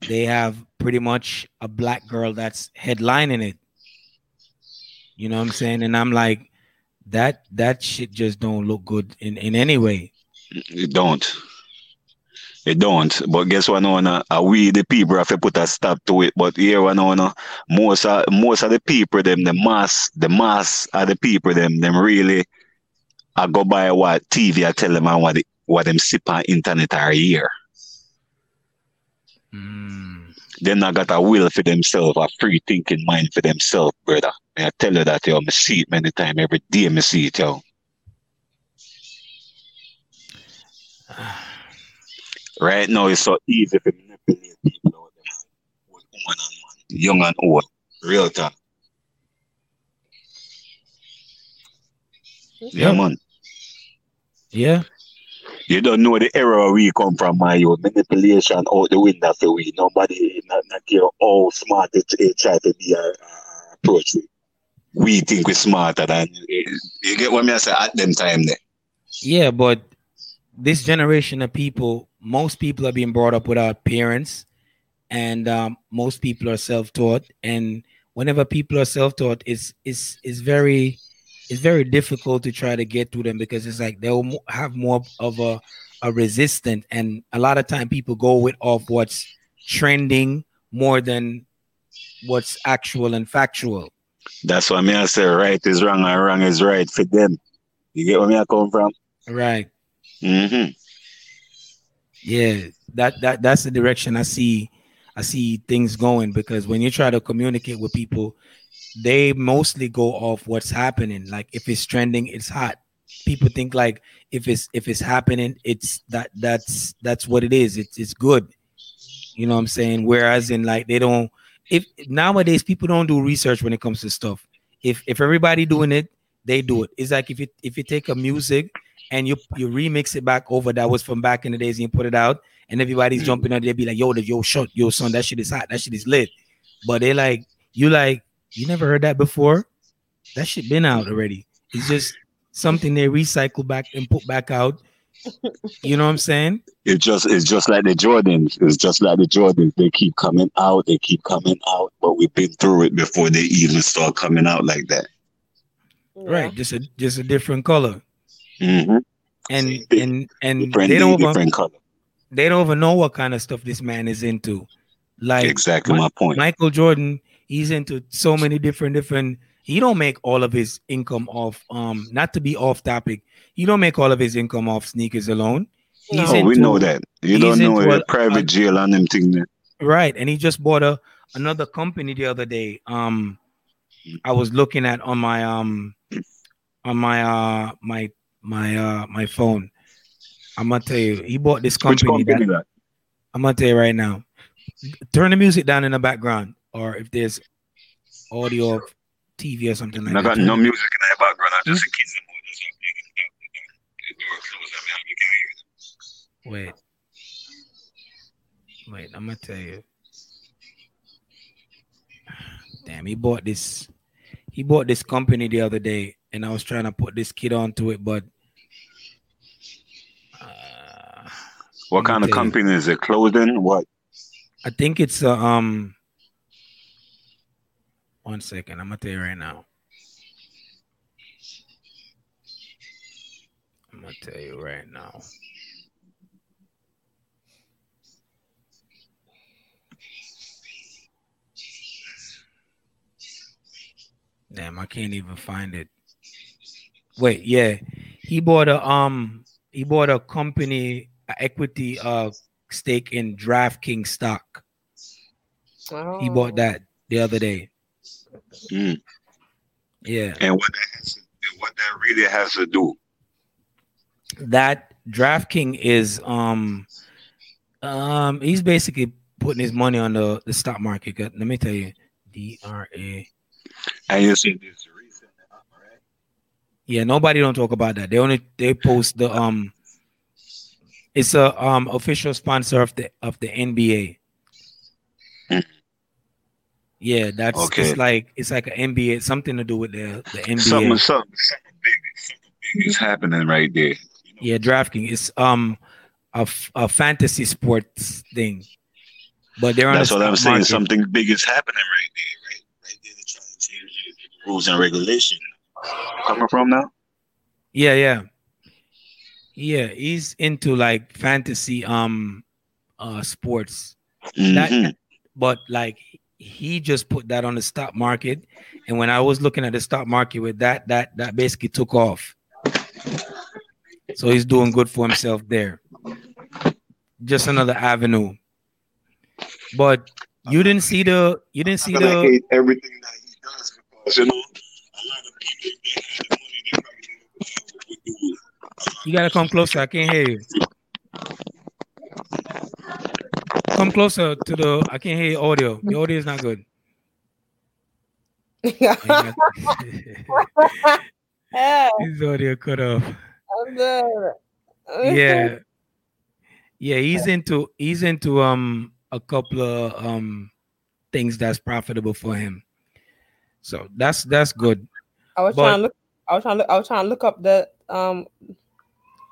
they have pretty much a black girl that's headlining it. You know what I'm saying? And I'm like, that that shit just don't look good in in any way. It don't. It don't. But guess what? No, no, uh, we the people have to put a stop to it. But here, no, no, most of most of the people, them the mass, the mass of the people, them them really, I go by what TV I tell them and what what them sip on internet are here. Mm. Then I got a will for themselves, a free thinking mind for themselves, brother. And I tell you that, yo, I see it many times, every day I see it, yo. <sighs> right now, it's so easy to manipulate people out there, woman and man, young and old, real time. Yeah, man. Yeah. You don't know the era we come from, my your manipulation out the window for we. Nobody not, not care how smart they, they try to be a, a approach. We think we're smarter than you get what me I say at them time there. Yeah, but this generation of people, most people are being brought up without parents, and um, most people are self-taught. And whenever people are self-taught, it's it's it's very it's very difficult to try to get to them because it's like they'll have more of a a resistant and a lot of time people go with off what's trending more than what's actual and factual that's what mean I say right is wrong and wrong is right for them you get where me I come from right mm-hmm. yeah that that that's the direction I see I see things going because when you try to communicate with people they mostly go off what's happening. Like if it's trending, it's hot. People think like if it's if it's happening, it's that that's that's what it is. It's it's good. You know what I'm saying? Whereas in like they don't if nowadays people don't do research when it comes to stuff. If if everybody doing it, they do it. It's like if you if you take a music and you you remix it back over that was from back in the days and you put it out and everybody's mm-hmm. jumping on, they be like, yo, the yo shot, yo son, that shit is hot, that shit is lit. But they like you like you never heard that before? That shit been out already. It's just something they recycle back and put back out. You know what I'm saying? It just it's just like the Jordans. It's just like the Jordans. They keep coming out. They keep coming out. But we've been through it before they even start coming out like that. Right. Just a just a different color. Mm-hmm. And and and they don't even, color. They don't even know what kind of stuff this man is into. Like exactly my, my point. Michael Jordan he's into so many different different he don't make all of his income off um not to be off topic he don't make all of his income off sneakers alone. He's no, into, we know that. You don't know a, private a, jail on them thing there. right and he just bought a another company the other day. Um i was looking at on my um on my uh my my uh my phone. I'm gonna tell you he bought this company, company that, that? i'm gonna tell you right now. Turn the music down in the background or if there's audio of TV or something like I that. I got no music in the background. I just a hmm? Wait. Wait, I'm gonna tell you. Damn, he bought this. He bought this company the other day, and I was trying to put this kid onto it, but. Uh, what kind of company is it? Clothing? What? I think it's a um one second. I'm gonna tell you right now. I'm gonna tell you right now. Damn, I can't even find it. Wait, yeah. He bought a um he bought a company a equity uh stake in DraftKings stock. Oh. He bought that the other day. Mm. Yeah. And what that has to, what that really has to do. That DraftKings is um um he's basically putting his money on the, the stock market. Let me tell you, D R A. And you see this recent, right? Yeah, nobody don't talk about that. They only they post the um. It's a um official sponsor of the of the NBA. Yeah, that's okay. it's like it's like an NBA, something to do with the the NBA. Something, something, something big, something big is happening right there. Yeah, DraftKings is um a, a fantasy sports thing, but they're on. That's what I'm saying. Market. Something big is happening right there, right? Right there, they're trying to change the rules and regulation. Coming from now. Yeah, yeah. Yeah, he's into like fantasy um uh sports. Mm-hmm. That, but like he just put that on the stock market and when I was looking at the stock market with that that that basically took off. So he's doing good for himself there. Just another avenue. But you didn't see the you didn't see the hate everything that he does because you know a lot of people they have the money they probably You gotta come closer. I can't hear you. Come closer to the. I can't hear your audio. The audio is not good. <laughs> Yeah. <laughs> His audio cut off. I'm good. yeah, <laughs> yeah. He's into. He's into um a couple of um things that's profitable for him. So that's that's good. I was but, trying to look. I was trying to look. I was trying to look up the um.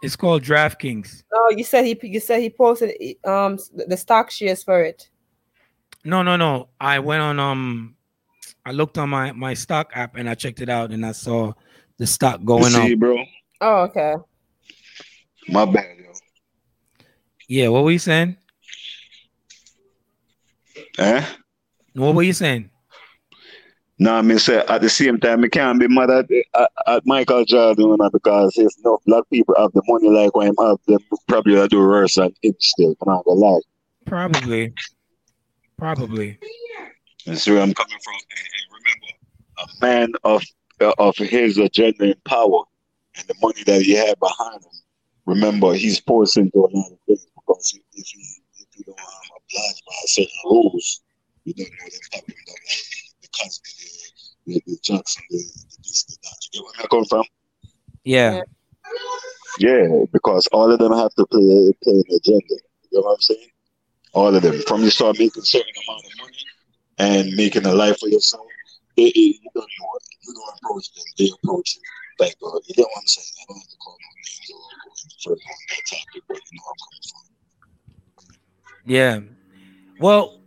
It's called DraftKings. Oh, you said he you said he posted um the stock shares for it. No, no, no. I went on um I looked on my my stock app and I checked it out and I saw the stock going see, up. bro. Oh, okay. My bad, yo. Yeah, what were you saying? Eh? What were you saying? No, I mean, say at the same time, I can't be mad at, at, at Michael Jordan because if no black people have the money like when him have, them probably I do worse than him still. I'm not gonna lie. Probably. Probably. That's where I'm coming from. And, remember, a man of of his agenda and power and the money that he had behind him. Remember, he's forced into a lot of things because if you, if don't um, oblige by certain rules, you don't know don't like the the, the, the Jackson, the, the this, the that. You get where I come from? Yeah. Yeah, because all of them have to play play an agenda. You know what I'm saying? All of them. From you start making certain amount of money and making a life for yourself, it, it, you don't know you don't approach them, they approach you. Like, uh, you get what I'm saying? I don't have to call no names or go further on that topic, but you know I'm coming from. Yeah. Well,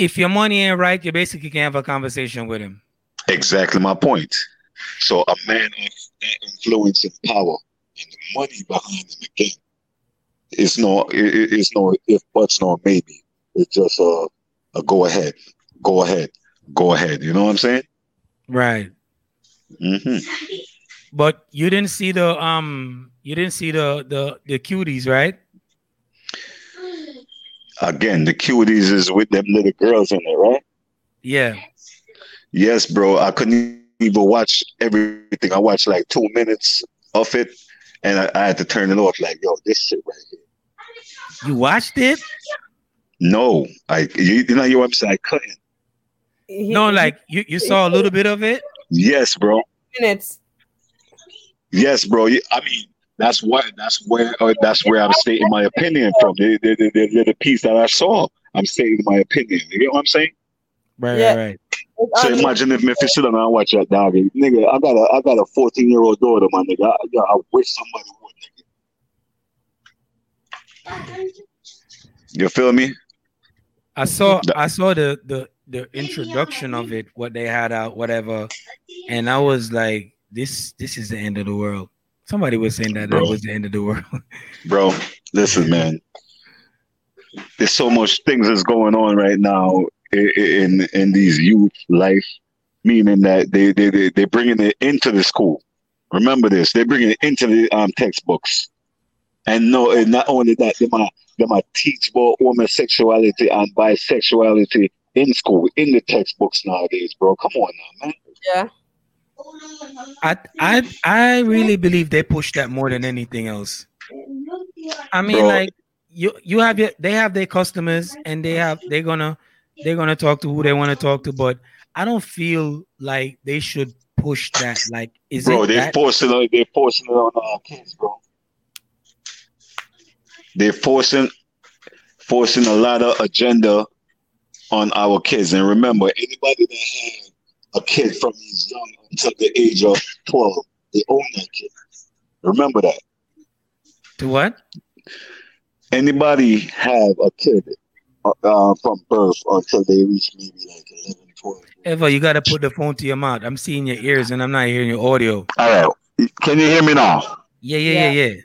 if your money ain't right, you basically can have a conversation with him. Exactly my point. So a man of influence and power and the money behind him again, it's no, it, it's no if buts nor maybe. It's just a, a go ahead, go ahead, go ahead. You know what I'm saying? Right. Mm-hmm. But you didn't see the um, you didn't see the the the cuties, right? Again, the cuties is with them little girls in there, right? Yeah. Yes, bro. I couldn't even watch everything. I watched like two minutes of it, and I, I had to turn it off. Like, yo, this shit right here. You watched it? No, I. You, you know your website. I couldn't. No, like you, you saw a little bit of it. Yes, bro. Minutes. Yes, bro. I mean, that's what that's where uh, that's where I'm stating my opinion from. The, the, the, the, the piece that I saw, I'm stating my opinion. You get what I'm saying? Right, yeah. right, right. So imagine if me sit down and watch that dog. Nigga, I got a I got a 14 year old daughter, my nigga. I, I wish somebody would, nigga. You feel me? I saw I saw the the the introduction of it, what they had out, whatever, and I was like, this this is the end of the world. Somebody was saying that bro, that was the end of the world. <laughs> bro, listen, man. There's so much things that's going on right now in in these youth life, meaning that they they they they're bringing it into the school. Remember this: they're bringing it into the um, textbooks, and no, and not only that, they might they might teach about homosexuality and bisexuality in school in the textbooks nowadays, bro. Come on now, man. Yeah. I I I really believe they push that more than anything else. I mean, bro. like you you have your they have their customers and they have they're gonna they're gonna talk to who they want to talk to, but I don't feel like they should push that. Like, is bro, it they're that? forcing it, they're forcing it on our kids, bro. They're forcing forcing a lot of agenda on our kids. And remember, anybody that had a kid from he's young until the age of 12, they own that kid. Remember that. To what? Anybody have a kid uh, uh, from birth until they reach maybe like 11, 12. Eva, you got to put the phone to your mouth. I'm seeing your ears and I'm not hearing your audio. All right. Can you hear me now? Yeah, yeah, yeah, yeah.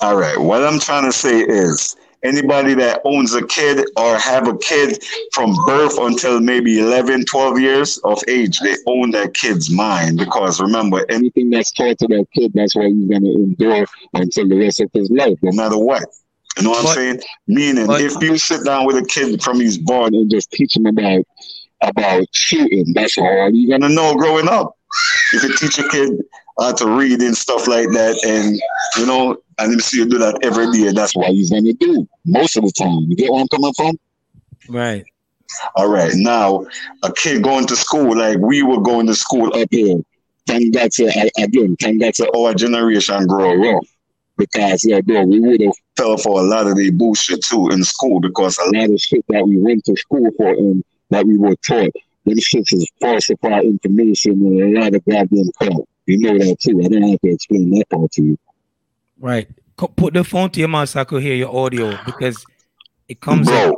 All right. What I'm trying to say is anybody that owns a kid or have a kid from birth until maybe 11 12 years of age they own that kid's mind. Because remember anything that's taught to that kid that's what he's going to endure until the rest of his life no matter what. You know what but, i'm saying? Meaning but, if you sit down with a kid from he's born and just teach him about about shooting that's all you're going to know growing up. If you teach a kid how to read and stuff like that and you know and you see you do that every day. That's what he's gonna do most of the time. You get where I'm coming from? Right. All right. Now, a kid going to school like we were going to school up here. Thank God to again, thank God to our generation grow up. Because yeah, bro, we would have fell for a lot of the bullshit too in school because a lot of shit that we went to school for and that we were taught, them shit is falsified information and a lot of goddamn crap. You know that too. I don't have to explain that part to you. Right. Put the phone to your mouth so I could hear your audio because it comes bro, out.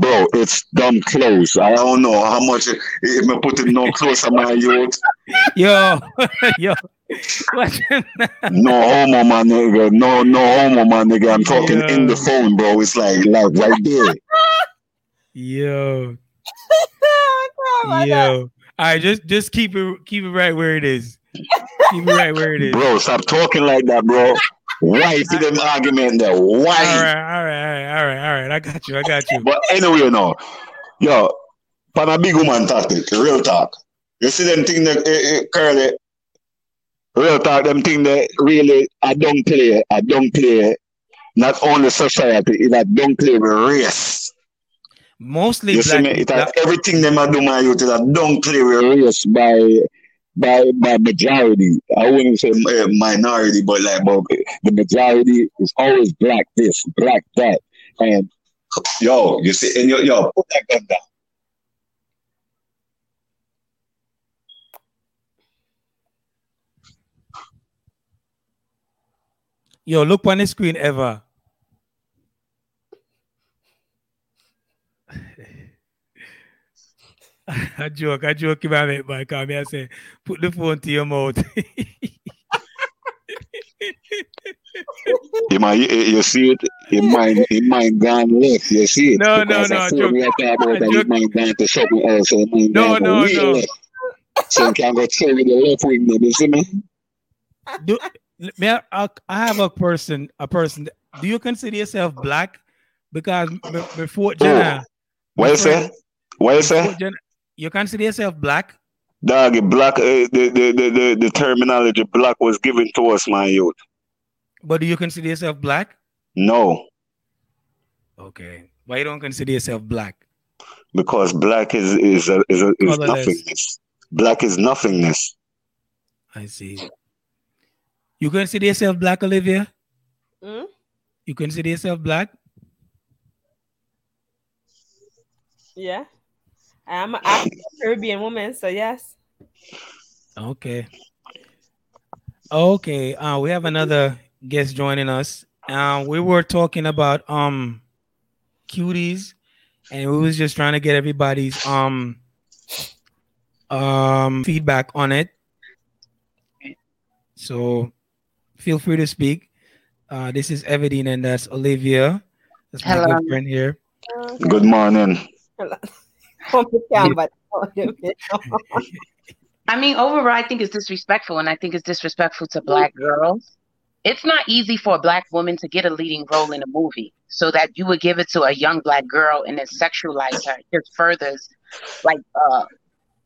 Bro, it's dumb close. I don't know how much it, if I put it no closer, my youth. <laughs> Yo, <laughs> yo. no homo, my nigga. No, no homo, my nigga. I'm talking yo. in the phone, bro. It's like, like right there. Yo. <laughs> oh Yo. All right, just just keep it keep it right where it is. Keep it right where it is. Bro, stop talking like that, bro. Why see them argument there? Why? All right, all right, all right, all right, all right. I got you. I got you. But anyway, you know, yo, pan a big woman tactic, real talk. You see them thing that uh, uh, curly, real talk. Them thing that really I don't play. I don't play. Not only society, it I don't play with race. Mostly you black, see me? It black. everything them I do my youth. It don't play with race by by by majority. I wouldn't say minority, but like but the majority is always black this, black that, and yo, you see, and yo, yo, put that gun down. Yo, look on the screen ever. I joke, I joke about it, but come here, I say, put the phone to your mouth. you, might, you see it, it might, it might gone left. You see it? No, no, no. I joke. We I about that it might gone to something else. So it might no, no, no. Left. So you can go tell me the left wing, you see me? Do, may I, I have a person, a person. Do you consider yourself black? Because before Jenna, what you say? What you say? You consider yourself black? Dog, black. Uh, the, the, the, the, the terminology black was given to us, my youth. But do you consider yourself black? No. Okay. Why you don't consider yourself black? Because black is is a, is, a, is nothingness. Black is nothingness. I see. You consider yourself black, Olivia? Hmm? You consider yourself black? Yeah. I'm a Caribbean woman, so yes. Okay. Okay. Uh, we have another guest joining us. Uh, we were talking about um cuties, and we was just trying to get everybody's um um feedback on it. So feel free to speak. Uh, this is Everdeen, and that's Olivia. That's my Hello. good friend here. Good morning. I mean, overall, I think it's disrespectful, and I think it's disrespectful to black girls. It's not easy for a black woman to get a leading role in a movie, so that you would give it to a young black girl and then sexualize her. It just furthers, like, uh,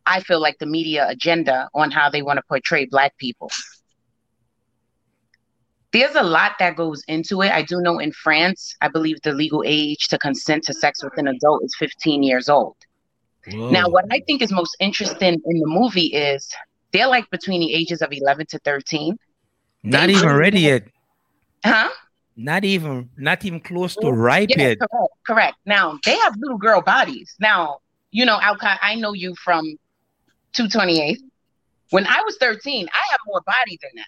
I feel like the media agenda on how they want to portray black people. There's a lot that goes into it. I do know in France, I believe the legal age to consent to sex with an adult is 15 years old. Whoa. Now, what I think is most interesting in the movie is they're like between the ages of 11 to 13. Not they even really ready yet. Huh? Not even, not even close to ripe yeah, yet. Correct, correct. Now they have little girl bodies. Now, you know, Alcott, I know you from 228. When I was 13, I have more body than that.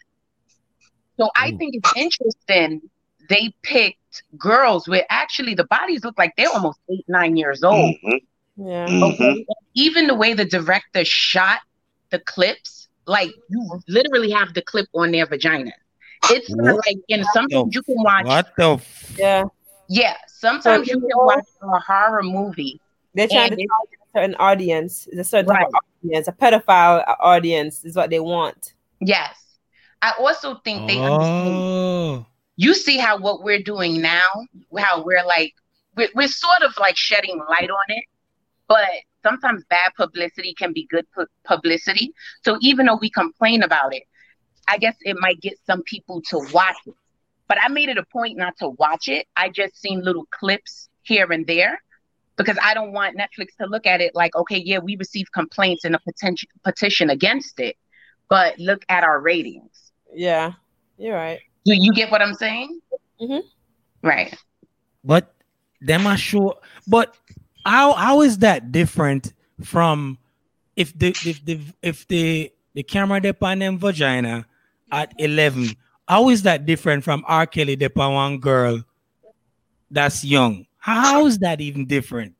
So Ooh. I think it's interesting they picked girls where actually the bodies look like they're almost eight, nine years old. Mm-hmm. Yeah. Mm-hmm. Okay. Even the way the director shot the clips like you literally have the clip on their vagina. It's not like, and sometimes you can watch. What the? F- yeah. Yeah. Sometimes so, you can watch a horror movie. They're trying to target a certain audience, a certain right. audience, a pedophile audience is what they want. Yes. I also think they oh. understand. You see how what we're doing now, how we're like, we're, we're sort of like shedding light on it, but sometimes bad publicity can be good pu- publicity. So even though we complain about it, I guess it might get some people to watch it. But I made it a point not to watch it. I just seen little clips here and there because I don't want Netflix to look at it like, okay, yeah, we received complaints and a potential petition against it, but look at our ratings. Yeah, you're right. Do you get what I'm saying? Mm-hmm. Right. But them are sure. But how how is that different from if the if the if the the camera dip on them vagina at 11 how is that different from R. Kelly dip on one girl that's young? How is that even different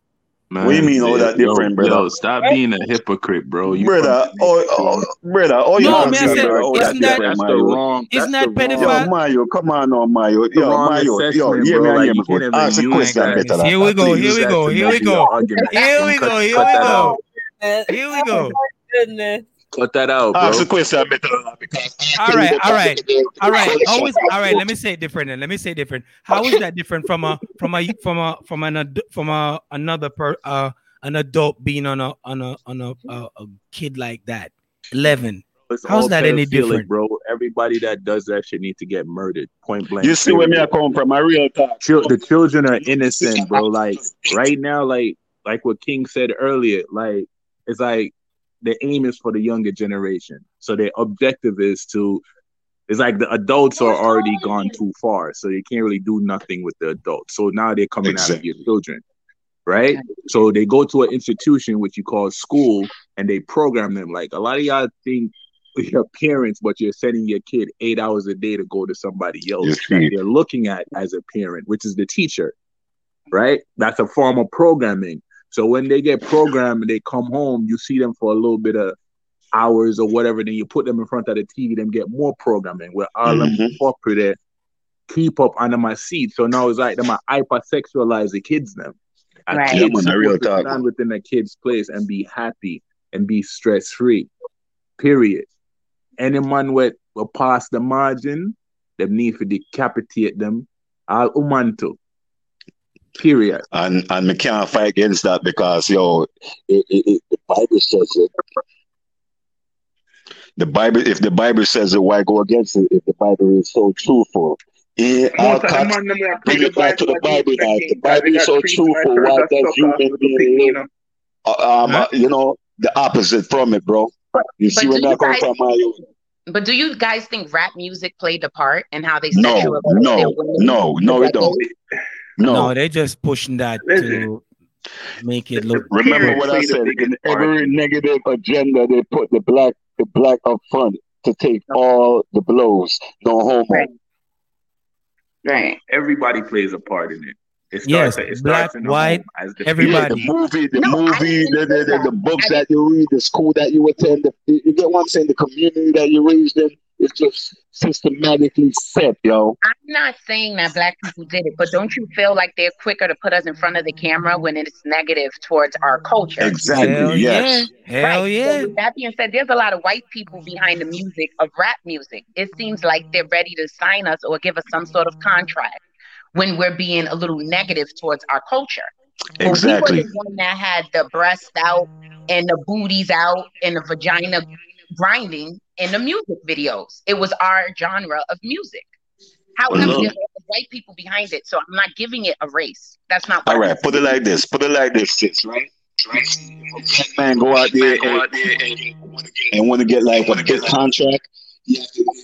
Man, what do you mean all that different, yo, brother? Yo, stop being a hypocrite, bro. You brother, oh, oh, brother, oh, you no, man, said, bro, isn't that, that's the wrong, isn't that pedophile? Yo, Mario, come on, no, Mario, yo, Mario, yo, hear me, hear me, ask a question better. Here we go, here we go, here we go, here we go, here we go, here we go. Goodness. Cut that out. Bro. Ask a question better. All right, all right, all right. How is all right? Let me say it different. Then. Let me say it different. How is that different from a from a from a from an from a another per uh an adult being on a on a on a a, a kid like that? Eleven. It's How's that any different, bro? Everybody that does that shit need to get murdered. Point blank. You see where me I come from? My real talk. the children are innocent, bro. Like right now, like like what King said earlier, like it's like the aim is for the younger generation. So their objective is to it's like the adults are already gone too far, so they can't really do nothing with the adults. So now they're coming exactly. of your children, right? So they go to an institution which you call school, and they program them. Like a lot of y'all think <laughs> your parents, but you're sending your kid eight hours a day to go to somebody else that they're looking at as a parent, which is the teacher, right? That's a form of programming. So when they get programmed and they come home, you see them for a little bit of hours or whatever, then you put them in front of the TV, them get more programming where all mm-hmm. them corporate keep up under my seat. So now it's like them hypersexualize the kids them. And right. kids yeah, real talk. stand within the kid's place and be happy and be stress free. Period. Any man with will pass the margin, them need to decapitate them. All umanto. Period. And and we can't fight against that because yo, it, it, it, the Bible says it. The Bible, if the Bible says it, why go against it? If the Bible is so truthful, yeah, I'll cut, bring it back to the Bible now. The Bible is so truthful, why does human being live? Uh, um, you know, the opposite from it, bro. You see where that comes from, Mario? But do you guys think rap music played a part in how they no, no, no, no, it don't. No, no they just pushing that Listen. to make it look. Remember what I said. In every negative agenda, they put the black the black up front to take all the blows. No homo. Right. right. Everybody plays a part in it. It starts, yes, it black, white, everybody. Yeah, the movie, the no, movie, the, the, the, the, books that you read, the school that you attend, the, you get what I'm saying, the community that you raised in. It's just systematically set, yo. I'm not saying that black people did it, but don't you feel like they're quicker to put us in front of the camera when it's negative towards our culture? Exactly. Hell yes. Yeah. Hell right. yeah. So that being said, there's a lot of white people behind the music of rap music. It seems like they're ready to sign us or give us some sort of contract when we're being a little negative towards our culture. Exactly. we were the one that had the breast out and the booties out and the vagina grinding in the music videos. It was our genre of music. However, there's white people behind it, so I'm not giving it a race. That's not. All right, put it like this. Put it like this, sis. Right. Right. Man, go out there, go out there and, and want to get like a contract. Yeah, yo, I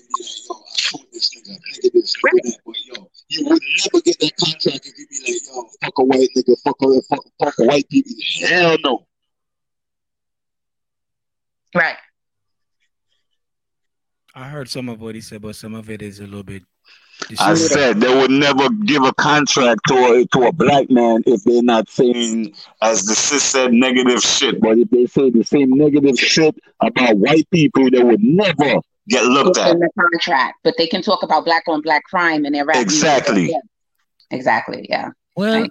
told this nigga, nigga this, nigga that, but yo, you would never get that contract if you be like, yo, fuck a white nigga, fuck a fuck, fuck a white people. Hell no. Right. I heard some of what he said, but some of it is a little bit I said they would never give a contract to a, to a black man if they're not saying, as the sis said, negative shit. But if they say the same negative shit about white people, they would never get looked at. In the contract, but they can talk about black on black crime and they're exactly, exactly, yeah. Well,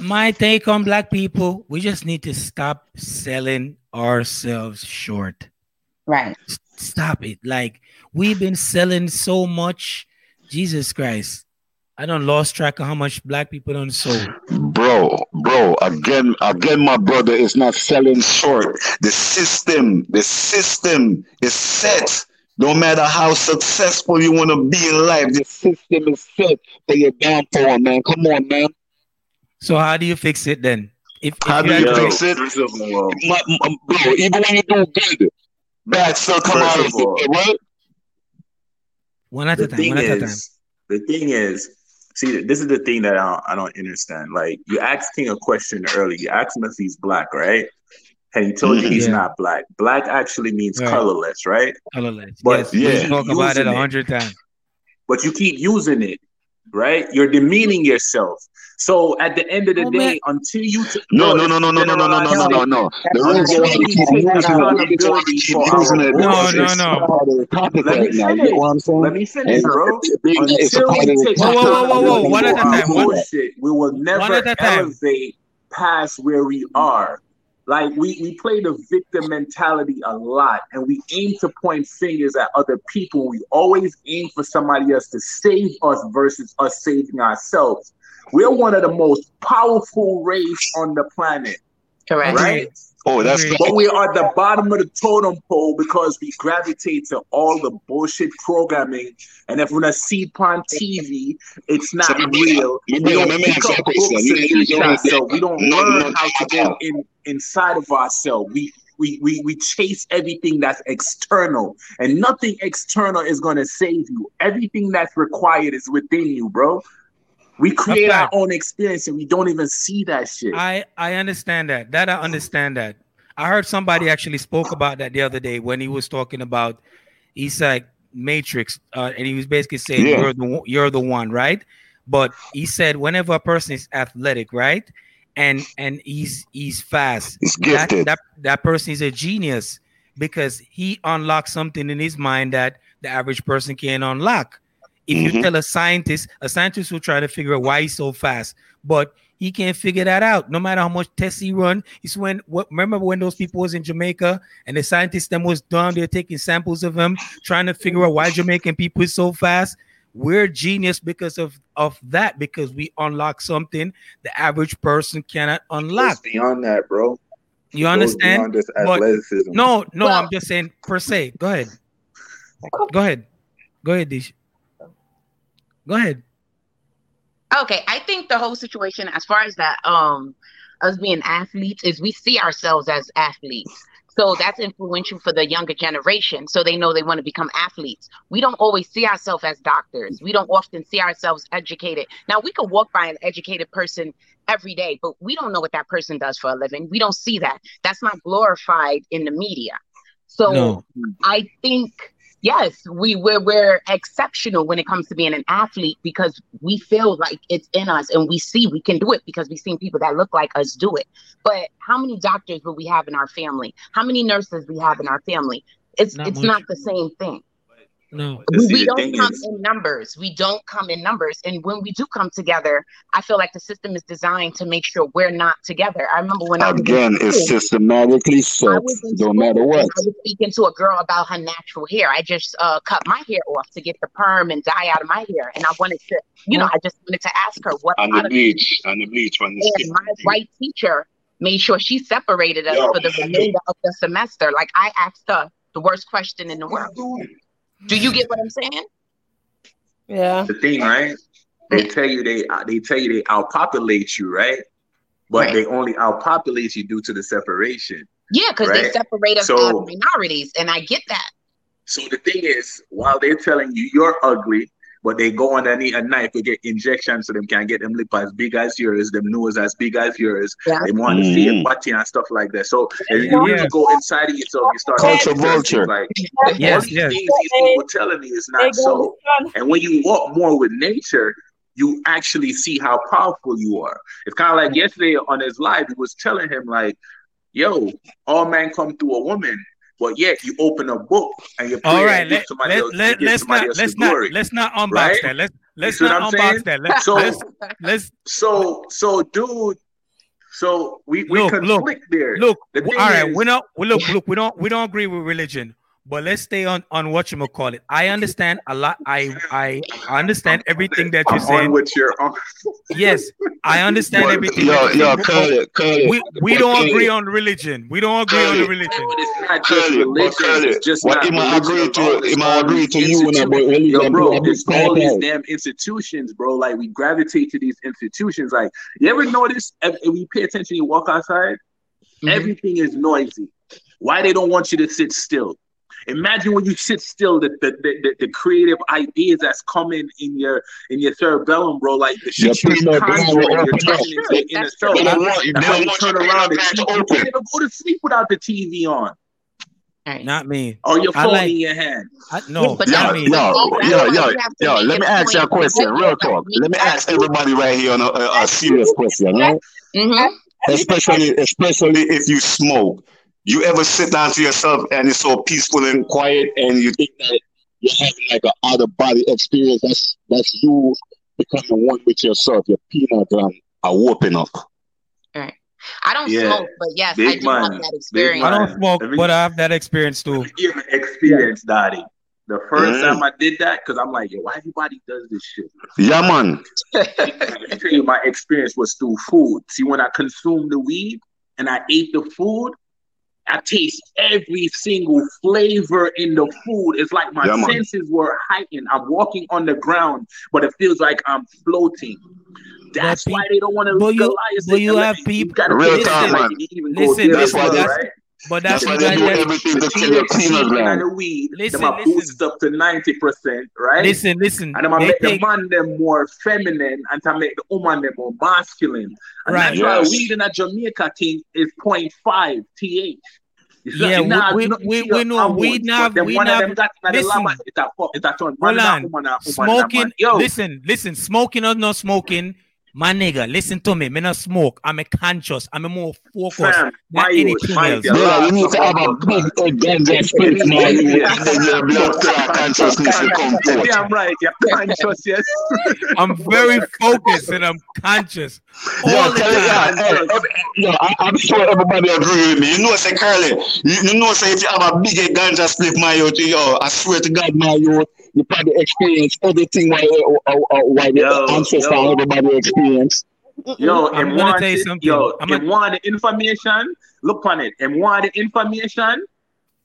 my take on black people, we just need to stop selling ourselves short. Right. Stop it. Like we've been selling so much Jesus Christ. I don't lost track of how much black people don't sold. Bro, bro, again, again, my brother is not selling short. The system, the system is set. No matter how successful you want to be in life, the system is set for your downfall, man. Come on, man. So how do you fix it then? If, if how do you fix it? My, my, bro, even when you do good, bad still come out of it, right? One at a time. One at a time. The thing is, see, this is the thing that I don't, I don't understand. Like, you asked King a question earlier. You asked him if he's black, right? And he told you mm-hmm. he's yeah. not black. Black actually means right. colorless, right? Colorless. But yes, yeah, talk about it a hundred times. But you keep using it, right? You're demeaning yourself. So at the end of the oh, day, man. until you t- no, no, no, no, no, no, no, no, no, no, no. The reason why you keep using it, no, no, no. Let me finish. Let me finish, bro. Until we take whoa, whoa, whoa, whoa, one at a time. Bullshit, we will never elevate past where we are. Like we we play the victim mentality a lot, and we aim to point fingers at other people. We always aim for somebody else to save us versus us saving ourselves. We're one of the most powerful race on the planet. Correct. Right? Oh, that's but we are at the bottom of the totem pole because we gravitate to all the bullshit programming. And if we're gonna see on TV, it's not so, real. We don't pick up books and so we don't learn how to go in inside of ourselves. We we, we we chase everything that's external, and nothing external is gonna save you. Everything that's required is within you, bro. We create our own experience and we don't even see that shit. I I understand that. That I understand that. I heard somebody actually spoke about that the other day when he was talking about he's like Matrix, uh, and he was basically saying yeah. you're the you're the one, right? But he said whenever a person is athletic, right, and and he's he's fast, he's gifted. That, that that person is a genius because he unlocks something in his mind that the average person can't unlock. If mm-hmm. you tell a scientist, a scientist will try to figure out why he's so fast, but he can't figure that out. No matter how much tests he run, it's when what remember when those people was in Jamaica and the scientists them was down there taking samples of him, trying to figure out why Jamaican people is so fast. We're genius because of of that because we unlock something the average person cannot unlock. It's beyond that, bro. You understand? But, no, no, well, I'm just saying per se. Go ahead. Go ahead. Go ahead, Dish. Go ahead. Okay, I think the whole situation, as far as that, um, us being athletes, is we see ourselves as athletes. So that's influential for the younger generation. So they know they want to become athletes. We don't always see ourselves as doctors. We don't often see ourselves educated. Now we could walk by an educated person every day, but we don't know what that person does for a living. We don't see that. That's not glorified in the media. So no. I think yes, we we're, we're exceptional when it comes to being an athlete because we feel like it's in us and we see we can do it because we've seen people that look like us do it. But how many doctors will we have in our family? How many nurses we have in our family? It's not it's much. not the same thing. No, we, we don't come is, in numbers. We don't come in numbers. And when we do come together, I feel like the system is designed to make sure we're not together. I remember when again, it's systematically set. No matter what. I was speaking to a girl about her natural hair. I just uh, cut my hair off to get the perm and dye out of my hair, and I wanted to, you know, I just wanted to ask her what on the bleach, on the bleach, on the and my white teacher made sure she separated us Yo, for the remainder of the semester. Like I asked her the worst question in the world. Do you get what I'm saying? Yeah. The thing, right? They tell you they uh, they tell you they outpopulate you, right? But right. they only outpopulate you due to the separation. Yeah, because right? they separate us so, as minorities, and I get that. So the thing is, while they're telling you you're ugly, but they go underneath a knife to get injections so them can get them lip as big as yours, them nose as big as yours. Yeah. They want mm-hmm. to see a body and stuff like that. So if you really go inside of yourself, you start culture vulture. Like yes, yes. things these people telling me is not so. And when you walk more with nature, you actually see how powerful you are. It's kind of like yesterday on his live, he was telling him like, "Yo, all men come through a woman." But yet you open a book and you all right. Let, let, else, let, let's not let's not let's not unbox right? that. Let's let's not unbox that. Let's, so let's, let's so so dude. So we we look, conflict look, there. Look, the all right. Is, we don't we look look we don't we don't agree with religion. But let's stay on on what you call it. I understand a lot. I I understand everything that you're saying. with your yes, I understand everything. Yo, yo, cut it, cut it. We we don't agree on religion. We don't agree on the religion. It's not just religion. It's just what not I agree to? Am I agree to you when I religion? Yo, bro, it's all these damn institutions, bro. Like we gravitate to these institutions. Like you ever notice? If we pay attention, you walk outside. Mm-hmm. Everything is noisy. Why they don't want you to sit still? Imagine when you sit still, the the, the, the creative ideas that's coming in your in your cerebellum, bro. Like the shit you're you're turning into inner self. They don't want you. Don't want turn around the TV. You can't go to sleep without the TV on. Not me. Or your phone like, in your hand. I, no, but yo, yo, yo, yo, yo, let me ask you a question. Real talk. Let me ask everybody right here on a, a, a serious question, right? Mm-hmm. Especially, especially if you smoke you ever sit down to yourself and it's so peaceful and quiet and you think that you're having like an out of body experience that's that's you becoming one with yourself your pineal gland are whooping up right I don't yeah. smoke, but yes, Big I do man. have that experience. I don't smoke, Every, but I have that experience too. Experience, Daddy. The first mm. time I did that, because I'm like, yo, why everybody does this shit? Yeah, man. I tell you, my experience was through food. See, when I consumed the weed and I ate the food, I taste every single flavor in the food. It's like my yeah, senses were heightened. I'm walking on the ground, but it feels like I'm floating. That's why they don't want to legalize you, it. You have people. You real time, man. Listen, listen, right? But that's, that's why they do everything to kill your pineal gland. The weed, listen, them listen. boost up to ninety percent, right? Listen, listen. And I'm make take... the man them more feminine and to make the woman them more masculine. And right. that's yes. why weed in a Jamaica thing is 0.5 th. Yeah, we, we, we, we know we now we now listen. Hold on. Smoking. Listen, listen. Smoking or not smoking my nigga, listen to me. Me not smoke. I'm a conscious. I'm a more focused. Fam, not anything else. Yeah, you need to have a big ganja spirit now. <laughs> Your blood consciousness will come forth. Yeah, I'm right. You're conscious, yes. <laughs> I'm very focused and I'm conscious. All yo, the time. Yeah, hey, yo, I, I'm sure everybody agree with me. You know, say Curly, you, you know, say if you have a big ganja split, my yo, yo, I swear to God, my yo, you probably experience everything why, uh, uh, uh why the ancestors everybody experience. Yo, I'm and gonna tell you something. Yo, I'm and want the information, look on it. And want the information,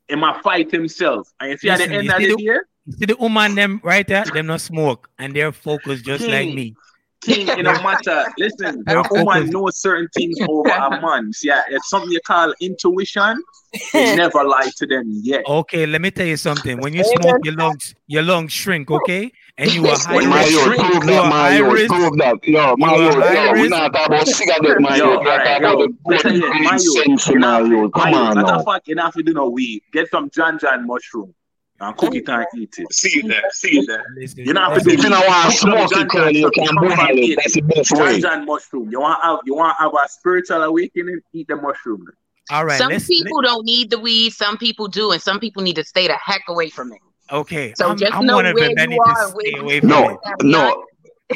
and my fight himself. And you see Listen, at the end of the year. You see the woman them right there, them not smoke and they're focused just King. like me thing in a matter. Listen, a woman knows certain things over a man. Yeah, it's something you call intuition. You <laughs> never lie to them yet. Okay, let me tell you something. When you smoke, your lungs, your lungs shrink. Okay, and you are high my risk. Yo, prove that, my yo, prove that. Yo, my yo, yo, we're not about cigarette, my yo. We're talking about the body sense, my yo. Come on now. Matter of fact, you have to do no weed. Get some John John mushroom and cook it and eat it. See that, see that. You know, if you don't want to smoke it, Curly, you can boil it. That's the best way. And mushroom. You want have you want have a spiritual awakening? Eat the mushroom. All right. Some people let don't need the weed. Some people do, and some people need to stay the heck away from it. Okay. So I'm, just I'm know where you are. Where you no, no.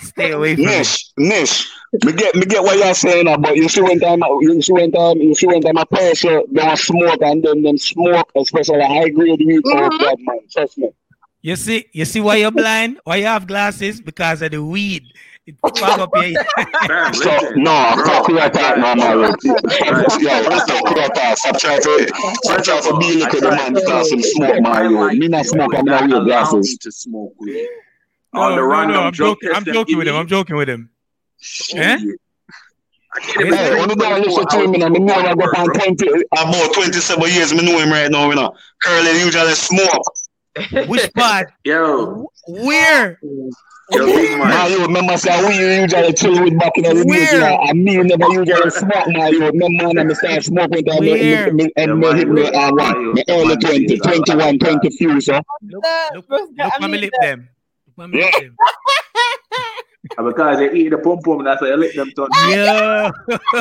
Stay away from Nish, it. Nish. Me get me get what you're saying, but you see when time you see when time you see when time a person don't smoke and then them smoke, especially high grade weed mm-hmm. oh man, trust me. You see, you see why you're blind? Why you have glasses? Because of the weed. It up your so, no, stop your attack, no, man. Yo, stop your attack. Stop trying to, stop trying to be like the man because some smoke, man. Me not smoke, I'm not wear glasses. To smoke weed. On oh, no, no, I'm joking. I'm joking with him. I'm joking with him. Eh? Hey, when you go listen to him, I mean, now I go on 20, about 27 years, I know him right now, you know. Curly usually smoke. Which spot? Yo. Where? Yo, big man. you remember say we usually chill with back in the music. I mean never usually smoke man. You remember when I start smoking that Where? and me hit me uh, what? Me early 20, 21, 20 few so. Look, look, look, look my lip them. Look my lip <laughs> them. because they eat the pom pom, that's why you lick them tongue. Yeah.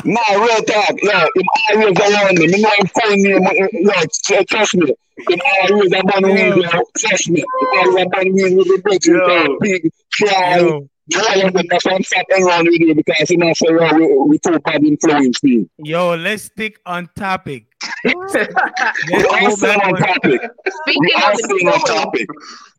nah, real talk. Yo, him always around me. Me know him phone me. Yo, trust me. Him always a bun weed, yo. Trust me. Him always a bun weed with the bitch. Yo. Big, try. Yo. Try and that's why I'm sat around with you because he not say, yo, we, we too bad influence me. Yo, let's stick on topic. <laughs> Let's are go still on on topic. We Speaking are of still on it, topic.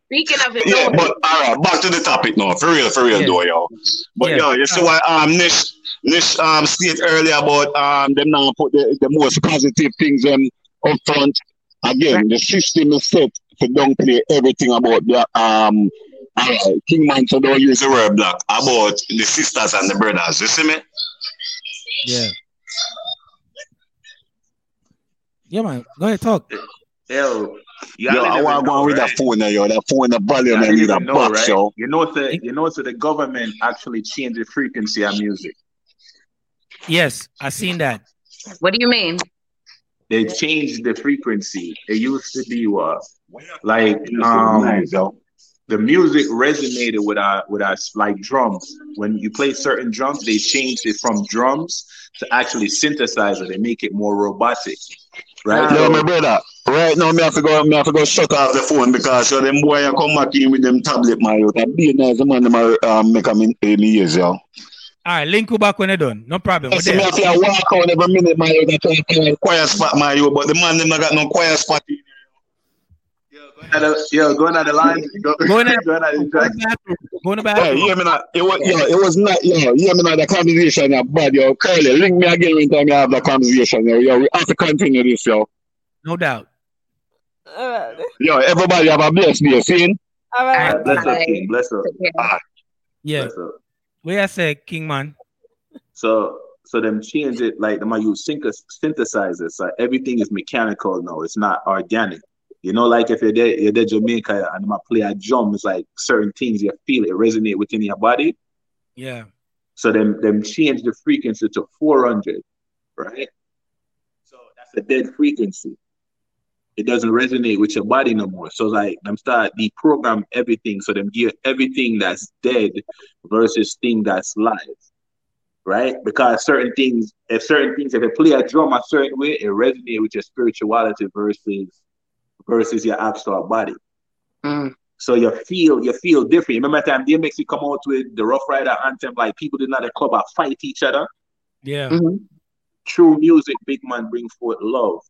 Speaking of it, Yeah, but all right, back to the topic now. For real, for real, Yeah. though, yo. But Yeah. yo, you see what um Nish Nish um stated earlier about um them now put the, the most positive things um up front. Again, the system is set to downplay everything about the um uh, King Man so don't use the word black about the sisters and the brothers. You see me? Yeah. Yeah, man. Go ahead, talk. Yo, Yo, I want to go with that phone there, yo. That phone, in the volume, I and need a know, box, right? yo. You know, so, you know, so the government actually changed the frequency of music. Yes, I seen that. what do you mean? They changed the frequency. It used to be what, like, um, yo. the music resonated with our with us like drums. When you play certain drums, they changed it from drums to actually synthesizer. They make it more robotic, right? Yo, So- my brother. Right now, me have to go. Me have to go shut off the phone because so them boy come back in with them tablet, man. Yo, that be nice, the man. Them a, um, make them in in years, yo. All right, link you back when you're done. No problem. We're me have to walk out every minute, man. Yo, that kind of quiet spot, man. Yo, but the man them not got no quiet spot. in Yo, going on the line. Go, Go in there. going on the Go in track. the bathroom. Go in the Yeah, bathroom. hear me not. It was, yo, it was not, yo, hear me not. The conversation is bad, yo. Curly, link me again when time you have the conversation, yo. Yo, we have to continue this, yo. No doubt. All right. Yo, everybody have a blessed day, see? All right. Bless up, King. Bless up. Yeah. Bless up. Where I said, King Man. So so them change it like them I use synth- synthesizers. So everything is mechanical now. It's not organic. You know, like if you're there, you're there Jamaica and I play a drum, it's like certain things you feel it resonate within your body. Yeah. So them them change the frequency to 400, right? So that's a dead frequency. It doesn't resonate with your body no more. So like them start deprogram everything. So them give everything that's dead versus thing that's live. Right? Because certain things, if certain things, if you play a drum a certain way, it resonates with your spirituality versus versus your actual body. Mm. So you feel you feel different. Remember that time DMX come out with the Ruff Ryder anthem, like people did not at the club uh, fight each other. Yeah. Mhm. True music, big man bring forth love.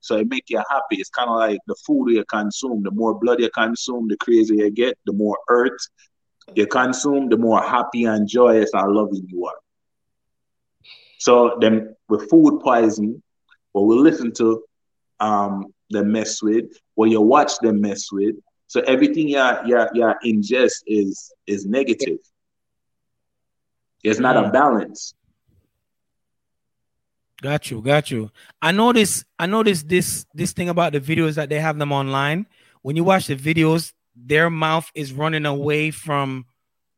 So it make you happy. It's kind of like the food you consume. The more blood you consume, the crazier you get. The more earth you consume, the more happy and joyous and loving you are. So then with food poison, what we listen to um them mess with, what you watch them mess with. So everything you you you ingest is is negative. It's not a Mm. balance. Got you, got you. I notice, I noticed this this thing about the videos that they have them online. When you watch the videos, their mouth is running away from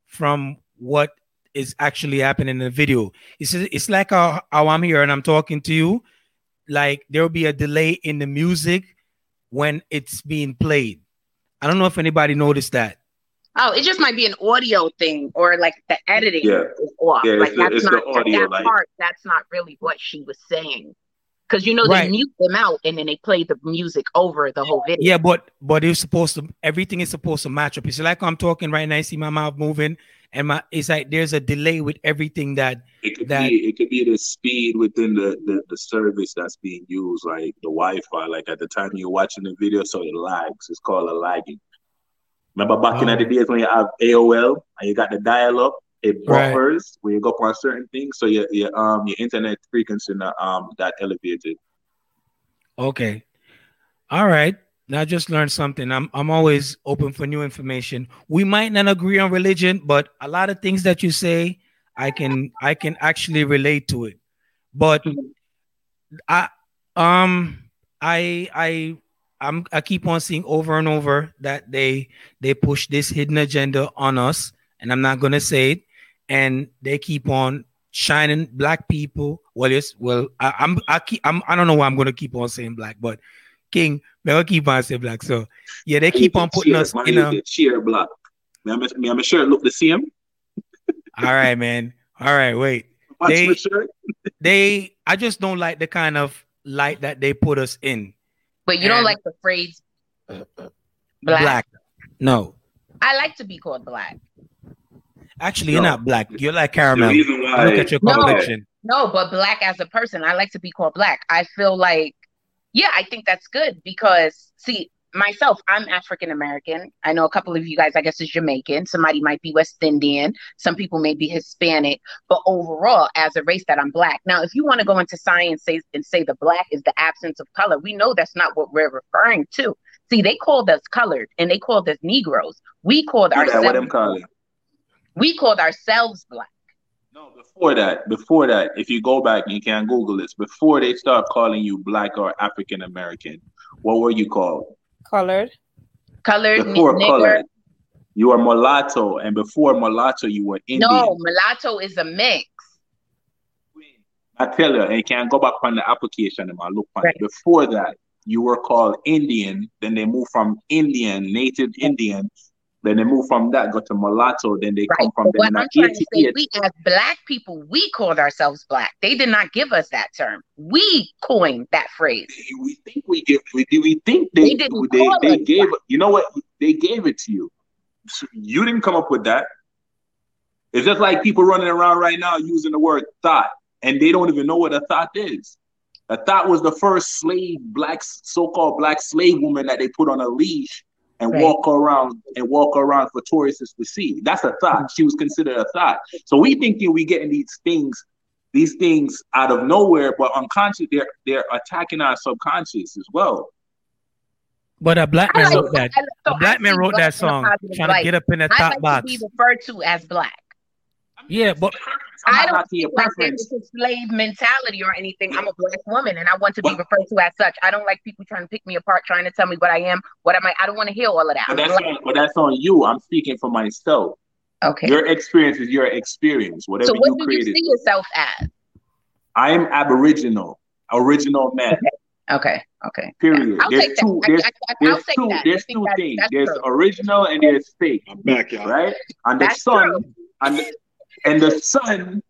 from what is actually happening in the video. It's it's like how, how I'm here and I'm talking to you. Like there will be a delay in the music when it's being played. I don't know if anybody noticed that. Oh, it just might be an audio thing or like the editing Yeah. is off. Yeah, like it's the- that's the not audio, that like- part. That's not really what she was saying. Because you know Right. they mute them out and then they play the music over the whole video. Yeah, but but it's supposed to everything is supposed to match up. It's like I'm talking right now. I see my mouth moving, and my it's like there's a delay with everything that It could That- be it could be the speed within the, the the service that's being used, like the Wi-Fi. Like at the time you're watching the video, so it lags. It's called a lagging. Remember back in Oh. the days when you have AOL and you got the dial-up, it Right. buffers when you go on certain things, so your your um your internet frequency um got elevated. okay, all right. Now I just learned something. I'm I'm always open for new information. We might not agree on religion, but a lot of things that you say, I can I can actually relate to it. But I um I I I'm I keep on seeing over and over that they they push this hidden agenda on us, and I'm not gonna say it, and they keep on shining black people. Well, yes, well, I, I'm I keep I'm I don't know why I'm gonna keep on saying black, but King, never keep on saying black. So yeah, they keep on putting us in a cheer black. Me, I'm, me, I'm sure it look the same. All right, man. All right, wait. they, they, I just don't like the kind of light that they put us in. But you and don't like the phrase uh, uh, black. black. No. I like to be called black. Actually, no. you're not black. You're like caramel. Why, Look at your complexion. No, no, but black as a person, I like to be called black. I feel like, yeah, I think that's good because, see, myself, I'm African American. I know a couple of you guys, I guess, is Jamaican. Somebody might be West Indian. Some people may be Hispanic. But overall, as a race, that I'm black. Now, if you want to go into science say, and say the black is the absence of color, we know that's not what we're referring to. See, they called us colored and they called us Negroes. We called yeah, ourselves. What I'm calling. We called ourselves black. No, before that, before that, if you go back, you can Google this. Before they start calling you black or African American, what were you called? Colored. Colored. Before nigger. colored. You are mulatto, and before mulatto, you were Indian. No, mulatto is a mix. I tell you, and you can go back on the application and I look on right. Before that, you were called Indian. Then they moved from Indian, native Indian, then they move from that, go to mulatto. Then they right. come from. What I'm trying to say, we as black people, we called ourselves black. They did not give us that term. We coined that phrase. We think we give. We, we think they they, didn't they, they gave. Black. You know what? They gave it to you. You didn't come up with that. It's just like people running around right now using the word thought, and they don't even know what a thought is. A thought was the first slave, black, so-called black slave woman that they put on a leash and right. walk around and walk around for tourists to see. That's a thought. Mm-hmm. She was considered a thought. So we thinking we getting these things, these things out of nowhere, but unconscious, they're they're attacking our subconscious as well. But a black man like, wrote that. So a black man wrote that song, trying to get up in the top I like box. To be referred to as black. Yeah, but <laughs> I don't feel like there's a slave mentality or anything. I'm a black woman and I want to be referred to as such. I don't like people trying to pick me apart, trying to tell me what I am, what am I. I don't want to hear all of that. But that's, on, but that's on you. I'm speaking for myself. Okay. Your experience is your experience. Whatever so what you do created. you see yourself as? I am Aboriginal, original man. Okay. Okay. Period. Yeah, there's two. That. There's, I, I, there's two. There's two things. There's true. original and there's fake. I'm back, y'all. Right? And the that's sun. True. And the, and the sun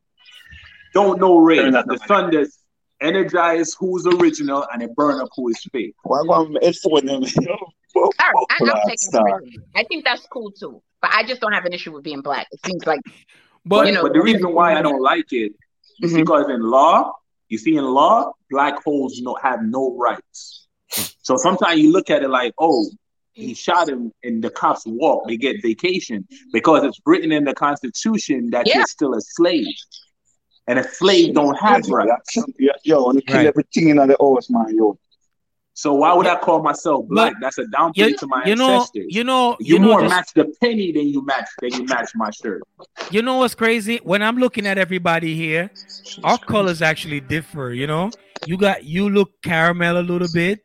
don't know race. The sun does energize who's original and it burn up who is fake. Well, I'm for them. <laughs> All right, I, am taking I think that's cool too, but I just don't have an issue with being black. It seems like, but you know, but the reason why I don't like it is mm-hmm. because in law, you see, in law, black holes you know have no rights. So sometimes you look at it like, oh, he shot him and the cops walk, they get vacation because it's written in the Constitution that yeah. you're still a slave. And a slave don't have rights. Yo, and kill right. everything in the horse, man, yo. So why would I call myself black? That's a down payment to my you know, ancestors. You know, you, you more know, match the penny than you match than you match my shirt. You know what's crazy? When I'm looking at everybody here, our colors actually differ. You know, you got you look caramel a little bit.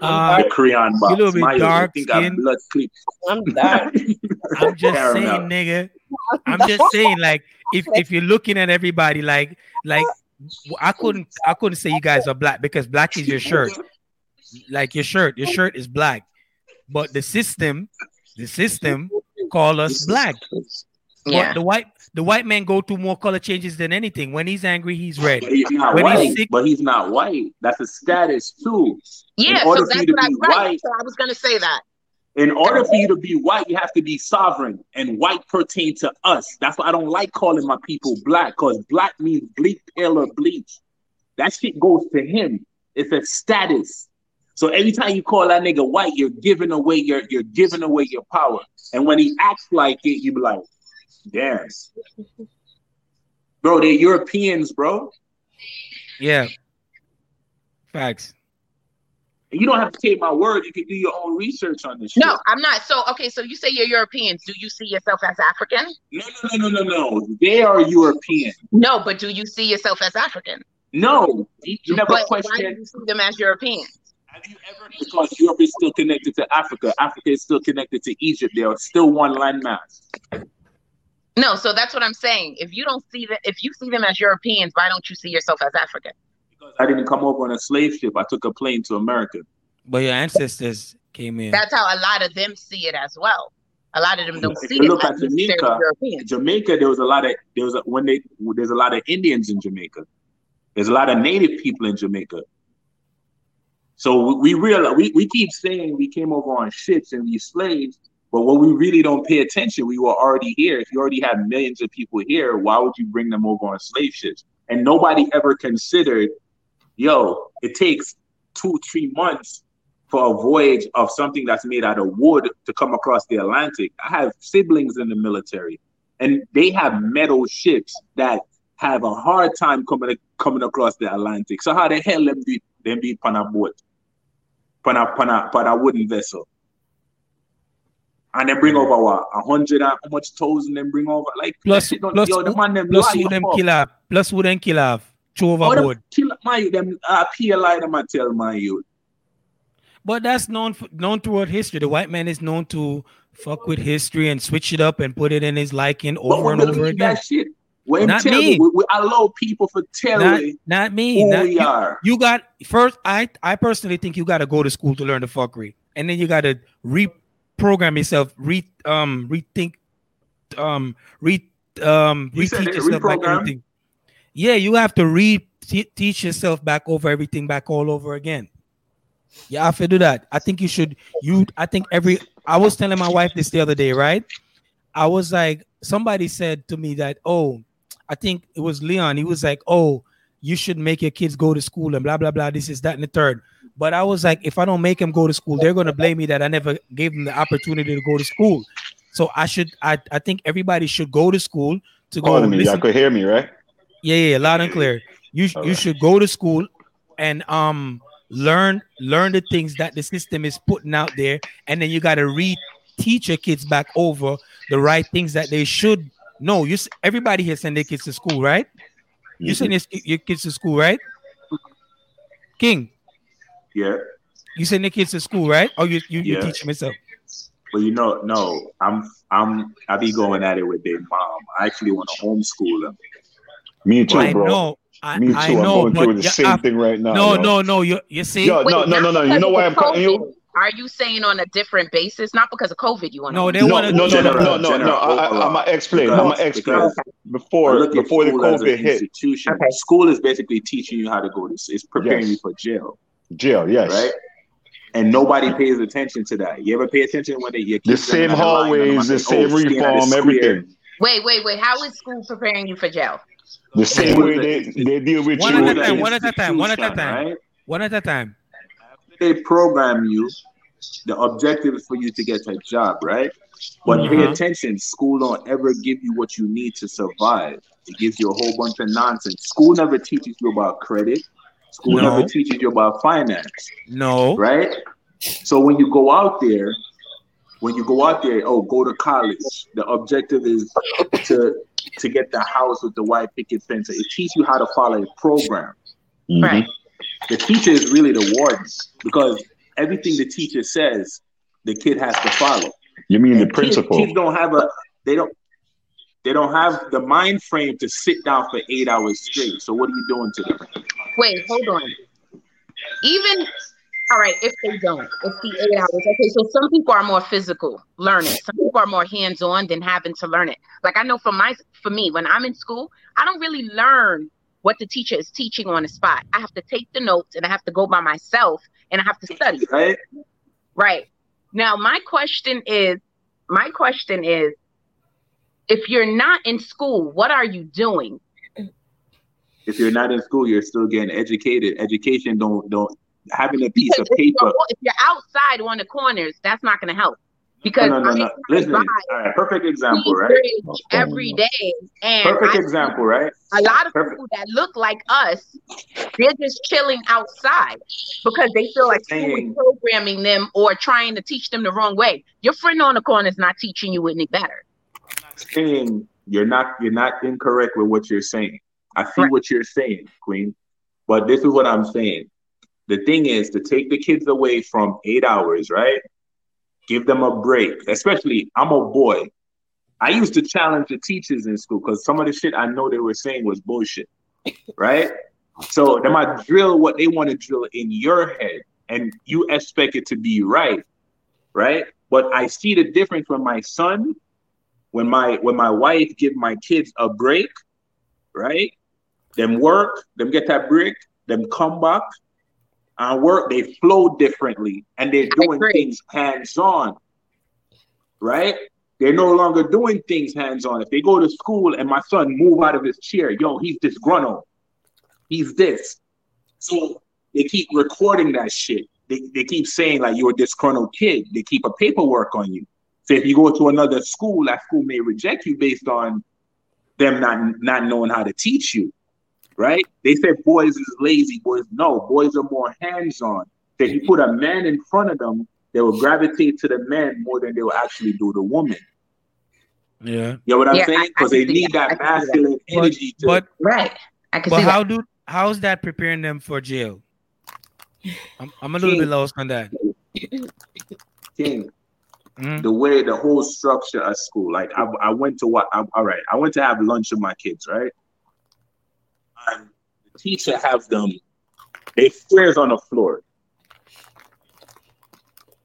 Uh, the crayon box. You little bit dark skin. Blood I'm dark. <laughs> I'm just saying, nigga. I'm just saying, like, if if you're looking at everybody, like, like, I couldn't, I couldn't say you guys are black because black is your shirt. Like your shirt, your shirt is black, but the system, the system, call us black. Yeah. The white the white man go through more color changes than anything. When he's angry, he's red. But he's not when white. He's sick, but he's not white. That's a status too. Yeah, so that's what I, right. So I was gonna say that. In order for you to be white, you have to be sovereign, and white pertain to us. That's why I don't like calling my people black, because black means bleak, pale, or bleach. That shit goes to him. It's a status. So every time you call that nigga white, you're giving away your you're giving away your power. And when he acts like it, you be like, damn. Bro, they're Europeans, bro. Yeah. Facts. You don't have to take my word. You can do your own research on this. No, shit. I'm not. So, okay, so you say you're Europeans. Do you see yourself as African? No, no, no, no, no, no. They are European. No, but do you see yourself as African? No. You never but Why do you see them as Europeans? Have you ever because Europe is still connected to Africa, Africa is still connected to Egypt. They are still one landmass. No, so that's what I'm saying. If you don't see that, if you see them as Europeans, why don't you see yourself as African? Because I didn't come over on a slave ship. I took a plane to America. But your ancestors came in. That's how a lot of them see it as well. A lot of them don't If see you it look at Jamaica, Jamaica, there was a lot of there was a, when they there's a lot of Indians in Jamaica. There's a lot of native people in Jamaica. So we, we realize we, we keep saying we came over on ships and we slaves, but when we really don't pay attention, we were already here. If you already had millions of people here, why would you bring them over on slave ships? And nobody ever considered, yo, it takes two, three months for a voyage of something that's made out of wood to come across the Atlantic. I have siblings in the military, and they have metal ships that have a hard time coming coming across the Atlantic. So how the hell them be them be on a boat, on a, on a, on a wooden vessel? And then bring over what a hundred and how much thousand them bring over like Plus, plus, yo, the man them plus who them kill off. Plus who them kill off. Throw Oh, overboard. kill my them uh, PLI them I tell my youth. But that's known for, known throughout history. The white man is known to fuck with history and switch it up and put it in his liking over and over again. that shit. When Not tell me. we, we allow people for tell Not, not me. who not- we you, are. you got first. I I personally think you got to go to school to learn the fuckery, and then you got to reprogram yourself, re um rethink, um re um You reteach yourself back everything. Yeah, you have to re teach yourself back over everything back all over again. Yeah, I have to do that. I think you should. You, I think every. I was telling my wife this the other day, right? I was like, somebody said to me that, oh, I think it was Leon. He was like, oh, you should make your kids go to school and blah blah blah. This is that and the third. But I was like, if I don't make them go to school, they're gonna blame me that I never gave them the opportunity to go to school. So I should. I I think everybody should go to school to go. Pardon me, y'all could hear me, right? yeah, yeah, loud and clear. You you should go to school and um learn learn the things that the system is putting out there, and then you got to re-teach your kids back over the right things that they should know. You everybody here send their kids to school, right? You send your, your kids to school, right? King, Yeah, you send your kids to school, right? Or you you, you teach them yourself? but you know, no, I'm I'm I be going at it with their mom. I actually want to homeschool them. Me too, I bro. know, I, Me too. I I'm know, going through the same have- thing right now. no, yo. no, no. You you see, Yo, Wait, no, no, no, no. You know why I'm cutting you? Are you saying on a different basis? Not because of COVID, you want No, to? they No, wanna- no, no, no, no, no, no. I, I, I'm overall. gonna explain. I'm gonna explain. Before before the school as an COVID hit. Okay. School is basically teaching you how to go to. It's preparing Yes. you for jail, jail. Yes. right? And nobody pays attention to that. You ever pay attention when they you The same them in the line hallways, the oh, same stand at a reform, everything. Wait, wait, wait. How is school preparing you for jail? The same way they, they deal with One you. at a time, one at a time, one at a time. right? one at a time. they program you, the objective is for you to get a job, right? But pay Mhm. attention, school don't ever give you what you need to survive. It gives you a whole bunch of nonsense. School never teaches you about credit. School No. never teaches you about finance, No, right? So when you go out there, when you go out there, oh, go to college. The objective is to to get the house with the white picket fence. It teaches you how to follow a program. Mhm. Right. The teacher is really the warden because everything the teacher says, the kid has to follow. You mean the And kids- principal? Kids, don't have a they don't they don't have the mind frame to sit down for eight hours straight. So what are you doing to them? Wait, hold on. Even all right, if they don't, if the eight hours. Okay, so some people are more physical learning. Some people are more hands-on than having to learn it. Like I know for my for me, when I'm in school, I don't really learn what the teacher is teaching on the spot. I have to take the notes and I have to go by myself and I have to study. Right? Right. Now, my question is my question is if you're not in school, what are you doing? If you're not in school, you're still getting educated. Education don't don't having a piece of Because if paper. you're, if you're outside on the corners, that's not going to help. Because No, no, no, I. Listen, all right, perfect example, right? Every oh, day, and Perfect I example, right? a lot of Perfect. people that look like us, they're just chilling outside because they feel like school is programming them or trying to teach them the wrong way. Your friend on the corner is not teaching you any better. saying you're not you're not incorrect with what you're saying. I see Right. what you're saying, Queen. But this is what I'm saying. the thing is to take the kids away from eight hours, right? Give them a break. Especially, I'm a boy. I used to challenge the teachers in school because some of the shit I know they were saying was bullshit, right? So they might drill what they want to drill in your head, and you expect it to be right, right? But I see the difference when my son, when my when my wife give my kids a break, right? Them work, them get that break, them come back and work. They flow differently, and they're doing things hands on, right? They're no longer doing things hands on. If they go to school and my son move out of his chair, yo, he's disgruntled. He's this. So they keep recording that shit. They, they keep saying like you're a disgruntled kid. They keep a paperwork on you. So if you go to another school, that school may reject you based on them not not knowing how to teach you. Right? They say boys is lazy. Boys, no, boys are more hands-on. So if you put a man in front of them, they will gravitate to the man more than they will actually do the woman. Yeah. You know what I'm yeah, saying? Because they need that, that masculine that. energy. But, to, but right. I can but see how that. do how's that preparing them for jail? I'm, I'm a little King, bit lost on that. King, mm-hmm. the way the whole structure of school, like I, I went to what? I, all right, I went to have lunch with my kids, right? And the teacher have them. They squares on the floor.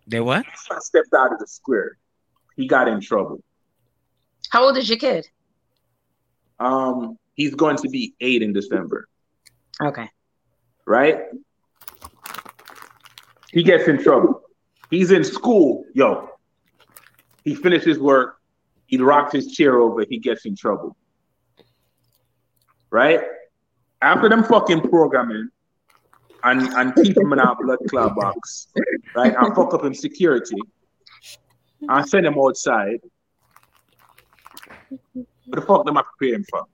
They what? I stepped out of the square. He got in trouble. How old is your kid? Um, he's going to be eight in December. Okay. Right? He gets in trouble. He's in school, yo. He finishes work. He rocks his chair over. He gets in trouble. Right? After them fucking programming and, and keep him in our blood club box, right? I fuck up him security. I send him outside. What the fuck am I preparing for?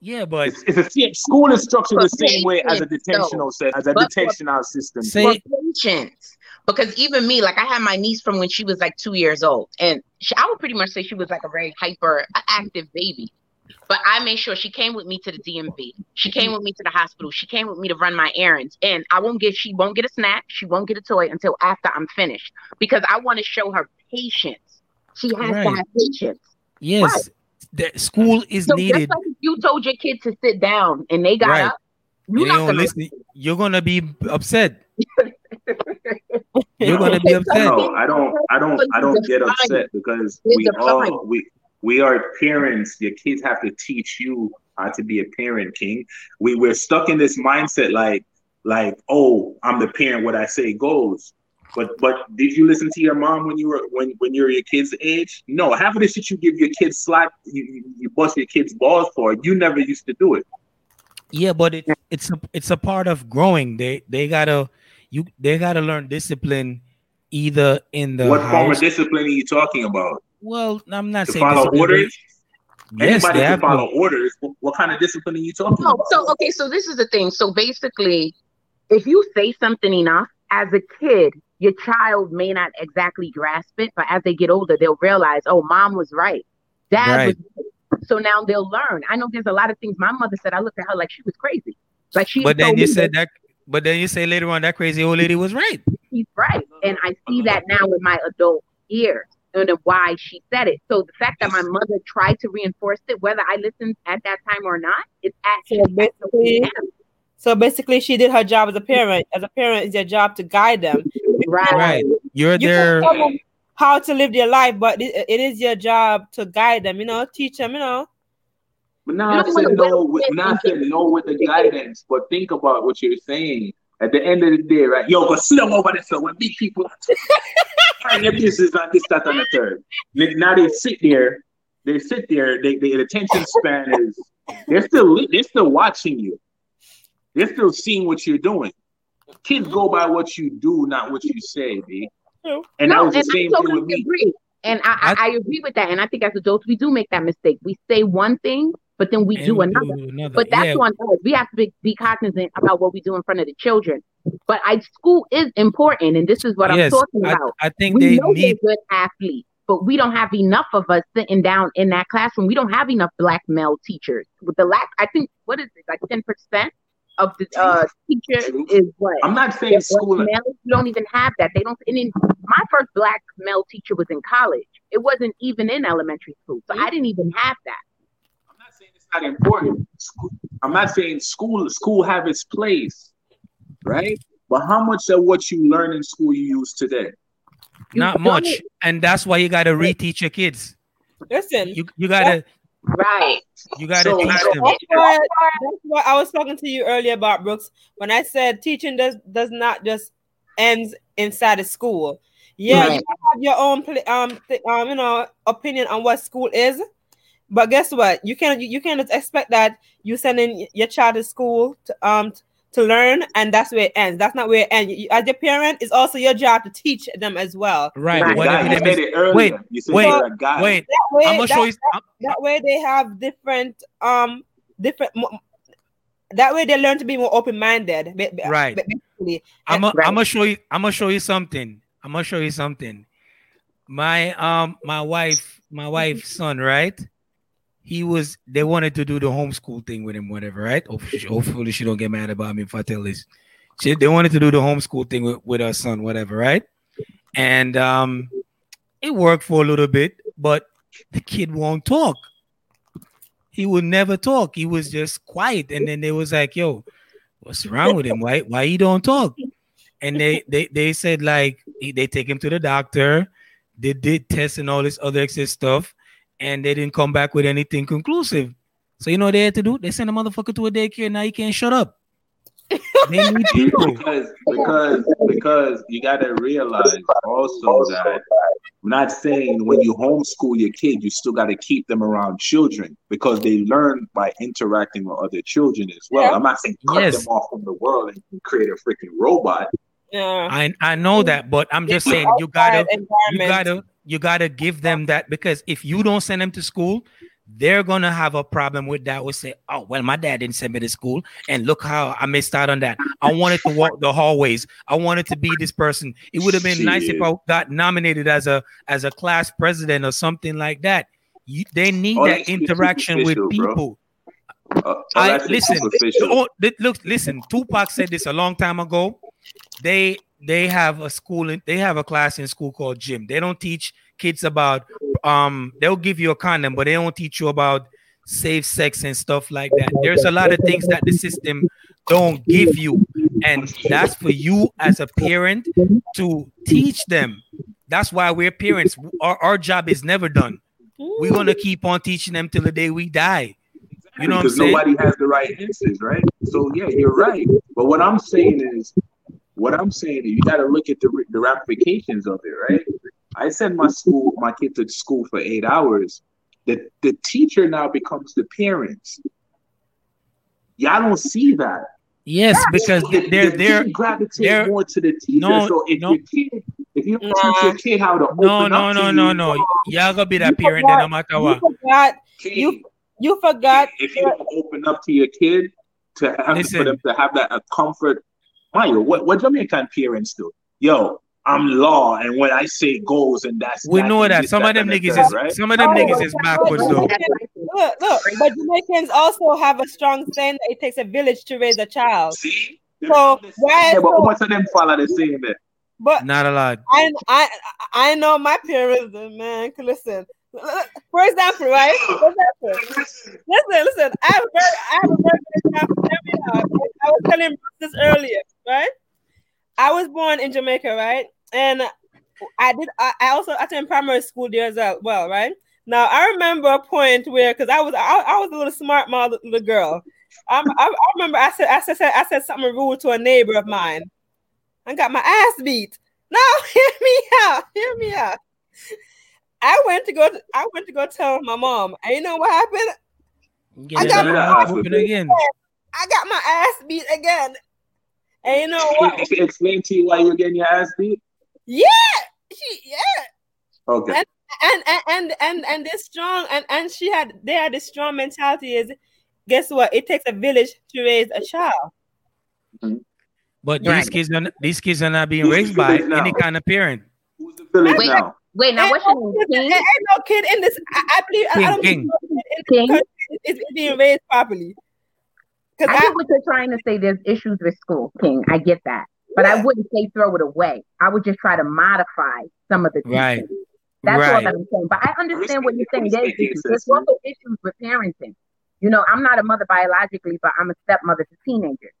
Yeah, but it's, it's a school is structured the same way as a detentional set, as a detentional system. Say patience. Because even me, like I had my niece from when she was like two years old, and she, I would pretty much say she was like a very hyper active baby. But I made sure she came with me to the DMV. She came mm-hmm. with me to the hospital. She came with me to run my errands. And I won't get she won't get a snack. She won't get a toy until after I'm finished. Because I want to show her patience. She has right. to have patience. Yes. Right. That school is so needed. Just like you told your kid to sit down and they got right. up. You're not gonna listen. You're gonna be upset. <laughs> you're gonna be upset. No, I don't. I don't. I don't get upset because we all we we are parents. Your kids have to teach you how to be a parent, King. We we're stuck in this mindset like like oh I'm the parent. What I say goes. But but did you listen to your mom when you were when when you were your kid's age? No, half of the shit you give your kids slack, you, you bust your kids balls for. You never used to do it. Yeah, but it, it's a it's a part of growing. They they gotta you they gotta learn discipline either in the what house. form of discipline are you talking about? Well, I'm not to saying follow orders. Yes, Anybody can follow to. orders. What, what, kind of discipline are you talking no, about? So okay, so this is the thing. So basically, if you say something enough as a kid, your child may not exactly grasp it, but as they get older, they'll realize, oh, mom was right. Dad right. was right. So now they'll learn. I know there's a lot of things my mother said. I looked at her like she was crazy. Like she But then you said that, but then you say later on that crazy old lady was right. She's right. And I see that now with my adult ears and why she said it. So the fact that my mother tried to reinforce it, whether I listened at that time or not, it's actually so basically, she did her job as a parent. As a parent, it's your job to guide them. Right. Right. You're you there. How to live their life, but it, it is your job to guide them. You know, teach them. You know. But now I said no. With, now I said no with the guidance. But think about what you're saying. At the end of the day, right? Yo, go sit down over there. So when big people, <laughs> and your business on this, that, and the third. Now they sit there. They sit there. They, they, the attention span is. They're still. They're still watching you. They're still seeing what you're doing. Kids go by what you do, not what you say, B. And no, that was the same thing with me. Agree. And I, I, I, agree with that. And I think as adults, we do make that mistake. We say one thing, but then we do another. do another. But that's yeah. on us. We have to be, be, cognizant about what we do in front of the children. But I, school is important, and this is what yes, I'm talking about. I, I think we they know need good athletes, but we don't have enough of us sitting down in that classroom. We don't have enough black male teachers. With the lack, I think what is it like ten percent of the uh, teacher is what? I'm not saying school. Male, you don't even have that. They don't. And in, my first black male teacher was in college. It wasn't even in elementary school, so I didn't even have that. I'm not saying it's important. I'm not saying school school have its place, right? But how much of what you learn in school you use today? Not much, and that's why you got to reteach your kids. Listen, you you gotta right. You gotta so, teach them. That's why, that's why I was talking to you earlier about Brooks when I said teaching does does not just ends inside of school. Yeah, right. you have your own um th- um you know opinion on what school is, but guess what? You can't you, you can't expect that you sending your child to school to um to learn, and that's where it ends. That's not where it ends. You, as your parent, it's also your job to teach them as well. Right. right. Wait, wait, wait, wait. Way, I'm gonna show you. That, that, way, they have different, um, different. That way, they learn to be more open-minded. Right. Basically. I'm gonna show you. I'm gonna show you something. I'm gonna show you something. My um, my wife, my wife's son, right? He was they wanted to do the homeschool thing with him, whatever, right? Hopefully, she don't get mad about me if I tell this. She, they wanted to do the homeschool thing with, with our son, whatever, right? And um, it worked for a little bit, but the kid won't talk. He would never talk. He was just quiet. And then they was like, "Yo, what's wrong with him? Why why he don't talk?" And they they they said like they take him to the doctor. They did tests and all this other extra stuff and they didn't come back with anything conclusive. So you know what they had to do? They sent a motherfucker to a daycare. Now he can't shut up. they need <laughs> people because because because you got to realize also that I'm not saying when you homeschool your kid, you still got to keep them around children because they learn by interacting with other children as well. Yeah. I'm not saying cut yes. them off from the world and create a freaking robot. Yeah. I I know that, but I'm just saying you gotta you gotta you got to give them that because if you don't send them to school, they're gonna have a problem with that. Will say, "Oh, well, my dad didn't send me to school, and look how I missed out on that. I wanted to walk the hallways. I wanted to be this person. It would have been Shit. nice if I got nominated as a as a class president or something like that. You, they need oh, that interaction with people. Uh, I listen. Oh, look, listen. Tupac said this a long time ago. They they have a school in, they have a class in school called gym. They don't teach kids about um they'll give you a condom, but they don't teach you about safe sex and stuff like that. There's a lot of things that the system don't give you, and that's for you as a parent to teach them. That's why we're parents. Our, our job is never done. We're gonna keep on teaching them till the day we die. You know, because nobody has the right answers, right? So yeah, you're right. But what I'm saying is, what I'm saying is you got to look at the, the ramifications of it, right? I send my school, my kid to school for eight hours. The, the teacher now becomes the parents. Y'all don't see that. Yes, because the, they're the they're gravitate they're, more to the teacher. No, so if no, your kid, if you nah, teach your kid how to open no, no, no, no, no, y'all gonna be that parent forgot, no matter what. You forgot. You you forgot. If you open up to your kid to have Listen, for them to have that a comfort Mario, what, what Jamaican parents do? Yo, I'm law, and when I say goes, and that's we know that some of them niggas is right? some of them oh, niggas is backwards though. Look, look, but Jamaicans also have a strong saying that it takes a village to raise a child. See, so why? Yeah, but most of them follow the same there. But not a lot. I I I know my parents, man. Listen, for example, right? For example, listen, listen. I have a very, I have a very good example. I was telling this earlier, right? I was born in Jamaica, right? And I did. I, I also attended primary school there as well, right? Now I remember a point where, because I was, I, I, was a little smart mouth little girl. I, I, remember I said, I said, I said something rude to a neighbor of mine, and got my ass beat. Now <laughs> hear me out. Hear me out. I went to go. To, I went to go tell my mom. And you know what happened? Get I got my ass beat again. I got my ass beat again. And you know what? She explained to you why you're getting your ass beat. Yeah, she yeah. Okay. And and and and and, and this strong and and she had they had this strong mentality is guess what? It takes a village to raise a child. Mm-hmm. But right. these kids are these kids are not being Who's raised by now? any kind of parent. Who's the village Wait, now? Wait, now what's your name? Ain't no kid in this. I, I believe King, I don't King. King. Is being raised properly. I, I get what you're trying to say. There's issues with school, King. I get that. But yeah. I wouldn't say throw it away. I would just try to modify some of the teaching. Right. That's right. all that I'm saying. But I understand what you're saying. There's, issues. There's also issues with parenting. You know, I'm not a mother biologically, but I'm a stepmother to teenagers.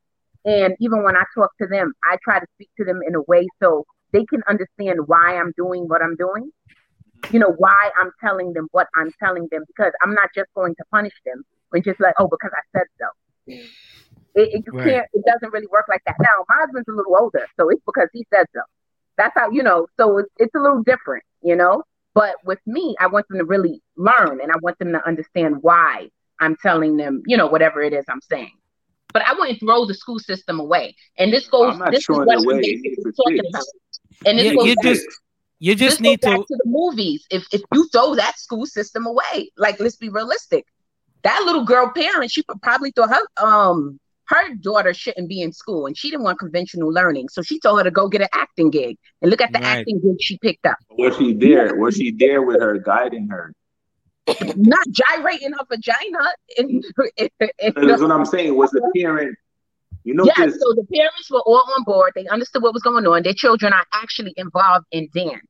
And even when I talk to them, I try to speak to them in a way so they can understand why I'm doing what I'm doing. You know, why I'm telling them what I'm telling them because I'm not just going to punish them when just like, oh, because I said so. It, it you right. can't. It doesn't really work like that. Now, my husband's a little older, so it's because he said so. That's how you know. So it's, it's a little different, you know. But with me, I want them to really learn, and I want them to understand why I'm telling them, you know, whatever it is I'm saying. But I wouldn't throw the school system away. And this goes. This is what I'm basically talking about. And this yeah, goes you back, just you just need to... to the movies. If if you throw that school system away, like let's be realistic, that little girl parent, she probably thought her um her daughter shouldn't be in school and she didn't want conventional learning. So she told her to go get an acting gig. And look at the right. acting gig she picked up. Was she there? Was she there with her, guiding her? Not gyrating her vagina. In, in, in, That's what I'm saying. Was the parent, you know, yeah, so the parents were all on board. They understood what was going on. Their children are actually involved in dance.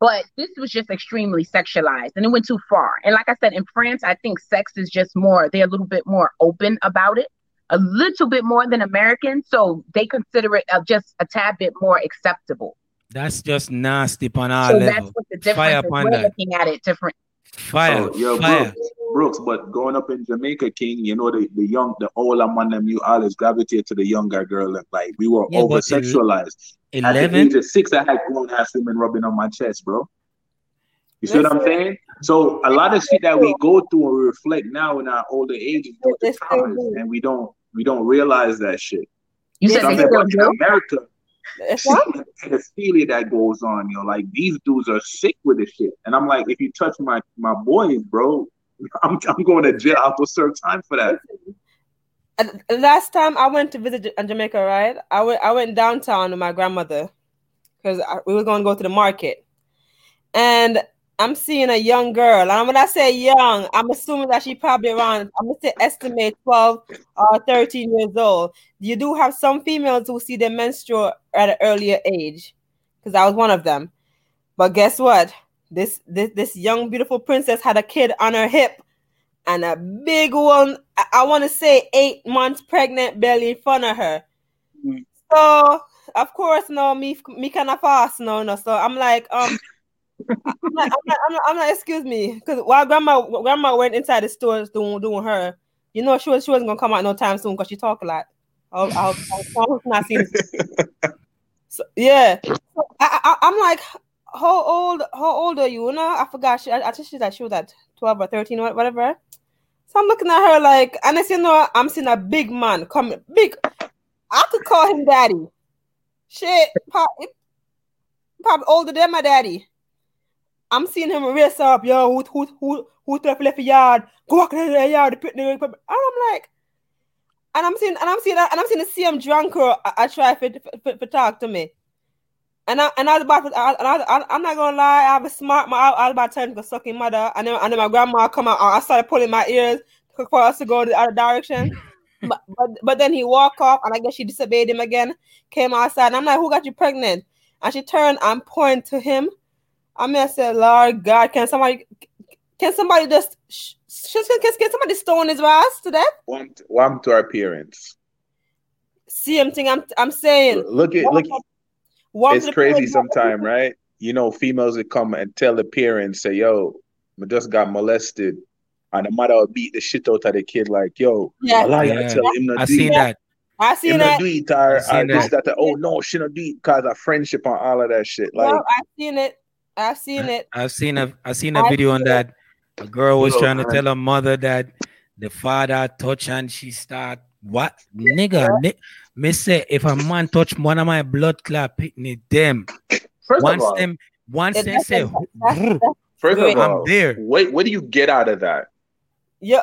But this was just extremely sexualized and it went too far. And like I said, in France, I think sex is just more, they're a little bit more open about it a little bit more than Americans, so they consider it uh, just a tad bit more acceptable. That's just nasty on our so level. that's what the difference Fire is. We're that. looking at it different. Fire, oh, yo, fire. Brooks, Brooks, but growing up in Jamaica, King, you know the, the young, the older man them, you always gravitate to the younger girl. Like we were yeah, over sexualized. Eleven. At the age of six, I had grown ass women rubbing on my chest, bro. You see Listen. what I'm saying? So a lot of shit that we go through and we reflect now in our older ages due to traumas, and we don't we don't realize that shit. You said in America, pedophilia that goes on, you know, like these dudes are sick with this shit. And I'm like, if you touch my my boys, bro, <laughs> I'm I'm going to jail. I'll serve time for that. Last time I went to visit uh, Jamaica, right? I went I went downtown with my grandmother because we were going to go to the market, and I'm seeing a young girl, and when I say young, I'm assuming that she probably around, I'm gonna say estimate 12 or 13 years old. You do have some females who see their menstrual at an earlier age, because I was one of them. But guess what? This this this young beautiful princess had a kid on her hip, and a big one. I, I want to say eight months pregnant belly in front of her. Mm. So of course, no, me me kind of fast, no, no. So I'm like, um. I'm, not, I'm, not, I'm, not, excuse me, because while grandma grandma went inside the stores doing doing her, you know she was she wasn't gonna come out no time soon because she talk a lot. I'll, I'll, I'll not seen <laughs> so, yeah. So I, I, am like, how old how old are you? you know, I forgot. She, I, I think she's like she was at 12 or 13 or whatever. So I'm looking at her like, and I you know, I'm seeing a big man coming, big. I could call him daddy. Shit, pop, probably older than my daddy. I'm seeing him race up, yo, who who who who left left yard, go walk in the yard, put the and I'm like, and I'm seeing and I'm seeing and I'm seeing the same drunker I, I try for, for, for, talk to me. And I and I was about to, I, I, am not gonna lie, I was smart. My, I was about to turn to sucking mother, and then and then my grandma come out. I started pulling my ears for us to go the other direction. <laughs> but, but but then he walked off, and I guess she disobeyed him again. Came outside, and I'm like, "Who got you pregnant?" And she turned and pointed to him, I mean, I said, Lord God, can somebody, can somebody just, can, can somebody stone his ass to death? One, one to our parents. Same thing I'm, I'm saying. Look at, look, it's crazy sometimes, right? You know, females that come and tell the parents, say, yo, I just got molested. And the mother will beat the shit out of the kid, like, yo, yeah. I yeah. tell him I seen that. I seen that. Do it, or, or this, that, that, oh no, she don't do it because of friendship and all of that shit. Like, no, I seen it. I've seen it. I've seen a I've seen a I've video on that. A girl was trying to tell her mother that the father touch and she start what nigga ni- me say if a man touch one of my blood clot picnic them First once all, them once they say First of all, I'm there. What what do you get out of that? Yeah.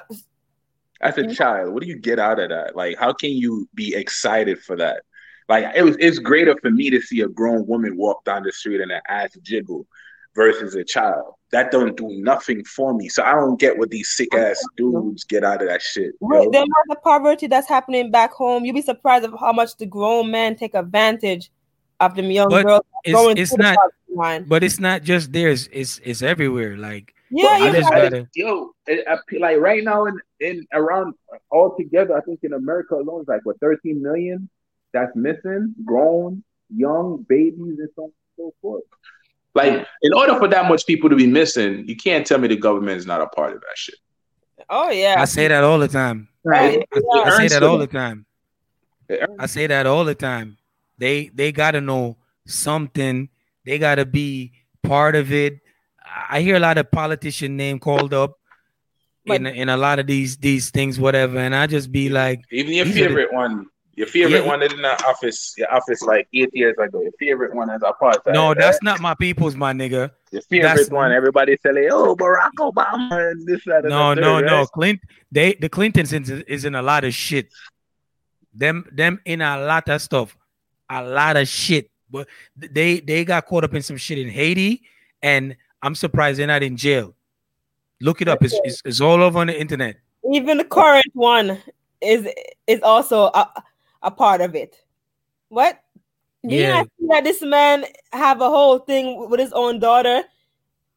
As a mm-hmm. child, what do you get out of that? Like, how can you be excited for that? Like, it was it's greater for me to see a grown woman walk down the street and her ass jiggle versus a child. That don't do nothing for me. So I don't get what these sick ass dudes get out of that shit. Wait, the amount of poverty that's happening back home, you'd be surprised of how much the grown men take advantage of them young but girls. It's, it's not, but it's not just there. It's it's, it's everywhere. Like yeah, I just gotta, yo, it, I, like right now in in around all together, I think in America alone, it's like what 13 million that's missing, grown, young babies, and so on and so forth. Like, in order for that much people to be missing, you can't tell me the government is not a part of that shit. Oh yeah, I say that all the time. Right. I, I say that all the time. I say that all the time. They they gotta know something. They gotta be part of it. I hear a lot of politician name called up in in a lot of these these things, whatever, and I just be like, even your favorite the, one, your favorite yeah. one in the office, your office like eight years ago. Your favorite one is apartheid. No, that's not my people's, my nigga. Your favorite that's, one, everybody say, "Oh, Barack Obama," and this, that, and no, the no, third, no. Right? Clint, they, the Clintons is, is in a lot of shit. Them, them in a lot of stuff, a lot of shit. But they, they got caught up in some shit in Haiti, and I'm surprised they're not in jail. Look it up. It's, it's, it's all over on the internet. Even the current one is is also a, a part of it. What? Did yeah. you see that this man have a whole thing with his own daughter?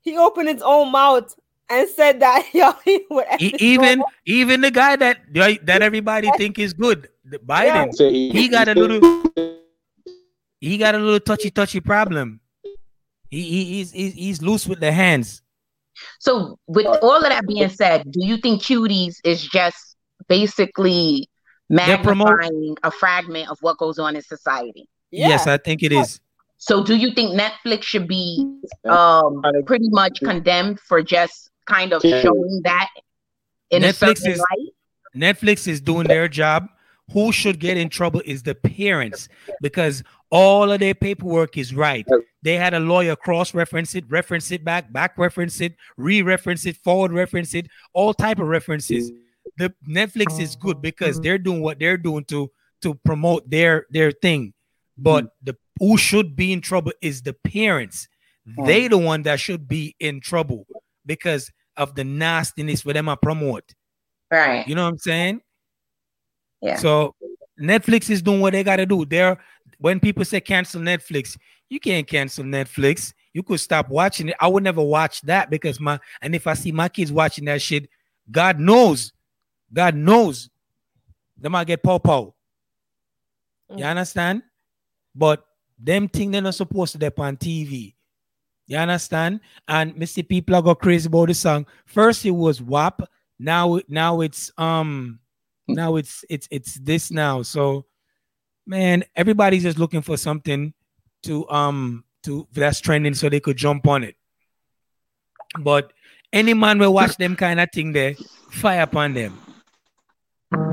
He opened his own mouth and said that <laughs> yo, he would even even the guy that that everybody think is good, Biden, yeah. he got a little he got a little touchy touchy problem. He, he he's, he's he's loose with the hands. So, with all of that being said, do you think Cuties is just basically magnifying a fragment of what goes on in society? Yeah. Yes, I think it is. So, do you think Netflix should be um, pretty much condemned for just kind of showing that in Netflix is, light? Netflix is doing their job. Who should get in trouble is the parents because all of their paperwork is right. They had a lawyer cross reference it, reference it back, back reference it, re reference it, forward reference it, all type of references. The Netflix is good oh, because mm-hmm. they're doing what they're doing to to promote their their thing. But mm-hmm. the who should be in trouble is the parents. Oh. They the one that should be in trouble because of the nastiness for them to promote. Right. You know what I'm saying? Yeah. So Netflix is doing what they gotta do. They're when people say cancel Netflix, you can't cancel Netflix. You could stop watching it. I would never watch that because my and if I see my kids watching that shit, God knows, God knows, they might get pow pow. You mm. understand? But them thing they're not supposed to be on TV. You understand? And Mr. People are go crazy about the song. First it was WAP. Now, now it's um now it's it's it's this now. So man, everybody's just looking for something to um to that's trending so they could jump on it. But any man will watch them kind of thing there, fire upon them.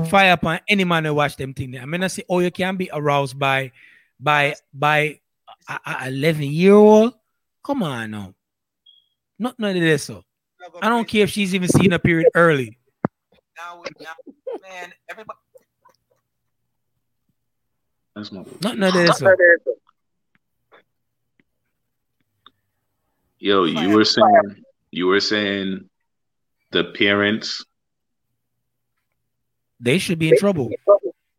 Fire upon any man will watch them thing. I mean, I say, oh, you can be aroused by by by a, a 11 year old. Come on now. Not none of this. So I don't care if she's even seen a period early. Now, now man, everybody that's my not none of this. Yo, you were saying you were saying the parents they should be in trouble.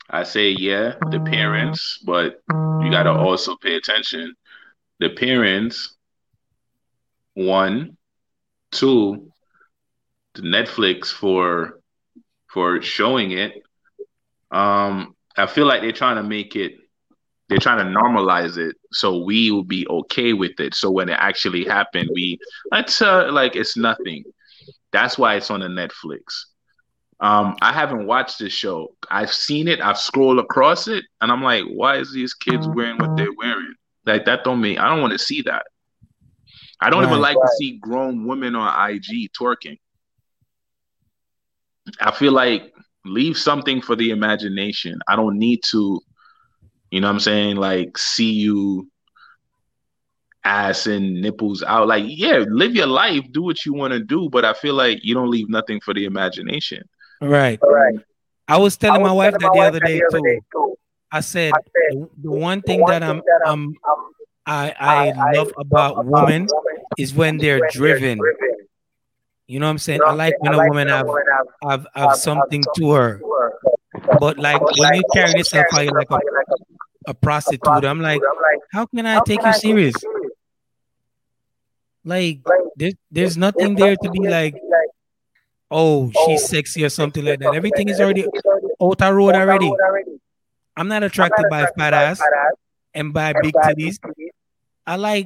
I say yeah, the parents, but you gotta also pay attention. The parents, one, two, the Netflix for for showing it. Um, I feel like they're trying to make it, they're trying to normalize it so we will be okay with it. So when it actually happened, we let's uh, like it's nothing. That's why it's on the Netflix. Um, I haven't watched this show. I've seen it. I've scrolled across it, and I'm like, why is these kids wearing what they're wearing? Like that don't mean I don't want to see that. I don't right, even like right. to see grown women on IG twerking. I feel like leave something for the imagination. I don't need to, you know what I'm saying, like see you ass and nipples out. Like, yeah, live your life, do what you want to do, but I feel like you don't leave nothing for the imagination. Right. Right. I was telling I was my wife that the other day, too. day too. I said, I said the, the one thing that I'm, I'm I, I, I love about women is when they're driven. You know what I'm saying? I like when a woman have have, have something to her. But like when you carry yourself how you like a, a prostitute, I'm like, how can I take you serious? Like there's there's nothing there to be like, oh, she's sexy or something like that. Everything is already out the road already. I'm not attracted by fat ass and by big titties. I like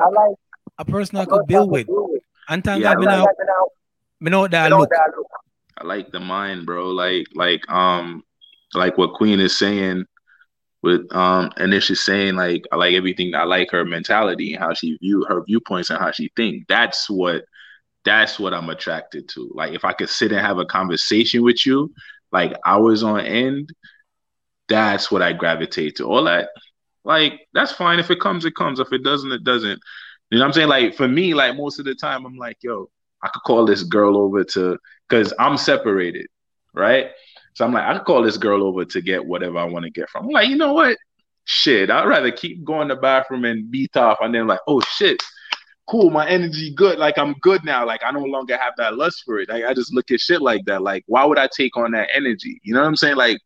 a person I could build with. Until yeah, I've been out, me know that look. I like the mind, bro. Like, like, um, like what Queen is saying with um and then she's saying like I like everything I like her mentality and how she view her viewpoints and how she think. That's what that's what I'm attracted to. Like if I could sit and have a conversation with you, like hours on end, that's what I gravitate to. All that, like, that's fine. If it comes, it comes. If it doesn't, it doesn't. You know what I'm saying? Like for me, like most of the time, I'm like, yo, I could call this girl over to because I'm separated, right? So I'm like, I could call this girl over to get whatever I want to get from. I'm like, you know what? Shit, I'd rather keep going to the bathroom and beat off, and then like, oh shit, cool, my energy good. Like I'm good now. Like I no longer have that lust for it. Like I just look at shit like that. Like why would I take on that energy? You know what I'm saying? Like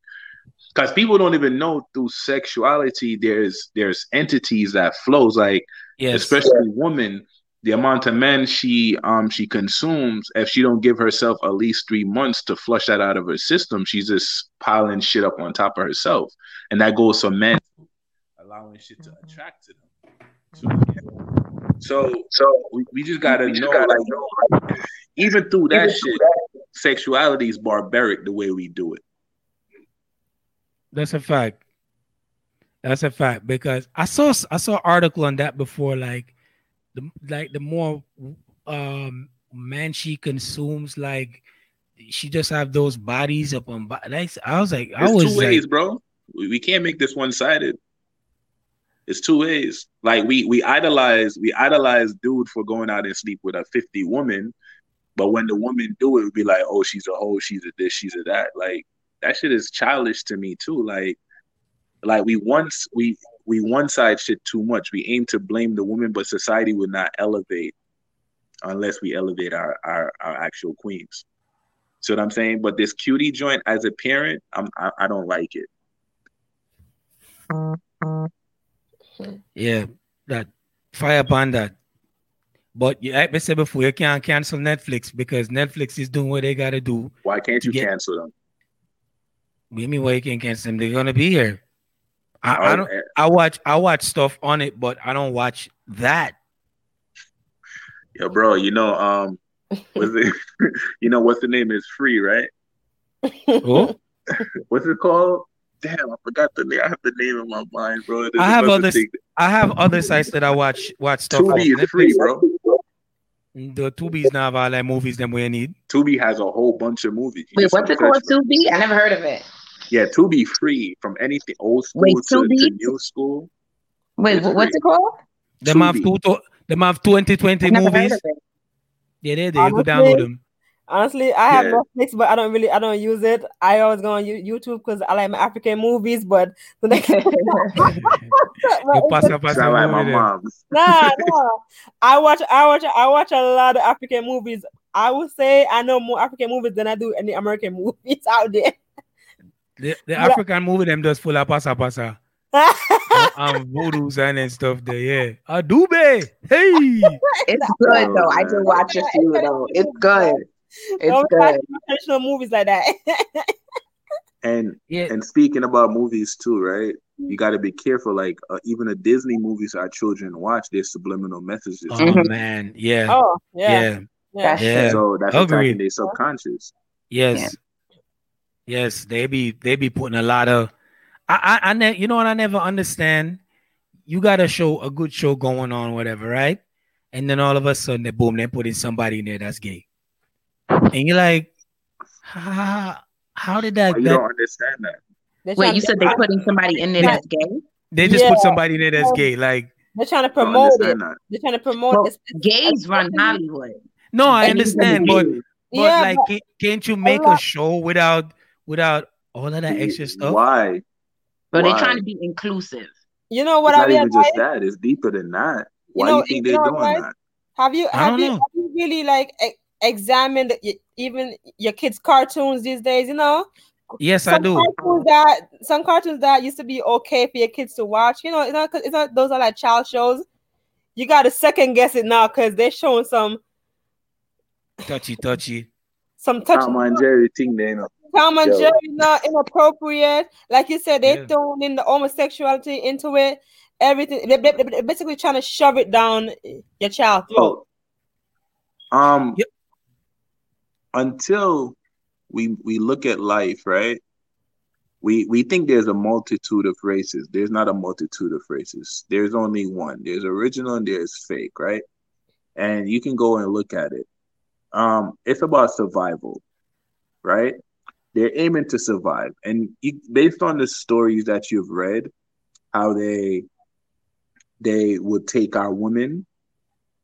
because people don't even know through sexuality there's there's entities that flows like yes. especially women the amount of men she um she consumes if she don't give herself at least three months to flush that out of her system she's just piling shit up on top of herself and that goes for men allowing shit to attract to them so so we, we just gotta we know gotta like know. even through that even shit through that. sexuality is barbaric the way we do it that's a fact. That's a fact because I saw I saw an article on that before. Like the like the more um man she consumes, like she just have those bodies up on. Like I was like, I was two ways, like, bro. We, we can't make this one sided. It's two ways. Like we we idolize we idolize dude for going out and sleep with a fifty woman, but when the woman do it, we be like, oh, she's a hoe, she's a this, she's a that. Like that shit is childish to me too. Like, like we once we we one side shit too much. We aim to blame the woman, but society would not elevate unless we elevate our our, our actual queens. See what I'm saying? But this cutie joint as a parent, I'm I, I don't like it. Yeah, that fire upon that. But like I said before, you can't cancel Netflix because Netflix is doing what they gotta do. Why can't you get, cancel them? Give me why you can't cancel them? They're gonna be here. I, I don't. I watch. I watch stuff on it, but I don't watch that. Yo, bro. You know, um, it? <laughs> you know, what's the name? Is free, right? <laughs> What's it called? Damn, I forgot the name. I have the name in my mind, bro. I have other. I have other sites that I watch. Watch stuff. Tubi is free, bro. The Tubi's not have all that movies that we need. Tubi has a whole bunch of movies. You Wait, what's it called? Tubi? I never heard of it. Yeah, Tubi free from anything old school Wait, to, to, new school. Wait, what's free. it called? Them have two, them have 2020 movies. Yeah, they, they oh, go download them. Honestly, I have yeah. Netflix, but I don't really, I don't use it. I always go on YouTube because I like my African movies, but <laughs> the next <laughs> <laughs> like my mom's. Nah, nah. I watch, I watch, I watch a lot of African movies. I would say I know more African movies than I do any American movies out there. The, the African movie them does full of pasa pasa. um, voodoos and, and stuff there, yeah. Adube, hey. It's good though. I do watch a few though. It's good. It's Don't good. Professional movies like that. <laughs> and yeah. and speaking about movies too, right? You got to be careful. Like uh, even the Disney movies our children watch, there's subliminal messages. Oh mm-hmm. man, yeah. Oh yeah. Yeah. yeah. So that's Agreed. attacking their subconscious. Yes. Yeah. Yes, they be they be putting a lot of. I I, I ne- you know what I never understand. You got a show, a good show going on, whatever, right? And then all of a sudden, they boom, they put in somebody in there that's gay, and you're like, how, how did that? you that, don't understand that. Wait, you said they're putting somebody in there that's gay? They just yeah. put somebody in there that's gay, like they're trying to promote it. That. They're trying to promote well, Gays run Hollywood. No, I understand, but but yeah, like, but, can't you make a show without without all of that extra stuff? Why? But Why? they're trying to be inclusive. You know what it's I mean? Not even just that. It's deeper than that. Why you, know, you think they're doing that? Have you have you, have you really like eh, examined even your kids' cartoons these days? You know. Yes, some I do. Cartoons that some cartoons that used to be okay for your kids to watch. You know, it's not, it's not those are like child shows. You got to second guess it now because they're showing some touchy touchy, some touchy. Tom and Jerry thing, they know. Tom and Jerry not inappropriate. Like you said, they yeah. throwing in the homosexuality into it everything. They're, they're basically trying to shove it down your child throat. Oh. Um, yep. Until we we look at life, right? We we think there's a multitude of races. There's not a multitude of races. There's only one. There's original and there's fake, right? And you can go and look at it. Um, it's about survival, right? They're aiming to survive, and you, based on the stories that you've read, how they they would take our women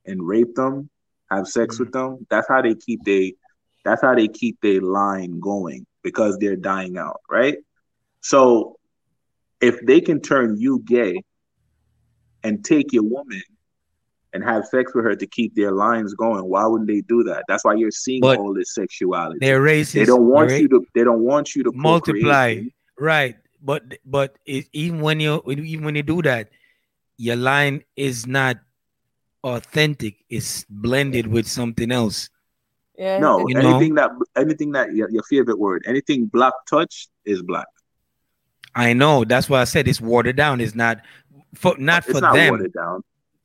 and rape them, have sex mm-hmm. with them. That's how they keep they that's how they keep their line going because they're dying out, right? So if they can turn you gay and take your woman and have sex with her to keep their lines going, why wouldn't they do that? That's why you're seeing but all this sexuality. They're racist. They don't want you to. They don't want you to multiply. Right, but but it, even when you even when you do that, your line is not authentic it's blended with something else yeah no you anything know? that anything that your, your favorite word anything black touch is black i know that's why i said it's watered down it's not for not it's for not them watered down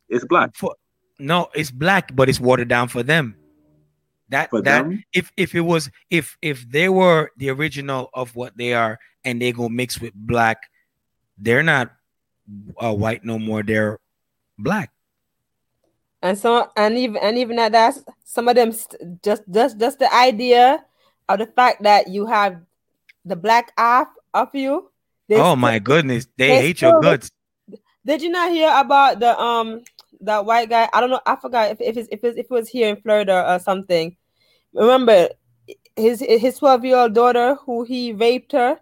it's black for no it's black but it's watered down for them that for that them? if if it was if if they were the original of what they are and they go mix with black they're not uh, white no more; they're black. And so, and even and even at that, some of them st- just just just the idea of the fact that you have the black half of you. oh still, my goodness, they, they hate still, your guts. Did you not hear about the um that white guy? I don't know. I forgot if if it's, if, it's, if it was here in Florida or something. Remember his his twelve year old daughter who he raped her,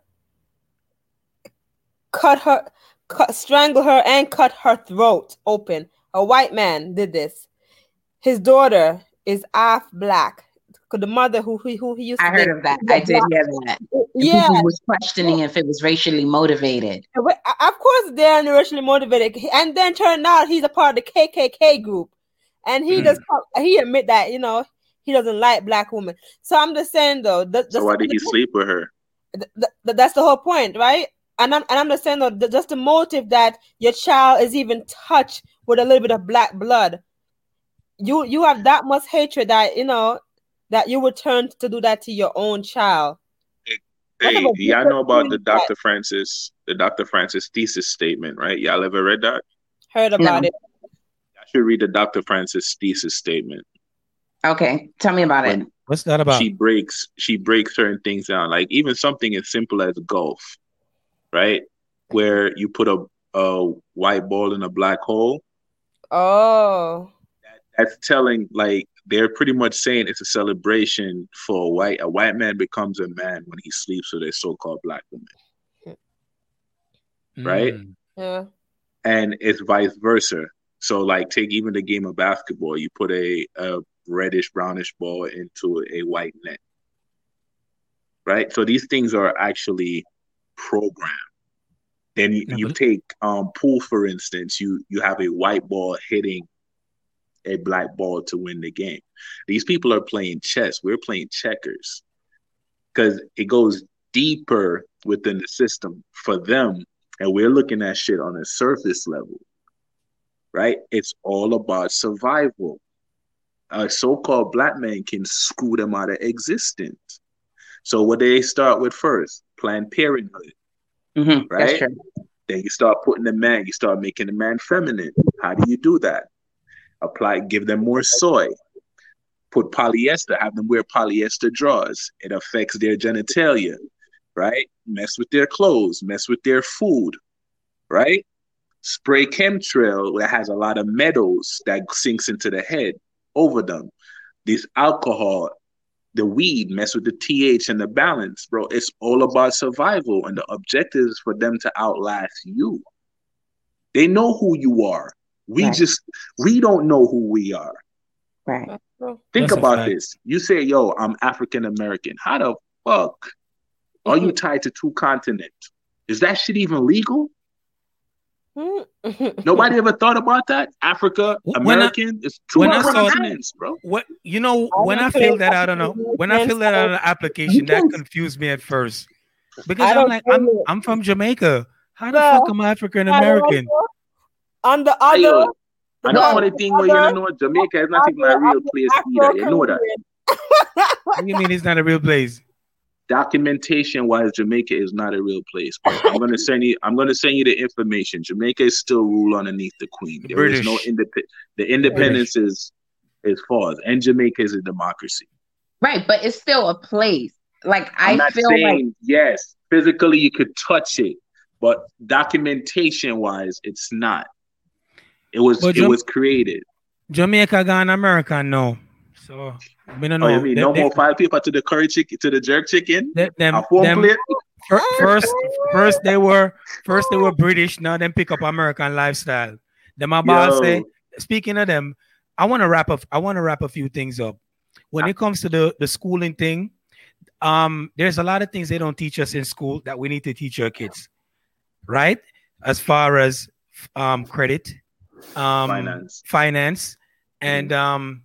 cut her cut, strangle her and cut her throat open. A white man did this. His daughter is half black. The mother who who, who he used to I heard of that. I did hear that. Uh, yeah, people was questioning if it was racially motivated. Uh, uh, of course, they're racially motivated, and then turned out he's a part of the KKK group, and he mm. does he admit that you know he doesn't like black women. So I'm just saying though. The, the, so why did he sleep with her? The, that's the whole point, right? And I'm and I'm just saying though, just the motive that your child is even touched with a little bit of black blood. You you have that much hatred that you know that you would turn to do that to your own child. Hey, y'all know about the Dr. Francis, the Dr. Francis thesis statement, right? Y'all ever read that? Heard about no. it. I should read the Dr. Francis thesis statement. Okay, tell me about when it. What's that about? She breaks she breaks certain things down, like even something as simple as golf right? Where you put a, a white ball in a black hole. Oh. That, that's telling like they're pretty much saying it's a celebration for a white a white man becomes a man when he sleeps with a so-called black woman. Mm. Right? Yeah. And it's vice versa. So like take even the game of basketball, you put a, a reddish brownish ball into a white net. Right? So these things are actually program. Then you, you take um, pool, for instance. You you have a white ball hitting a black ball to win the game. These people are playing chess. We're playing checkers because it goes deeper within the system for them, and we're looking at shit on a surface level. Right? It's all about survival. A so-called black man can screw them out of existence. So what do they start with first? Planned Parenthood. Mm-hmm, right? Then you start putting the man, you start making the man feminine. How do you do that? Apply, give them more soy. Put polyester, have them wear polyester drawers. It affects their genitalia, right? Mess with their clothes, mess with their food, right? Spray chemtrail that has a lot of metals that sinks into the head over them. This alcohol the weed, mess with the TH and the balance, bro. It's all about survival, and the objective is for them to outlast you. They know who you are. We right. just we don't know who we are. Right. Think That's about this. You say, "Yo, I'm African American." How the fuck are you tied to two continents? Is that shit even legal? <laughs> Nobody ever thought about that. Africa, American, it's two when continents, bro. What you know? When I filled that out on a when I filled that out on an application, that confused me at first because I'm like, I'm I'm from Jamaica. How the fuck am I African American? On the other, and the only think where you don't know Jamaica is not even a real place either. You know that. what do you mean it's not a real place? Documentation wise jamaica is not a real place i'm going to send you i'm going to send you the information. Jamaica is still ruled underneath the queen. The there British. is no independent the independence British. is is false and jamaica is a democracy. Right but it's still a place. Like I'm i feel like yes physically you could touch it but documentation wise it's not. It was but it Jam- was created. Jamaica gone america no so I don't know. Oh, mean, they, no they, more five people to the curry chicken to the jerk chicken. They, them, them, first, first they were first they were British. Now them pick up American lifestyle. Them about say. Speaking of them, I want to wrap up. I want to wrap a few things up. When it comes to the the schooling thing, um, there's a lot of things they don't teach us in school that we need to teach our kids, right? As far as um credit, um finance, finance, and um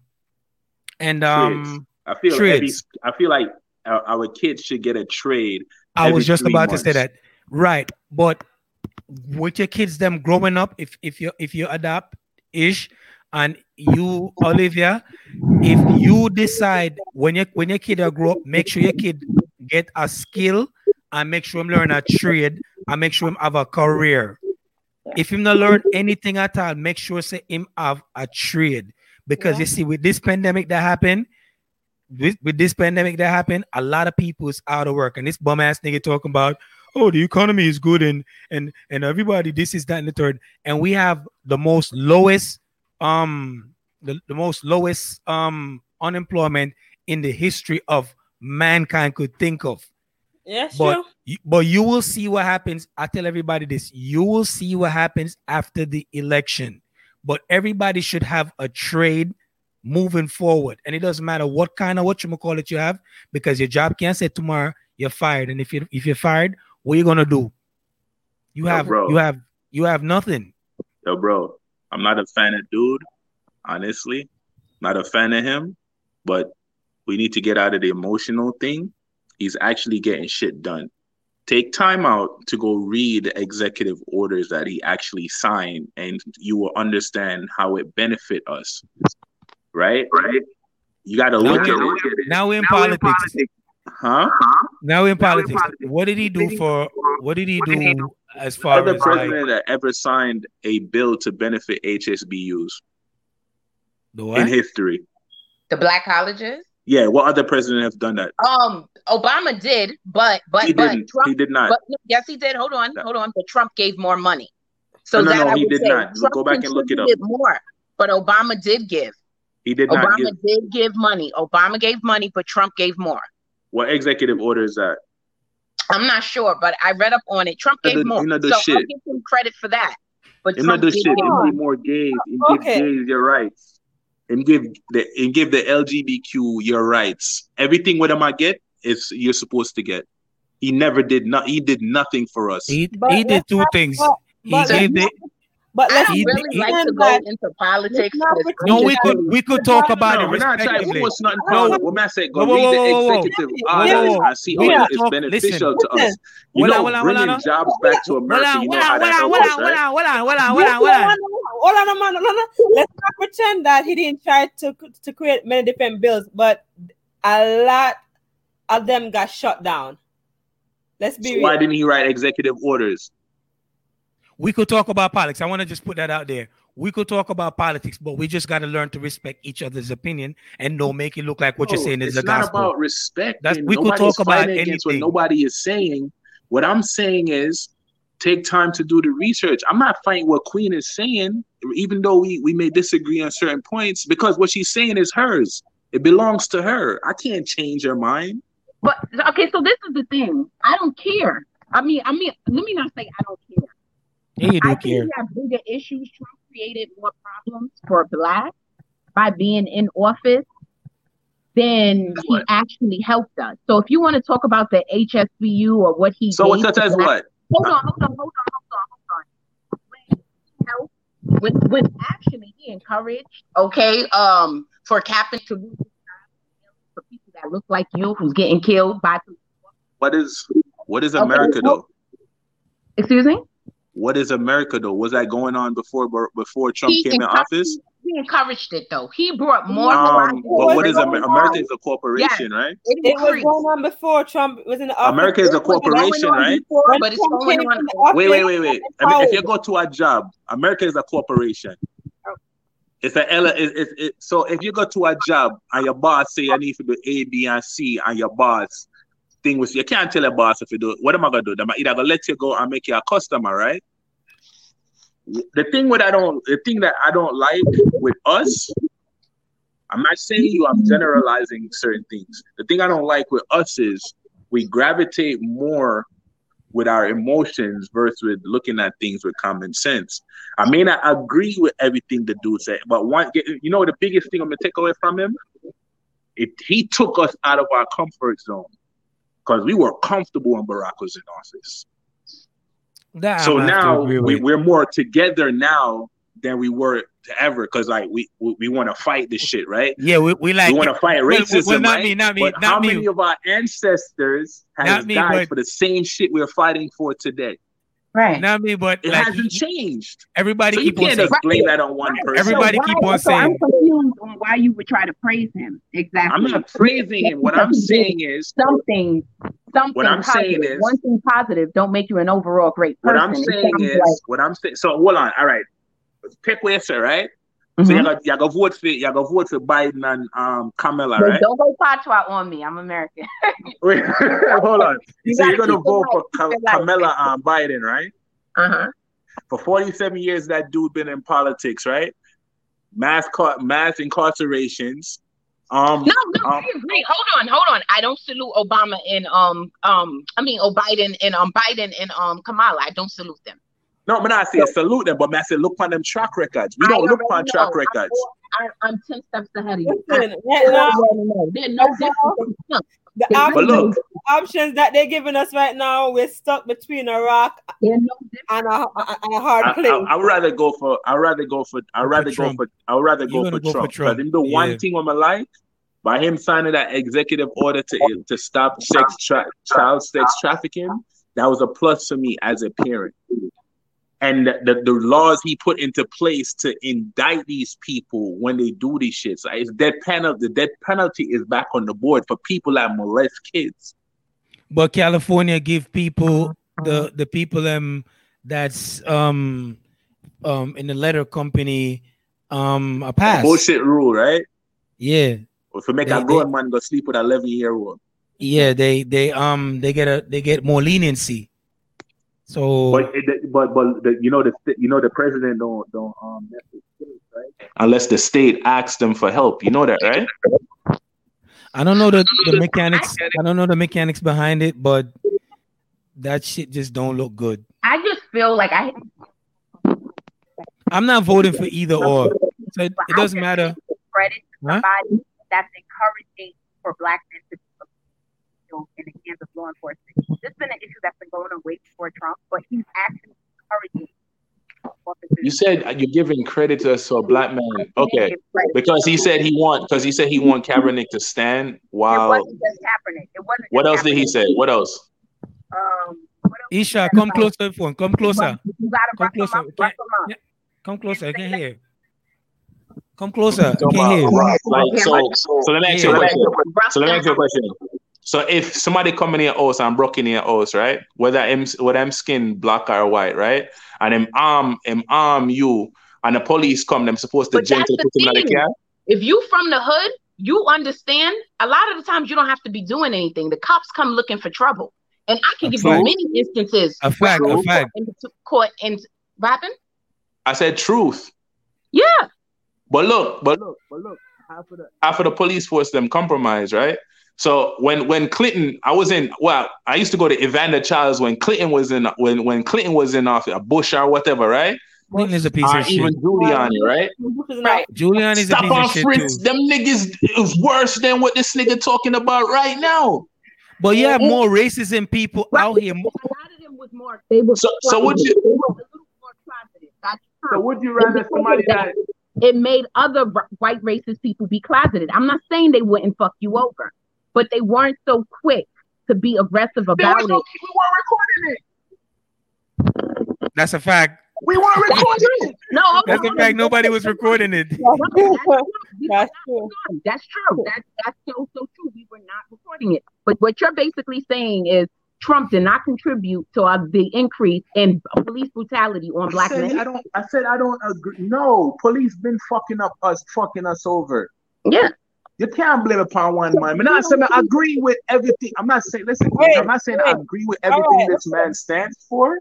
and um, I feel every, I feel like our, our, kids should get a trade. I was just about months. to say that, right? But with your kids, them growing up, if if you if you adapt ish, and you Olivia, if you decide when you when your kid grow up, make sure your kid get a skill and make sure him learn a trade and make sure him have a career. If him not learn anything at all, make sure say him have a trade because yeah. you see, with this pandemic that happened, with, with this pandemic that happened, a lot of people is out of work. And this bum ass nigga talking about, oh, the economy is good and and and everybody, this is that and the third. And we have the most lowest, um, the, the most lowest um unemployment in the history of mankind could think of. Yes, but you, but you will see what happens. I tell everybody this: you will see what happens after the election but everybody should have a trade moving forward. And it doesn't matter what kind of what you call it you have, because your job can't say tomorrow you're fired. And if you if you're fired, what are you gonna do? You have Yo, you have you have nothing. Yo, bro, I'm not a fan of dude, honestly. Not a fan of him, but we need to get out of the emotional thing. He's actually getting shit done take time out to go read executive orders that he actually signed and you will understand how it benefit us right right you got to look, at it now we're in now politics. We're in politics huh now we're in politics. In politics what did he do for what did he do as far as. the as president like, that ever signed a bill to benefit HBCUs the what? in history the black colleges yeah, what other president have done that? Um, Obama did, but but he but didn't. Trump, he did not. But, yes, he did. Hold on, hold on. But Trump gave more money. So no, no, no, he did not. Trump Go back and look it up. More, but Obama did give. He did Obama not. Obama did give money. Obama gave money, but Trump gave more. What executive order is that? I'm not sure, but I read up on it. Trump gave you more. You so shit. I'll give him credit for that. But you Trump know the shit. He more gays. He okay. gays your rights and give the and give the LGBTQ your rights. Everything what am I get is you're supposed to get. He never did not. He did nothing for us. He, he did two things. he gave the, but let's I really like to go into politics. No, we could we could talk about no, it. We're not trying to force nothing. No, what am I saying? Go read the executive orders. I see how it's beneficial to us. You know, bringing jobs back to America. You know how that helps us, right? Hold on, hold on, hold on, hold on. Hold on, man, hold on. Let's not pretend that he didn't try to to create many different bills, but a lot of them got shut down. Let's be. So why didn't he write executive orders? we could talk about politics. I want to just put that out there. We could talk about politics, but we just got to learn to respect each other's opinion and don't make it look like what you're saying is the gospel. It's not about respect. That's, we could talk about anything. What nobody is saying. What I'm saying is take time to do the research. I'm not fighting what Queen is saying, even though we, we may disagree on certain points, because what she's saying is hers. It belongs to her. I can't change her mind. But okay, so this is the thing. I don't care. I mean, I mean, let me not say I don't care. Yeah, you do I care. think we have bigger issues. Trump created more problems for black by being in office, then he actually helped us. So if you want to talk about the HBCU or what he so what such as what? Hold on, hold on, hold on, hold on, hold on. When, when, when actually he encouraged, okay, um, for Captain to lose for people that look like you who's getting killed by. What is what is America okay, though? Excuse me. What is America though? Was that going on before before Trump he came in office? He encouraged it though. He brought more. Um, but what is America? America is a corporation, right? It, it was going on before Trump was in the office. America is a corporation, right? Before, but it's going on. Wait, wait, wait, wait. I mean, if you go to a job, America is a corporation. It's a L. It, it, it, so if you go to a job and your boss say I need to do A, B, and C, and your boss thing with you can't tell a boss if you do. What am I gonna do? I'm either gonna let you go and make you a customer, right? the thing what I don't the thing that I don't like with us, I'm not saying you, I'm generalizing certain things. The thing I don't like with us is we gravitate more with our emotions versus with looking at things with common sense. I may not agree with everything the dude said, but one you know the biggest thing I'm gonna take away from him? If he took us out of our comfort zone because we were comfortable when Barack was in office. That so now we, we're more together now than we were ever because like we we, we want to fight this shit, right? Yeah, we, we like we want to fight racism. Well, not right? me, not me, but not how me. many of our ancestors have me, died but... for the same shit we're fighting for today? Right. Not me, but it like, hasn't changed. Everybody so keep you can't on saying blame that on one person. Everybody so keep on so saying. I'm confused on why you would try to praise him. Exactly. I'm not praising him. What I'm saying is something. Something. What I'm positive. saying is one thing positive don't make you an overall great person. What I'm saying is like, what I'm saying. So hold on. All right. Pick where sir. Right. Mm-hmm. So you got you got vote for you got vote for Biden and um Kamala, right? Don't go patois on me. I'm American. <laughs> Wait, <laughs> hold on. <laughs> You so you're gonna vote for Ka- Kamala and Biden, right? Uh-huh. For 47 years, that dude been in politics, right? Mass mass incarcerations. Um, no, no, um, I agree. Hold on, hold on. I don't salute Obama and um um I mean oh Biden and um Biden and um Kamala. I don't salute them. No, I'm not saying so, salute them, but I say look on them track records. We don't look on track records. I'm, I'm, 10 steps ahead of you. Listen, no, There's no difference. The options, look, options that they're giving us right now, we're stuck between a rock and a, and a hard place. I, I, I, would rather go for. I'd rather go for. I'd rather go for. I would rather go for, go Trump. Because the yeah. one thing on my life, by him signing that executive order to to stop sex tra- child sex trafficking, that was a plus for me as a parent and the, the laws he put into place to indict these people when they do these shits. So it's death penalty. The death penalty is back on the board for people that molest kids. But California give people the the people um that's um um in the letter company um a pass. Bullshit rule, right? Yeah. If you make they, a grown man go sleep with a eleven year old. Yeah, they they um they get a they get more leniency. So, but but but the, you know the you know the president don't don't um right? unless the state asks them for help. You know that, right? I don't know the, the mechanics. I don't know the mechanics behind it, but that shit just don't look good. I just feel like I. I'm not voting for either or. So it, it doesn't matter. Credit to somebody huh? that's encouraging for black men in the hands of law enforcement. This has been an issue that's been going on way before Trump, but he's actually encouraging. You said you're giving credit to a black man, okay? Because he said he want, because he said he want Kaepernick to stand while. It wasn't just Kaepernick. It wasn't. What else Kaepernick. did he say? What else? Um. Isha, come closer, phone. Come closer. You gotta come closer. Yeah. Come closer. I can hear. Come closer. I can hear. Like so. So let me ask you a question. So let me ask you a question. So if somebody come in your house and broke in your house, right? Whether him whether them skin black or white, right? And him arm him arm you and the police come, them supposed to gently put him in the car. If you from the hood, you understand a lot of the times you don't have to be doing anything. The cops come looking for trouble. And I can a give fact. you many instances. A fact, a fact. In court and rapping. I said truth. Yeah. But look, but look, but look, half of the half of the police force them compromise, right? So when when Clinton, I was in well, I used to go to Evander Childs when Clinton was in when when Clinton was in office, Bush or whatever, right? Clinton is a piece uh, of even shit. Giuliani, right? Right. Giuliani is a Stop piece on of shit Fritz. too. Them niggas is worse than what this nigga talking about right now. But you have more racism people out here. A lot of them was more. They were. So, so would you? They was a little more closeted. That's. So would you rather somebody that? it made other white racist people be closeted. I'm not saying they wouldn't fuck you over, but they weren't so quick to be aggressive about was it. no, we weren't recording it. That's a fact. We weren't recording it. No, That's a fact. Nobody was recording it. That's true. That's true. That's that's so so true. We were not recording it. But what you're basically saying is Trump did not contribute to uh, the increase in police brutality on I black said, men. I don't. I said I don't agree. No, police been fucking up us, fucking us over. Yeah. You can't blame upon one man. I'm not saying I agree with everything. I'm not saying. Listen, Wait, I'm not saying I agree with everything right. this man stands for.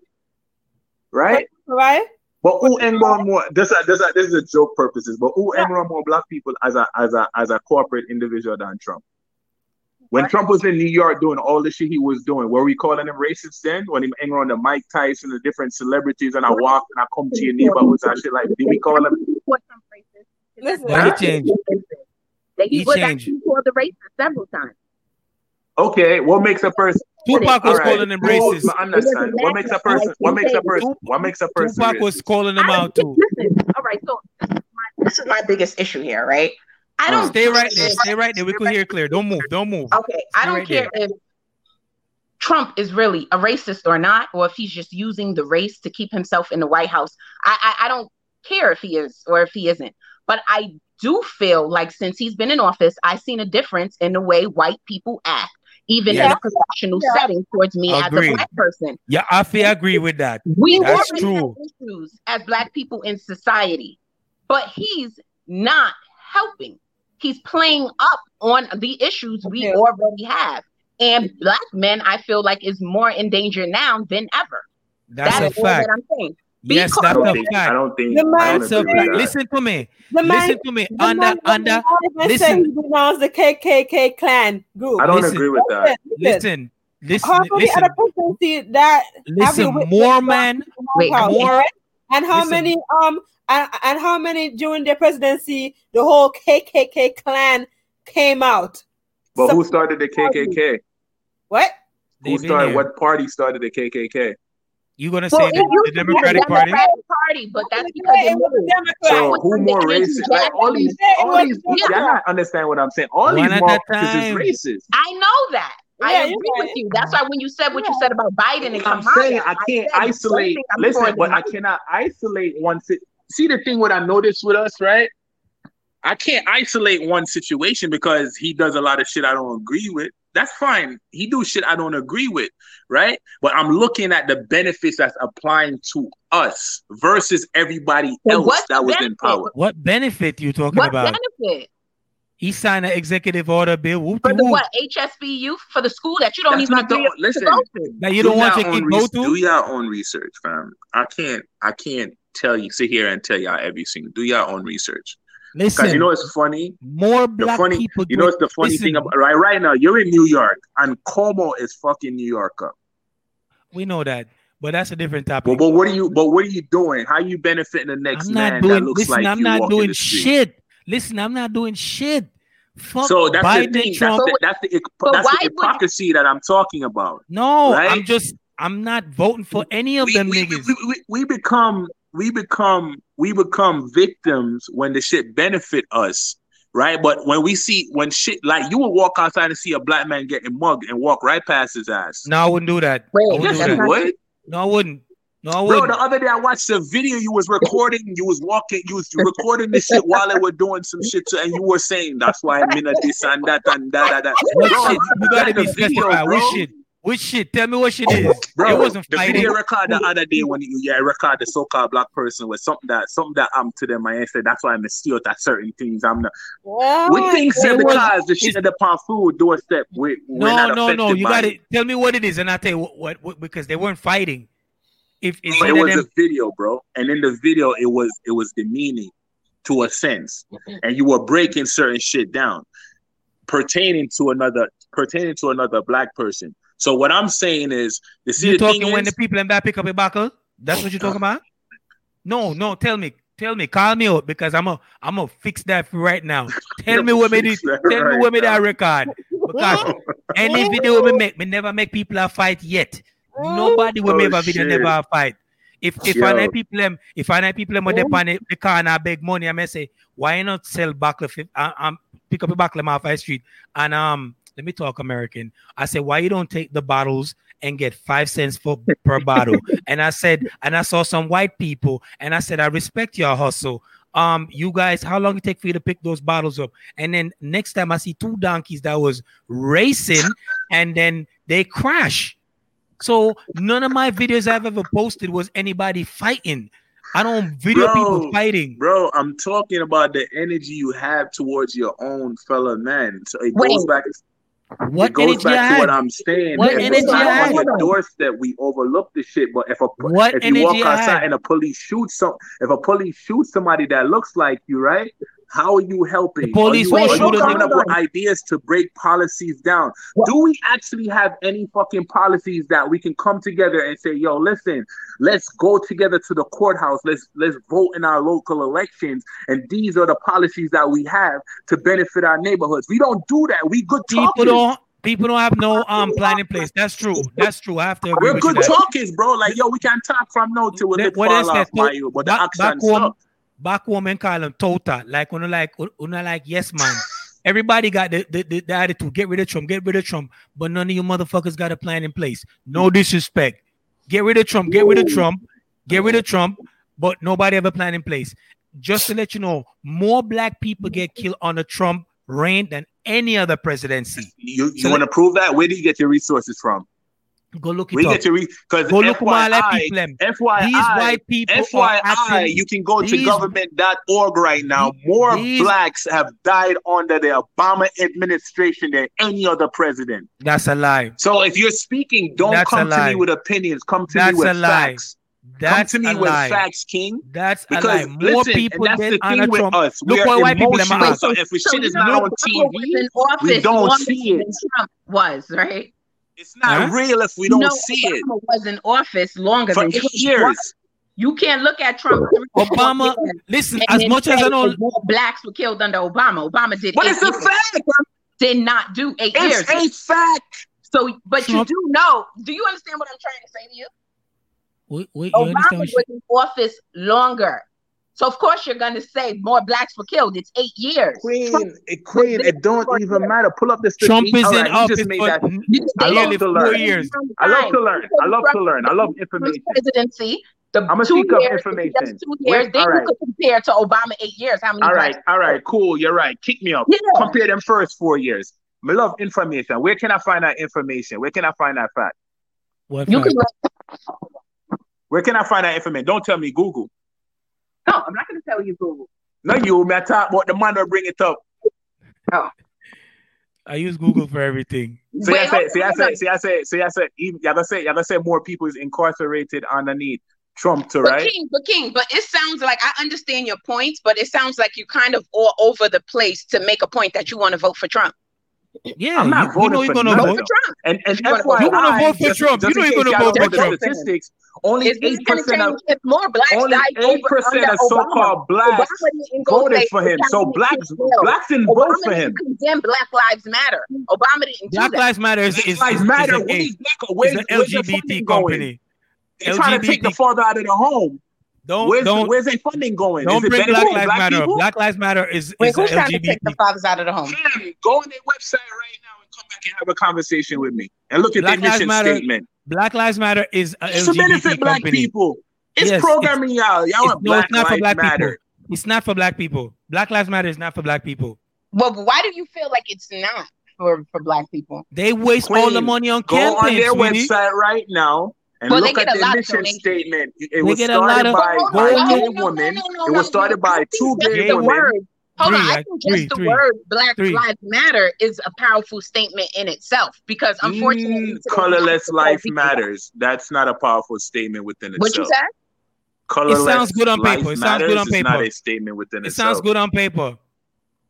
Right. Right? But who enroll more? This, is- this, is- this is a joke purposes. But who enroll more black people as a as a as a corporate individual than Trump? When Trump was in New York doing all the shit he was doing, were we calling him racist then? When he enrolled the Mike Tyson, the different celebrities, and I walk and I come to your neighborhoods and shit like, did we call him? What Trump racist? Listen. But he changed. That he, He was changed. actually called the racist several times. Okay, what makes a person? Tupac was All right, calling him cool, racist. I understand. What makes a person? What makes a person? What makes a person? Tupac was calling him out too. Listen, all right, so This is my biggest issue here, right? I don't Stay right there. Stay right there. We could hear clear. Don't move. Don't move. Okay, I don't right care if Trump is really a racist or not, or if he's just using the race to keep himself in the White House. I, I, I don't care if he is or if he isn't. But I do feel like since he's been in office, I've seen a difference in the way white people act, even in a professional Yeah. setting towards me as a black person. Yeah, I feel agree with that. We That's already true. have issues as black people in society, but he's not helping. He's playing up on the issues we Yeah. already have. And black men, I feel like, is more in danger now than ever. That's a all fact. that I'm saying. Yes, Because- I that's don't a think. I don't think. The man- That's don't a agree with fact. that. Listen to me. The man, Listen to me. the Under man under. listen. say he denounced the KKK clan group. I don't Listen. agree with that. Listen. Listen. How many Listen. other presidency that Listen. More that man. Wait, more- alright? And how listen. many um and, and how many during their presidency the whole KKK clan came out? But So- who started the KKK? What? Who started? here. What party started the KKK? You gonna Well, say it the, used the to be Democratic the Party? Democratic Party, but that's because Yeah, it it was. Democrat. So who more racist? Like all these, Yeah, all these. Democrat. You're not understand what I'm saying. All One these at a Marxists is racist. I know that. I agree you're with you. That's why when you said what you said about Biden and I'm Kamala, saying I can't said, isolate. I'm Listen, for but I cannot isolate one. Si- See the thing what I noticed with us, right? I can't isolate one situation because he does a lot of shit I don't agree with. That's fine. He do shit I don't agree with, right? But I'm looking at the benefits that's applying to us versus everybody So else what's that the was in benefit? power. What benefit you talking What about? benefit? He signed an executive order bill. Whoop For the whoop. what? HBCU for the school that you don't That's even not the agree listen. to. That you don't want your your own kid go to? Do your own research, fam. I can't. I can't tell you. Sit here and tell y'all every single. Do your own research. Because Listen. you know it's funny. more The black funny. people. You know it's the funny Listen, thing about right. Right now, you're in New York, and Cuomo is fucking New Yorker. We know that, but that's a different topic. But, but what are you? But what are you doing? How you benefiting the next I'm man not doing. that looks Listen, like I'm you not doing shit. Listen, I'm not doing shit. Fuck So that's Biden, the thing. Trump. That's the that's the, that's why the would- hypocrisy that I'm talking about. no, right? I'm just. I'm not voting for any of we, them we, niggas. we, we, we become we become we become victims when the shit benefit us right but when we see when shit like you will walk outside and see a black man getting mugged and walk right past his ass no, I wouldn't do that. Wait, I wouldn't yes do you that. would No, I wouldn't. No, I wouldn't. Bro, the other day i watched the video you was recording you was walking you was recording this shit while they were doing some shit to, and you were saying that's why i'm in a this and that and that, that, that. Bro. You gotta the be video, specified. bro. What shit? Which shit? Tell me what shit oh, is. Bro, it wasn't the fighting. video record the other day when you yeah record the so-called black person with something that something that I'm to them. I said that's why I'm still at certain things. I'm not. Well, We think it say was- because the shit at the pan food doorstep. We we're No, no, no. You got it. to tell me what it is, and I'll tell you what, what, what because they weren't fighting. If it's But it was them, a video, bro, and in the video it was it was demeaning to a sense, and you were breaking certain shit down pertaining to another pertaining to another black person. So what I'm saying is, the see you the thing talking when is, the people in back pick up a buckle. That's what you're talking about. No, no, tell me. Tell me, call me up because I'm a I'm gonna fix that right now. <laughs> Tell me what me did. Tell right me what me that record. Because <laughs> any video we make, we never make people a fight yet. Nobody will oh, make a video never a fight. If if Yo. I know people them, if I know people them they on the, the car and I beg money, I may say, why not sell buckle? I, am pick up a buckle off the street and um let me talk American. I said, why you don't take the bottles and get five cents for per bottle? <laughs> And I said, and I saw some white people, and I said, I respect your hustle. Um, you guys, how long it take for you to pick those bottles up? And then next time I see two donkeys that was racing, and then they crash. So none of my videos I've ever posted was anybody fighting. I don't video bro, people fighting. Bro, I'm talking about the energy you have towards your own fellow men. So it Wait. goes back what it goes back to what I'm saying. What energy on your doorstep, we overlook the shit. But if a what if you walk outside and a police shoots some, if a police shoots somebody that looks like you, right? How are you helping? The police are you, are you coming up with ideas to break policies down? What? Do we actually have any fucking policies that we can come together and say, "Yo, listen, let's go together to the courthouse. Let's let's vote in our local elections, and these are the policies that we have to benefit our neighborhoods." We don't do that. We good talkers. People don't. People don't have no um plan in place. That's true. That's true. I have to. We're good talkers, bro. Like yo, we can talk from no to a bit fall off by you, but the action stuff back woman call them tota, like when like when like yes man. Everybody got the, the, the, the, attitude, get rid of Trump, get rid of Trump, but none of you motherfuckers got a plan in place. No mm-hmm. disrespect. Get rid of Trump, get rid of Trump, get rid of Trump, but nobody have a plan in place. Just to let you know, more black people get killed on a Trump reign than any other presidency. You, you so want to prove that? Where do you get your resources from? Go look it we up. get to read because go look FYI, people. FYI, these white people. FYI, actually, you can go to government.org right now. More these, blacks have died under the Obama administration than any other president. That's a lie. So if you're speaking, don't That's come to me with opinions. Come to That's me with facts. That's Come to me with lie. facts, King. That's because a lie. More listen, people that's the thing with Trump. us. Look what white people are. So if we shit is not on TV, we don't see it. Trump was right. It's not huh? real if we don't no, see Obama it. Obama was in office longer for than years. You can't look at Trump. Obama, listen, as much as I know, blacks were killed under Obama. Obama did. But it's a fact. Did not do eight it's years. It's a fact. So, but Trump. you do know. Do you understand what I'm trying to say to you? Wait, wait, Obama was in office longer. So of course you're gonna say more blacks were killed. It's eight years. Queen, Trump, eh, Queen, it don't even matter. Pull up the Trump is in office for I love to learn. Years. I love to learn. I love to learn. I love information. Presidency. The I'm gonna speak years, up information. Two years. Wait, then right. you could compare to Obama eight years. How many? All right, all right, cool. You're right. Kick me up. Yeah. Compare them first four years. I love information. Where can I find that information? Where can I find that fact? What you fact? can. Where can I find that information? Don't tell me Google. No, I'm not going to tell you Google. No, you. Me talk about the man will bring it up. Oh. I use Google for everything. So Wait, I say, see, I say, see, I say, see, I say, you gotta say, you gotta say more people is incarcerated underneath Trump to right. But King, but King, but it sounds like I understand your points, but it sounds like you're kind of all over the place to make a point that you want to vote for Trump. Yeah, I'm not you, you know you're gonna vote for Trump. And and you FYI, you're gonna vote for Trump. You know you're gonna vote for Trump. Statistics. Only eight percent of more blacks only eight percent of so-called blacks voted for him. So blacks blacks didn't vote for him. Condemn Black Lives Matter. Obama didn't. Black Lives Matter is, is, Lives Matter. Is, is, an LGBT company. They're trying to take the father out of the home. Don't, where's, don't, where's their funding going? Don't bring Black Lives black Matter. People? Black Lives Matter is, Wait, is who's trying LGBT. to take the fathers out of the home? go on their website right now and come back and have a conversation with me and look at Black their mission Matter, statement. Black Lives Matter is a it's LGBT to benefit black people. It's yes, programming it's, y'all. Y'all want no, Black it's not for black Matter. People. It's not for black people. Black Lives Matter is not for black people. Well, why do you feel like it's not for, for black people? They waste Queen, all the money on go campaigns. Go on their Sweetie. website right now and well, look at the mission statement. It they was started of, by, by no, gay no, women. No, it was started by two gay women. Word. Hold three, on, I think just three, the three, word Black Lives Matter is a powerful statement in itself because unfortunately, mm, colorless life matters. That's not a powerful statement within itself. What you said? Colorless it sounds good on paper. It sounds good on paper. Not a statement within it itself. sounds good on paper.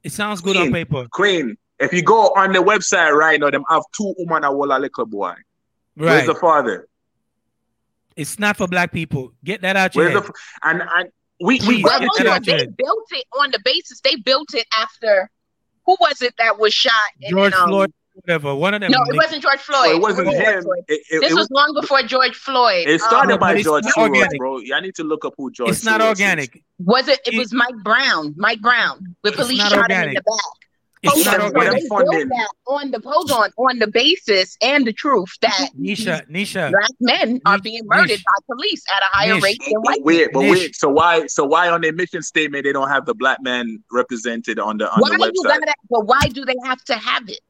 It sounds good Queen, on paper. Queen, if you go on the website right now, them have two women and one little boy. Right. Where's the father? It's not for black people. Get that out your head. The, and, and we, we well, they built it on the basis they built it after who was it that was shot? George um, Floyd, whatever. One of them. No, it wasn't George Floyd. Oh, it wasn't it him. It, it, this was, was, long before George Floyd. It started um, by George Floyd, bro. I need to look up who George. It's not organic. Is. Was it? It was Mike Brown. Mike Brown with police shot organic. him in the back. It's not organic. That on the hold on on the basis and the truth that Nisha, Nisha, black men are being murdered Nish, by police at a higher Nish, rate than white. Wait, but wait. So why? So why on their mission statement they don't have the black man represented on the on why the website? You gotta, but why do they have to have it?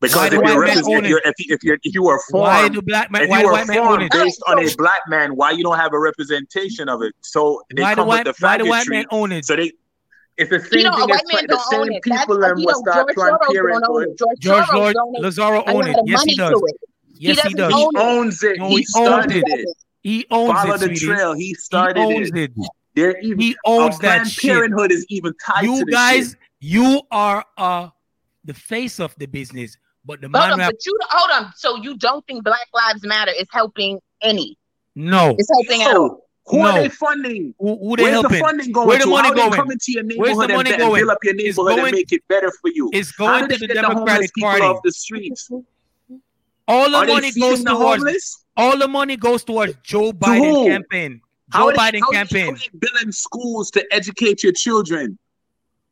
Because if you're, if, you're, if, you, if, you're, if you were formed, why do black men, if you were formed based on a black man, why you don't have a representation of it? So they why come with the why do white men own it? So they it's the same you know, thing as the same people and what start Planned Parenthood. George Floyd, Lazaro own it. Yes, he does. Yes, he does. He owns it. He started it. He owns Follow it. Follow the trail. He started he owns it. There even he owns that Planned Parenthood is even tied you to guys, you are uh the face of the business, but the hold on, but you hold on. So you don't think Black Lives Matter is helping any? No, it's helping no. out. Who no. are they funding? Who, who they Where's helping? the funding going Where the to? money How going? coming to your neighborhood the money and, going? build up your neighborhood going, and make it better for you? It's going to the Democratic the Party. off the streets. All the are money goes the towards homeless? all the money goes towards Joe Biden campaign. Joe how Biden they, how campaign. How they building schools to educate your children.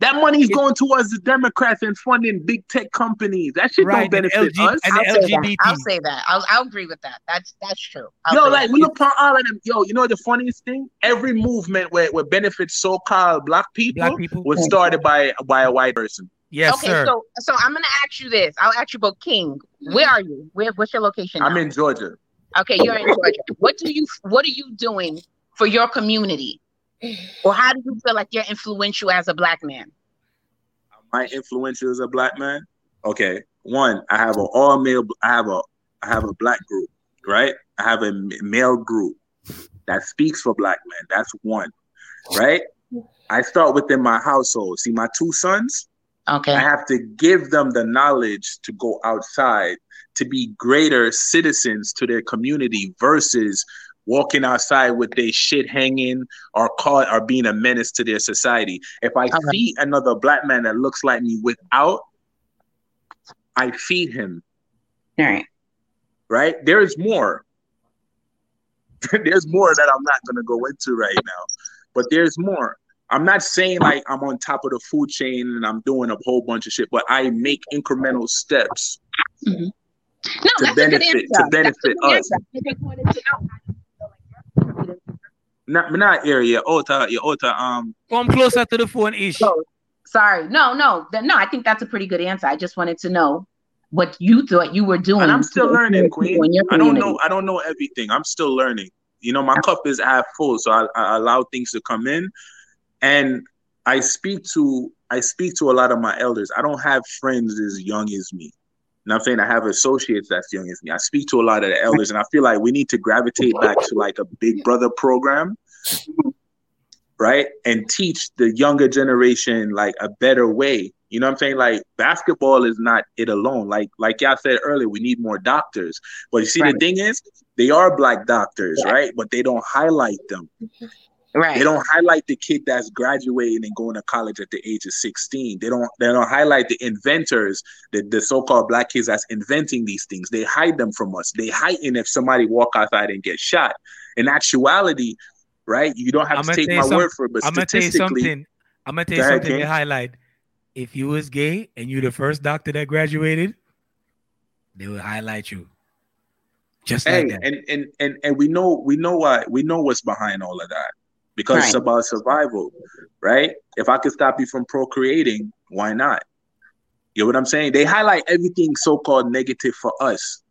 That money is going towards the Democrats and funding big tech companies. That shit right, don't benefit LG, us. And I'll, say that. I'll say that. I'll, I'll agree with that. That's that's true. I'll yo, like we look upon all of them. Yo, you know the funniest thing? Every movement where, where benefits so-called black people, black people was started by by a white person. Yes, okay, sir. so so I'm gonna ask you this. I'll ask you about King. Where are you? Where what's your location? I'm now? in Georgia. Okay, you're in Georgia. What do you what are you doing for your community? Or how do you feel like you're influential as a black man? my influential as a black man? Okay, one, I have an all male. I have a I have a black group, right? I have a male group that speaks for black men. That's one, right? I start within my household. See, my two sons. Okay. I have to give them the knowledge to go outside to be greater citizens to their community versus walking outside with their shit hanging or caught or being a menace to their society. If I okay. see another black man that looks like me without, I feed him. All right. Right? There's more. <laughs> there's more that I'm not gonna go into right now. But there's more. I'm not saying like I'm on top of the food chain and I'm doing a whole bunch of shit, but I make incremental steps mm-hmm. no, to benefit to benefit us. Not, not area, Ota, your Ota. Um, come closer to the phone, ish. Oh, sorry, no, no, no. I think that's a pretty good answer. I just wanted to know what you thought you were doing. And I'm still learning, Queen. I don't know. I don't know everything. I'm still learning. You know, my cup is half full, so I, I allow things to come in, and I speak to I speak to a lot of my elders. I don't have friends as young as me. And I'm saying I have associates that's young as me. I speak to a lot of the elders, and I feel like we need to gravitate back to like a big brother program, right? And teach the younger generation like a better way. You know what I'm saying? Like basketball is not it alone. Like like y'all said earlier, we need more doctors. But you see, right. the thing is, they are black doctors, yeah. right? But they don't highlight them. Mm-hmm. Right. They don't highlight the kid that's graduating and going to college at the age of 16. They don't they don't highlight the inventors, the, the so-called black kids that's inventing these things. They hide them from us. They heighten if somebody walk outside and get shot. In actuality, right? You don't have I'm to take my word for it, but I'm gonna tell you something. I'm gonna tell you something ahead, to highlight. If you was gay and you the first doctor that graduated, they will highlight you. Just hey, like that. And, and and and we know we know why we know what's behind all of that because right. it's about survival, right? If I could stop you from procreating, why not? You know what I'm saying? They highlight everything so-called negative for us,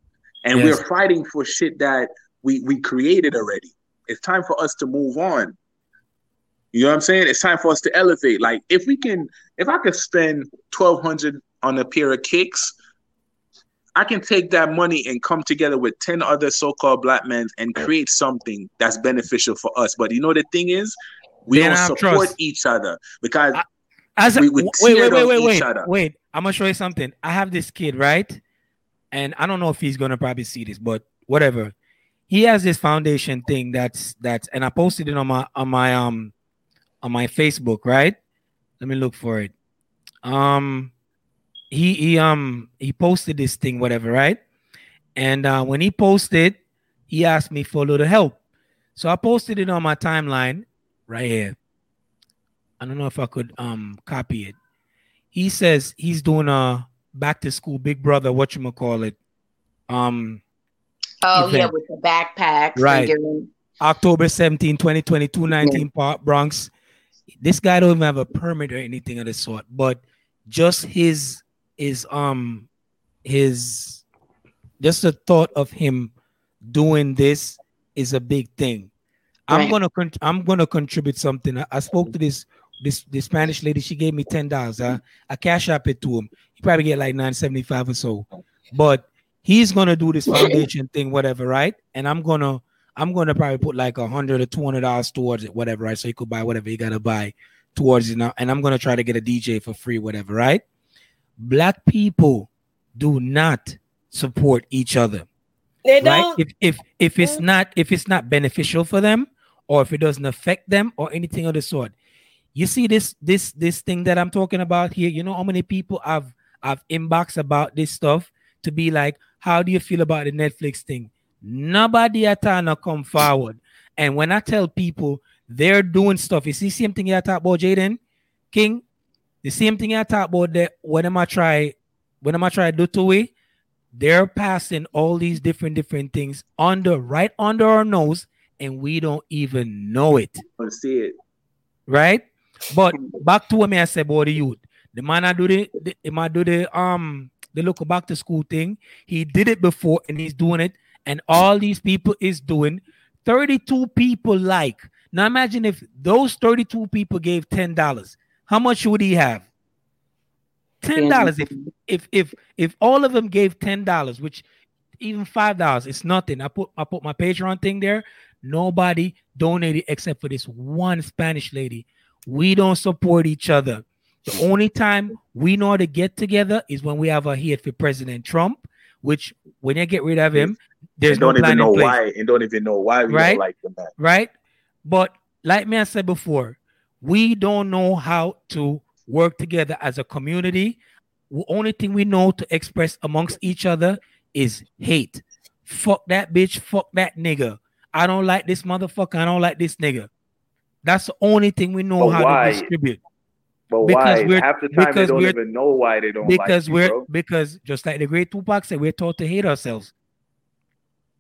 and yes. we're fighting for shit that we we created already. It's time for us to move on. You know what I'm saying? It's time for us to elevate. Like if we can, if I could spend twelve hundred on a pair of kicks, I can take that money and come together with 10 other so-called black men and create something that's beneficial for us. But you know the thing is, we then don't support trust. each other because I, as a, we would wait, wait, wait, wait, wait, other. wait. I'm gonna show you something. I have this kid, right? And I don't know if he's gonna probably see this, but whatever. he has this foundation thing that's that's and I posted it on my on my um on my Facebook, right? Let me look for it. Um he he um he posted this thing, whatever, right? And uh when he posted, he asked me for a little help. So I posted it on my timeline right here. I don't know if I could um copy it. He says he's doing a back to school big brother, what you call it. Um Oh event. yeah, with the backpacks. Right. October 17, 2022, 19 yeah. Bronx. This guy don't even have a permit or anything of the sort, but just his is um his just the thought of him doing this is a big thing. Right. I'm gonna con- I'm gonna contribute something. I, I, spoke to this this this Spanish lady. She gave me ten dollars. I I cash up it to him. He probably get like nine seventy five or so, but he's gonna do this foundation thing, whatever, right? And I'm gonna I'm gonna probably put like a hundred or two hundred dollars towards it, whatever, right? So you could buy whatever you gotta buy towards it now. And I'm gonna try to get a DJ for free, whatever, right? Black people do not support each other. They don't. Right? If if if it's not if it's not beneficial for them, or if it doesn't affect them, or anything of the sort. You see this this this thing that I'm talking about here. You know how many people I've I've inbox about this stuff to be like, how do you feel about the Netflix thing? Nobody at all come forward. And when I tell people they're doing stuff, you see same thing you talk about Jaden King, the same thing I talk about that when am I try when am I try to do to we they're passing all these different different things under right under our nose and we don't even know it. I see it. Right? But <laughs> back to what me I said about the youth. The man I do the, the man do the um the local back to school thing. He did it before and he's doing it, and all these people is doing 32 people like. Now imagine if those 32 people gave $10. How much would he have? ten dollars. If if if if all of them gave ten dollars, which even five dollars, it's nothing. I put I put my Patreon thing there. Nobody donated except for this one Spanish lady. We don't support each other. The only time we know how to get together is when we have a hit for President Trump, which when you get rid of him, there's don't no even know why and don't even know why we right? don't like them. Right? But like me I said before, we don't know how to work together as a community. The only thing we know to express amongst each other is hate. Fuck that bitch. Fuck that nigga. I don't like this motherfucker. I don't like this nigga. That's the only thing we know but how why? to distribute. But because why? We're, Half the time they don't even know why they don't because like we're bro. because just like the great Tupac said, we're taught to hate ourselves.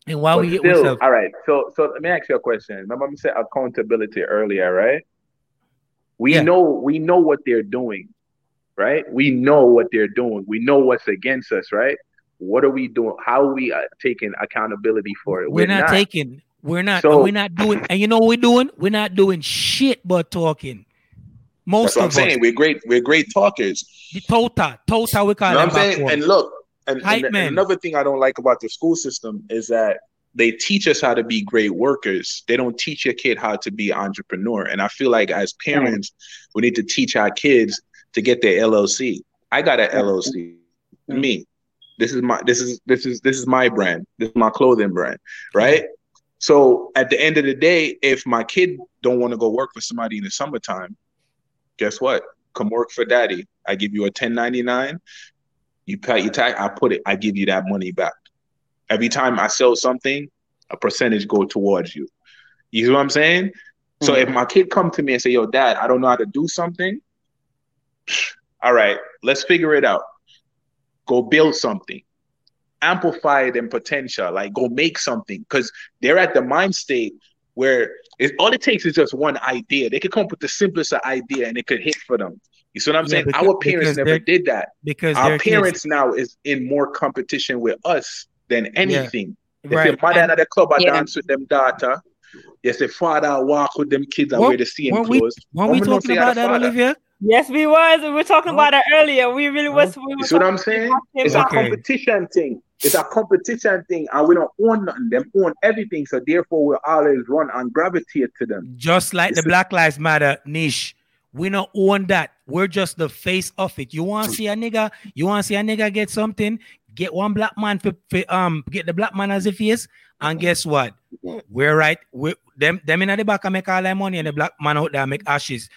And why but we hate still, ourselves. All right. So so let me ask you a question. Remember I said accountability earlier, right? We yeah. know we know what they're doing right? We know what they're doing. We know what's against us, right? What are we doing? How are we uh, taking accountability for it? We're, we're not, not, taking. We're not. So, we're not doing. And you know what we're doing? We're not doing shit but talking. Most that's what I'm saying. We're great. We're great talkers. The tota, tota. We call you know what I'm saying. And look, and, and, and another thing I don't like about the school system is that they teach us how to be great workers. They don't teach your kid how to be an entrepreneur. And I feel like as parents, we need to teach our kids to get their LLC. I got an LLC. Me. This is my this is this is this is my brand. This is my clothing brand, right? So at the end of the day, if my kid don't want to go work for somebody in the summertime, guess what? Come work for daddy. I give you a 1099. You pay your tax, I put it, I give you that money back. Every time I sell something, a percentage go towards you. You see what I'm saying? So mm-hmm. if my kid come to me and say, "Yo, dad, I don't know how to do something," <sniffs> all right, let's figure it out. Go build something, amplify them potential, like go make something because they're at the mind state where it, all it takes is just one idea. They could come up with the simplest idea and it could hit for them. You see what I'm yeah, saying? Because, our parents never did that because our parents kids. now is in more competition with us than anything. Yeah. Right. If your mother and, at the club I yeah. dance with them daughter, yes, the father walk with them kids and wear the same clothes. We, when we talking about that, Olivia? Yes, we was. We were talking about it earlier. We really was. We you see what I'm saying? It's a competition thing. It's a competition thing, and we don't own nothing. Them own everything, so therefore we always run and gravitate to them. Just like the Black Lives Matter niche, we don't own that. We're just the face of it. You want to see a nigga? You want to see a nigga get something? Get one black man for, for um get the black man as a face, and guess what? We're right. We them them in the back I make all that money, and the black man out there make ashes.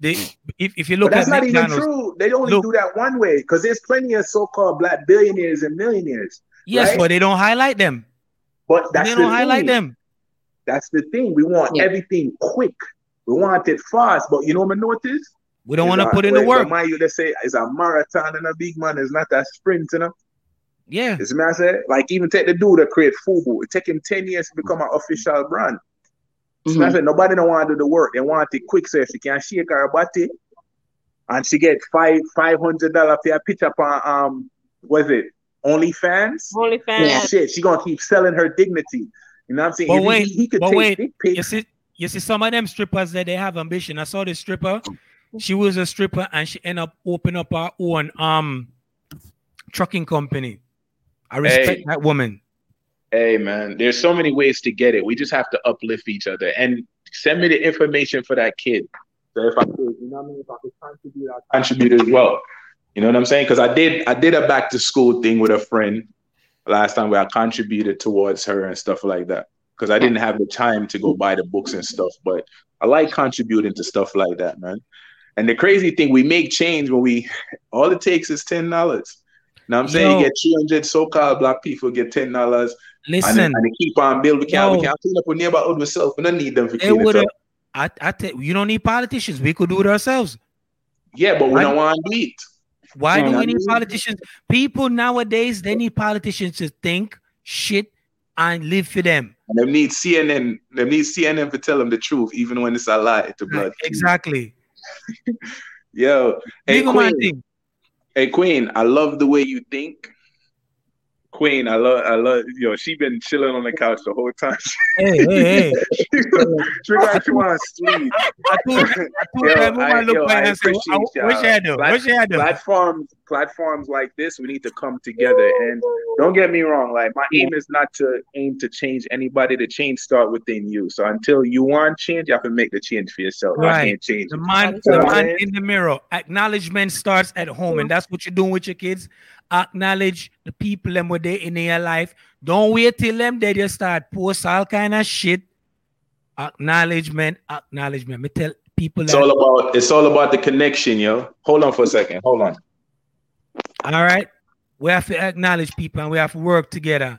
They, if, if you look but that's at not even true. They only look, do that one way because there's plenty of so-called black billionaires and millionaires. Yes, right? but they don't highlight them. But that's they don't the highlight them. That's the thing. We want yeah. everything quick. We want it fast. But you know what I noticed? We don't want to put in the work. My you they say it's a marathon and a big man. It's not a sprint, you know. Yeah. It's me I say, like even take the dude that create FUBU. It take him 10 years to become an official brand. Mm-hmm. So I said nobody don't want to do the work. They want it quick so if she can shake her body and she get five five hundred dollars for a picture on um was it OnlyFans? OnlyFans. Yeah. Shit, she gonna keep selling her dignity. You know what I'm saying? But if wait, he, he could but wait. You see, you see, some of them strippers that they have ambition. I saw this stripper. She was a stripper and she ended up opening up her own um trucking company. I respect hey. that woman. Hey man, there's so many ways to get it. We just have to uplift each other and send me the information for that kid. So if I could, you know what I mean, if I could contribute, I contribute as well. You know what I'm saying? Because I did I did a back to school thing with a friend last time where I contributed towards her and stuff like that. Because I didn't have the time to go buy the books and stuff. But I like contributing to stuff like that, man. And the crazy thing, we make change when we <laughs> all it takes is ten dollars. Now I'm saying Yo. you get 300 so-called black people get ten dollars. Listen, and, and they keep on building. We can't, we can't clean up our neighborhood ourselves. We don't need them for cleaning up. I, I tell you don't need politicians. We could do it ourselves. Yeah, but we don't want to do it. Why do we need politicians? People nowadays they need politicians to think shit and live for them. And they need CNN. They need CNN to tell them the truth, even when it's a lie to blood. Exactly. <laughs> Yo, hey Queen. Hey Queen, I love the way you think. Queen, I love, I love, yo, she been chilling on the couch the whole time. Hey, hey, hey. <laughs> she got you on sleep. I told, I told I, look I appreciate y'all. What you? What you do? Platforms, platforms like this, we need to come together. And don't get me wrong, like my aim is not to aim to change anybody. The change start within you. So until you want change, you have to make the change for yourself. Right. I can't change. The man, the man in the mirror. Acknowledgement starts at home, and that's what you're doing with your kids acknowledge the people them were there in your life. Don't wait till them they just start post all kind of shit. Acknowledgement, acknowledgement. Me tell people it's all about it's all about the connection, yo. Hold on for a second. Hold on. All right. We have to acknowledge people and we have to work together.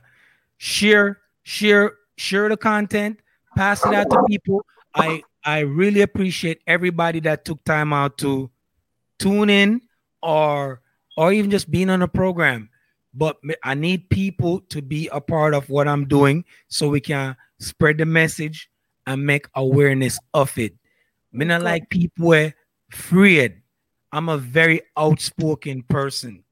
Share, share, share the content, pass it out to people. I I really appreciate everybody that took time out to tune in or or even just being on a program. But I need people to be a part of what I'm doing so we can spread the message and make awareness of it. Me not like people were afraid. I'm a very outspoken person.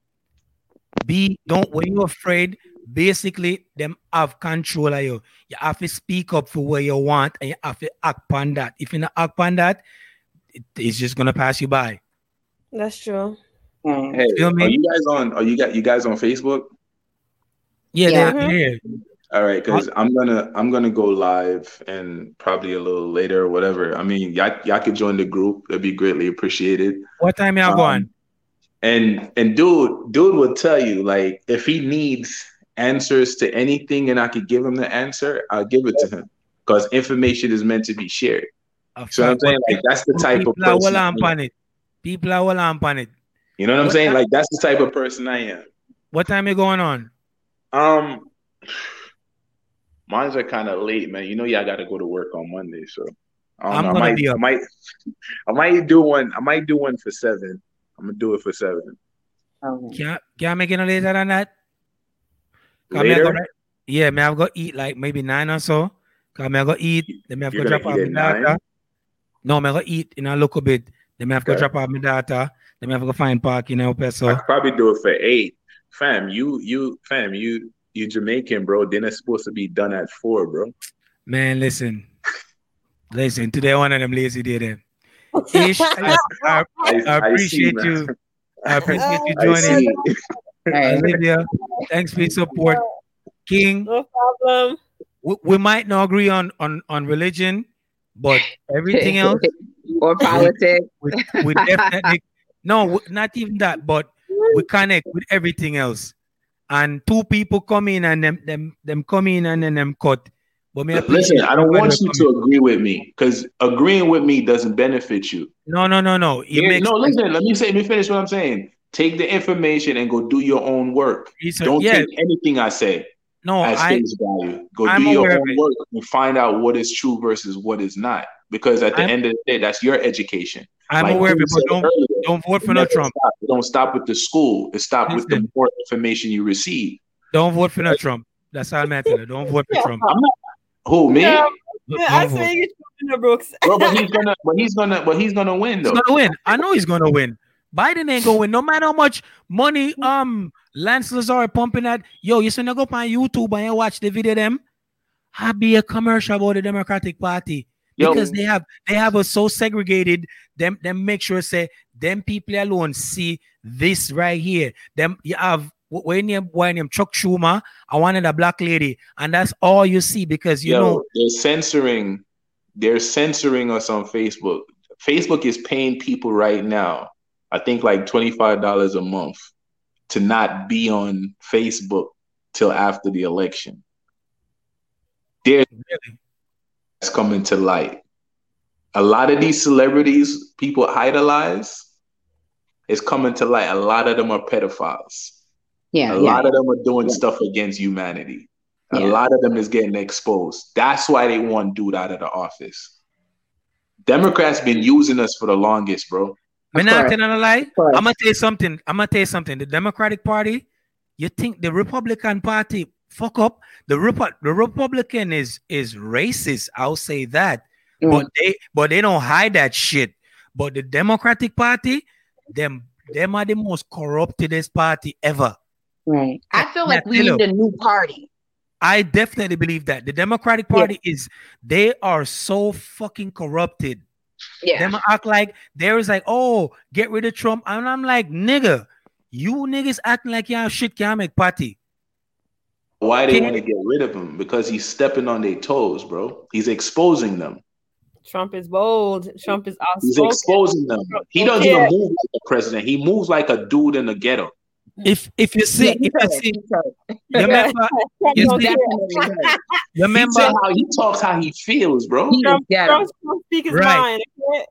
Be don't when you're afraid, basically them have control of you. You have to speak up for what you want and you have to act upon that. If you not act upon that, it, it's just gonna pass you by. That's true. Mm. Hey, are you guys on? Are you got you guys on Facebook? Yeah, yeah. yeah. All right, because I'm gonna I'm gonna go live and probably a little later or whatever. I mean, y'all, y'all could join the group. That'd be greatly appreciated. What time y'all um, going? And and dude, dude will tell you like if he needs answers to anything and I could give him the answer, I'll give it to him because information is meant to be shared. So I'm saying like that's the type People of person. People are well on it. People are well on it. You know what I'm what saying? Time, like that's the type of person I am. What time you going on? Um, mine's are kind of late, man. You know, yeah, I got to go to work on Monday, so I am gonna I might, be up. I might, I might do one. I might do one for seven. I'm gonna do it for seven. Can I, can I make it no later than that? Later? Go, yeah, may I go eat like maybe nine or so. Cause I go eat. Then I have to drop off my daughter. No, I go eat in a little bit. Then I have to okay. drop off my daughter. Let me have to find parking now, peso. I'd probably do it for eight. Fam, you you fam, you you Jamaican, bro. Dinner's supposed to be done at four, bro. Man, listen. listen, today one of them lazy day then. <laughs> Ish, I, I, I, I, appreciate I see, you. I appreciate you joining. Olivia, thanks for your support. King, no problem. We, we might not agree on on on religion, but everything else <laughs> or politics. We, we, we definitely no, not even that, but we connect with everything else. and two people come in and them them them come in and then them cut. But me listen, I don't want you to agree with me because agreeing with me doesn't benefit you. No, no, no, no. It yeah, no, listen. Let me say. Let me finish what I'm saying. Take the information and go do your own work. Don't yeah. take anything I say. No, as I, face value. Go I'm do your own work and find out what is true versus what is not. Because at the I'm, end of the day, that's your education. I'm like aware of it, but don't, don't vote for no Trump. Stop. Don't stop with the school. It stop with the more information you receive. Don't vote for no Trump. That's how I'm telling it. Don't vote for Trump. Not, who me? Yeah, yeah I say you the Brooks. Bro, but he's <laughs> gonna, but he's gonna, but he's gonna win though. He's gonna win. I know he's gonna win. Biden ain't gonna win. no matter how much money um Lance Lazar pumping at. Yo, you should go up on YouTube and you watch the video them. I be a commercial about the Democratic Party because they have they have us so segregated. Them them make sure say them people alone see this right here. Them you have when you when you Chuck Schumer, I wanted a black lady, and that's all you see because you Yo, know they're censoring. They're censoring us on Facebook. Facebook is paying people right now. I think like twenty five dollars a month to not be on Facebook till after the election. There, really? That's coming to light. A lot of these celebrities people idolize is coming to light. A lot of them are pedophiles. Yeah. A yeah. lot of them are doing yeah. stuff against humanity. A yeah. lot of them is getting exposed. That's why they want dude out of the office. Democrats been using us for the longest, bro. I'm not telling a lie. I'm gonna tell you something. I'm gonna tell you something. The Democratic Party, you think the Republican Party fuck up? The Repu- the Republican is is racist. I'll say that. Mm. But they but they don't hide that shit. But the Democratic Party, them them are the most corruptedest party ever. Right. I feel like we need a new party. I definitely believe that the Democratic Party yeah. is they are so fucking corrupted. Yeah. Them act like there is like, oh, get rid of Trump. And I'm like, nigga, you niggas acting like y'all shit can't make party. Why they want to get rid of him? Because he's stepping on their toes, bro. He's exposing them. Trump is bold. Trump is outspoken. He's exposing them. He doesn't yeah. even move like a president. He moves like a dude in the ghetto. If if you see, yeah, if you see, you remember, you, see, you remember how he talks, how he feels, bro. He Trump, Trump, Trump speak his right. mind.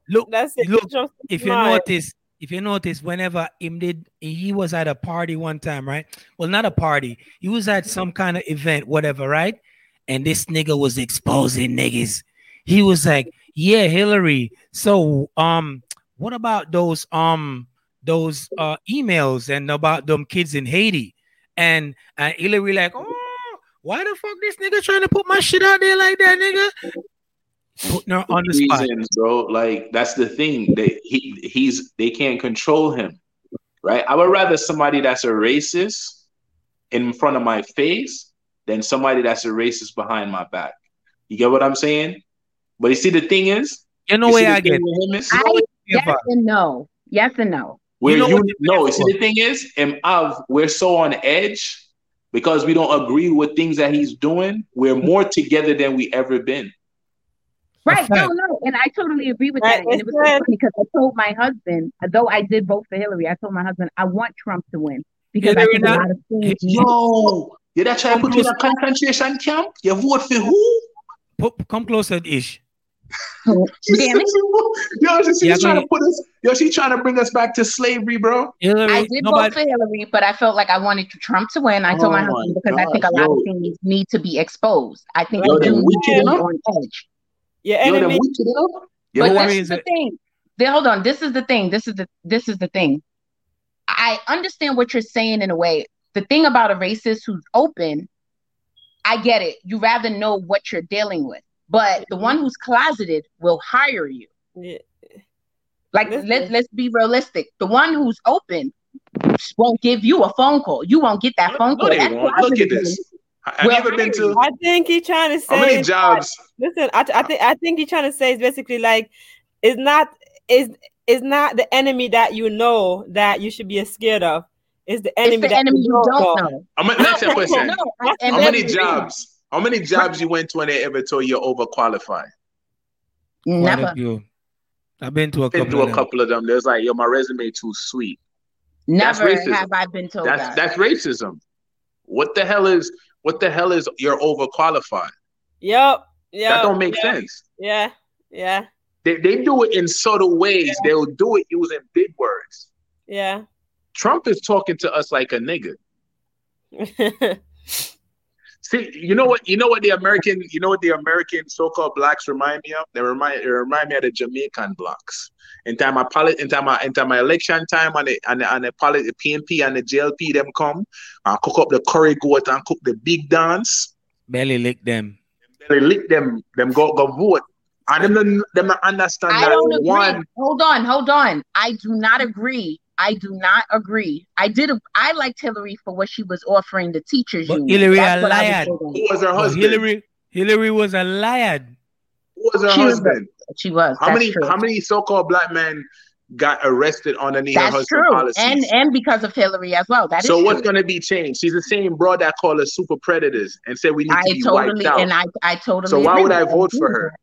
Look, that's it. Look, if you mind. notice, if you notice, whenever him did, he was at a party one time, right? Well, not a party. He was at some kind of event, whatever, right? And this nigga was exposing niggas. He was like, "Yeah, Hillary. So, um, what about those um?" those uh, emails and about them kids in Haiti. And and Hillary like, oh, why the fuck this nigga trying to put my shit out there like that, nigga? Putting her on the spot, Reasons, bro. Like that's the thing. They he he's they can't control him, right? I would rather somebody that's a racist in front of my face than somebody that's a racist behind my back. You get what I'm saying? But you see, the thing is, you know way I get. Is, I, yes and no. Yes and no. Where you know, you know see the thing is, and Av, we're so on edge because we don't agree with things that he's doing. We're more together than we ever been. Right. No, no. And I totally agree with that. And it was so funny because I told my husband, though I did vote for Hillary, I told my husband I want Trump to win because Hillary I think not, a lot of things. Yo, you that trying to put you in a concentration camp? You vote for who? come closer, Ish. Damn <laughs> yo, she's yeah, trying to put us. Yo, she's trying to bring us back to slavery, bro. Hillary, I did nobody... vote for Hillary, but I felt like I wanted Trump to win. I told oh my husband because God. I think a lot yo. of things need to be exposed. I think yo, we need to be on edge. Yeah, enemy. Yo, but this is the thing. Then hold on. This is the thing. This is the this is the thing. I understand what you're saying in a way. The thing about a racist who's open, I get it. You rather know what you're dealing with. But the one who's closeted will hire you. Yeah. Like let's let's be realistic. The one who's open won't give you a phone call. You won't get that phone call. Look at this. Have well, you ever been to? I think he's trying to say. How many jobs? That, listen, I, I think I think he's trying to say is basically like, it's not is is not the enemy that you know that you should be scared of. It's the enemy it's the enemy you don't know. know. I'm gonna next question. How many jobs? How many jobs you went to and they ever told you're overqualified? Never. I've been to a been couple. To a couple of them. There's like, yo, my resume too sweet. Never have I been told that's, that. That's racism. What the hell is what the hell is you're overqualified? Yep. Yeah. That don't make yep. sense. Yeah. Yeah. They, they do it in subtle ways. Yeah. They'll do it using big words. Yeah. Trump is talking to us like a nigga. <laughs> See, you know what? You know what the American, you know what the American so-called blacks remind me of? They remind, they remind me of the Jamaican blacks. In time of polit, in time of, in time of election time, and the and the, and the, polit, the PNP and the JLP them come and cook up the curry goat and cook the big dance. Belly lick them. Belly lick them. Them go go vote. And them them understand I that don't agree. one. Hold on, hold on. I do not agree I do not agree. I did. I liked Hillary for what she was offering the teachers. But union. Hillary That's a liar. Who was her husband? Hillary, Hillary was a liar. Who was her She was husband? She was. how That's many true. how many so-called black men got arrested underneath her That's husband true. policies? And and because of Hillary as well. That is so what's going to be changed? She's the same bro that called us super predators and said we need to be totally wiped out. and I I totally. so why would I vote for her?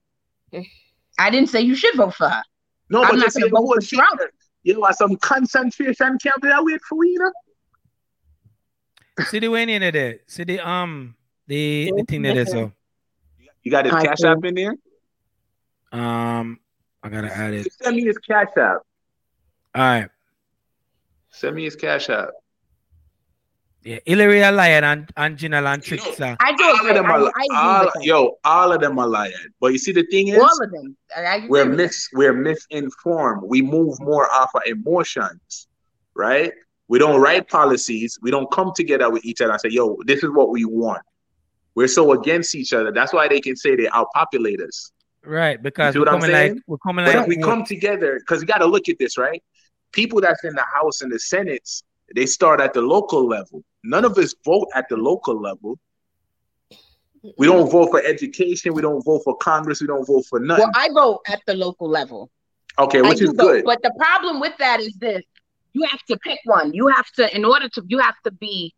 I didn't say you should vote for her. No, I'm but not gonna vote for she- Trump. You know, some concentration camp that wait for you know? See the way in there. See the um the, the thing that is so You got his cash see. app in there? um I gotta add it. Send me his cash app. All right. Send me his cash app. Yeah, Hillary a liar and, and Janelle and Trickster. I do All of agree. them I, are, I agree all, with yo, all of them are lying. But you see, the thing is, All of them. I, I agree we're mis we're misinformed. We move more off of emotions, right? We don't write policies. We don't come together with each other and say, "Yo, this is what we want." We're so against each other. That's why they can say they outpopulate us. Right, because we're what I'm coming like saying? we're coming But like if we come together, because you got to look at this, right? People that's in the House and the Senates, they start at the local level. None of us vote at the local level. We don't vote for education. We don't vote for Congress. We don't vote for nothing. Well, I vote at the local level. okay, which do is vote, good. But the problem with that is this: you have to pick one. You have to, in order to, you have to be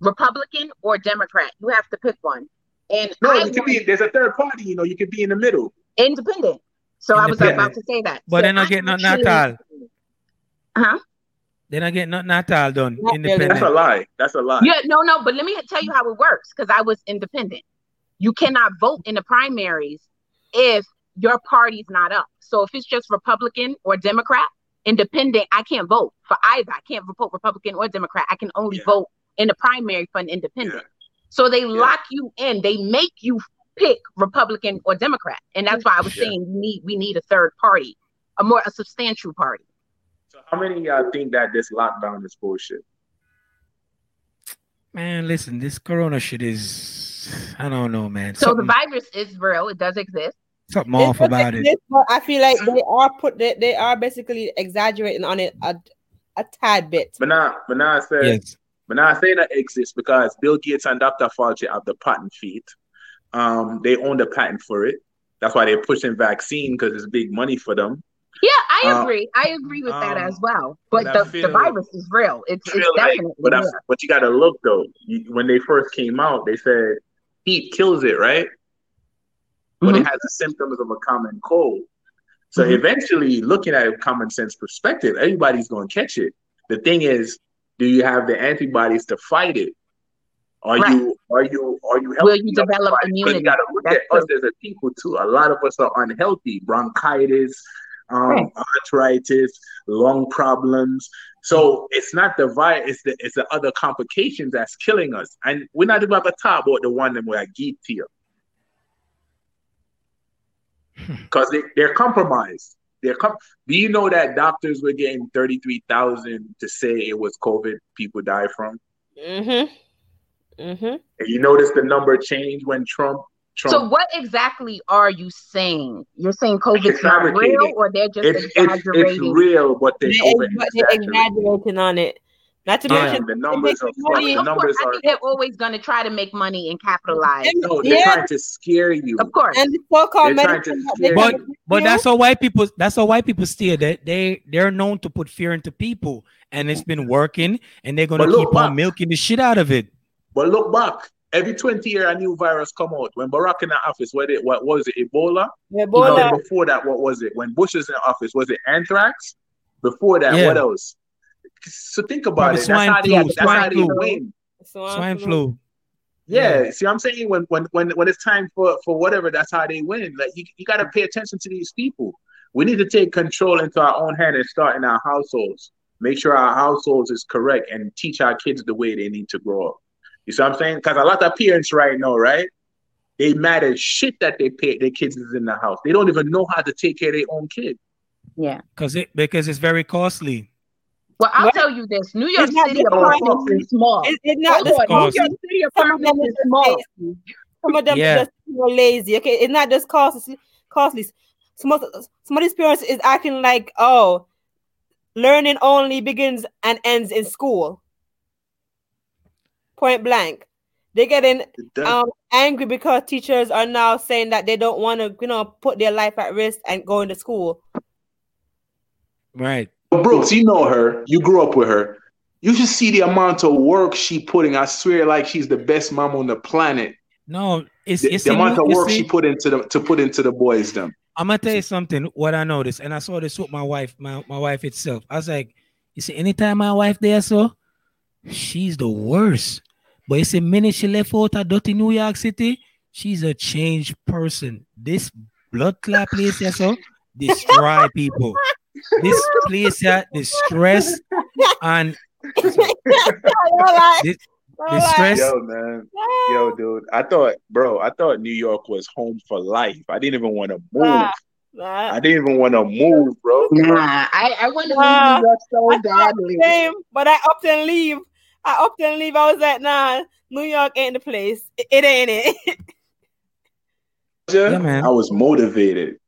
Republican or Democrat. You have to pick one. And No, I you can want be. There's a third party. You know, you could be in the middle. independent. So I was about to say that. But so they're not I getting nothing at. Huh? They're not getting nothing at all done. Not really. That's a lie. That's a lie. Yeah, no, no. But let me tell you how it works because I was independent. You cannot vote in the primaries if your party's not up. So if it's just Republican or Democrat, independent, I can't vote for either. I can't vote Republican or Democrat. I can only Yeah. vote in the primary for an independent. So they lock you in. They make you pick Republican or Democrat, and that's why I was Yeah. saying we need we need a third party, a more a substantial party. So how many of y'all think that this lockdown is bullshit? Man, listen, this corona shit is I don't know, man. So the virus is real. It does exist. something It's off not about it. exist, but I feel like they are put they, they are basically exaggerating on it a, a tad bit. But now, but now I said, Yes. but now I say that exists because Bill Gates and Dr. Fauci have the patent feet. Um, they own the patent for it. That's why they're pushing vaccine because it's big money for them. Yeah, I Uh, agree. I agree with that um, as well. But but the, the virus is real. It's, it's like- definitely but I, real. but you got to look though. You, when they first came out, they said heat kills it, right? But Mhm. it has the symptoms of a common cold. So Mhm. eventually, looking at a common sense perspective, everybody's going to catch it. The thing is, do you have the antibodies to fight it? Are Right. you are you are you Will you develop fight it? 'Cause immunity? You got to look That's at us as a people too. A lot of us are unhealthy, bronchitis, um, Right. arthritis, lung problems. So it's not the virus; it's the it's the other complications that's killing us. And we're not even about to talk about the one that we're geeked here, because they, they're compromised. They're com- Do you know that doctors were getting thirty three thousand to say it was COVID people died from? Mm-hmm. Mm-hmm. And you notice the number change when Trump Trump. So what exactly are you saying? You're saying COVID's It's not real, or they're just it's, it's, exaggerating? it's real, but they They, over but they're exaggerating on it. Not to oh, Yeah. mention the numbers are I money. mean, the of course, numbers I think they're always going to try to make money and capitalize. no, they're Yeah. trying to scare you. Of course. and the so-called medicine to that they scare But can but that's you, how white people that's how white people steer. They they they're known to put fear into people, and it's been working, and they're gonna But look keep on milking the shit out of it. But look back, every 20 year a new virus come out. When Barack in the office, what it what was it? Ebola? Ebola. No, before that, what was it? When Bush was in office, was it anthrax? Before that, Yeah. what else? So think about Probably it. That's swine how they, flu, that's swine how they flu. win. swine, swine flu. flu. Yeah, yeah, see, I'm saying when when when when it's time for for whatever, that's how they win. Like you, you got to pay attention to these people. We need to take control into our own hand and start in our households. Make sure our households is correct and teach our kids the way they need to grow up. You see what I'm saying? Because a lot of parents right now, right? They mad as shit that they pay their kids is in the house. They don't even know how to take care of their own kid. Yeah. Because it because it's very costly. Well, I'll what? tell you this: New York City apartments is small. It's, it's not New York City apartments is small. Some of them yeah. just more lazy. Okay, it's not just costly. Costly. Some of some of these parents is acting like, oh, learning only begins and ends in school. Point blank. They're getting um, angry because teachers are now saying that they don't want to, you know, put their life at risk and go into school. Right. Brooks, you know her. You grew up with her. You should see the amount of work she putting. I swear, like she's the best mom on the planet. No, it's, the, it's the amount of work she put into the to put into the boys. Them. I'm gonna tell you something. What I noticed, and I saw this with my wife, my, my wife itself. I was like, you see, anytime my wife there, so she's the worst. But you see, minute she left out of dirty New York City, she's a changed person. This blood clot place, yeah, so destroy people this place here, the stress and <laughs> this, the stress. Yo, man. Yo, dude. I thought, bro, I thought New York was home for life. I didn't even want to move. I didn't even want to move, bro. Nah, I, I want to leave New York so badly. Same, but I upped and leave. I upped and leave. I was like, nah, New York ain't the place. It, it ain't it. yeah, man. I was motivated.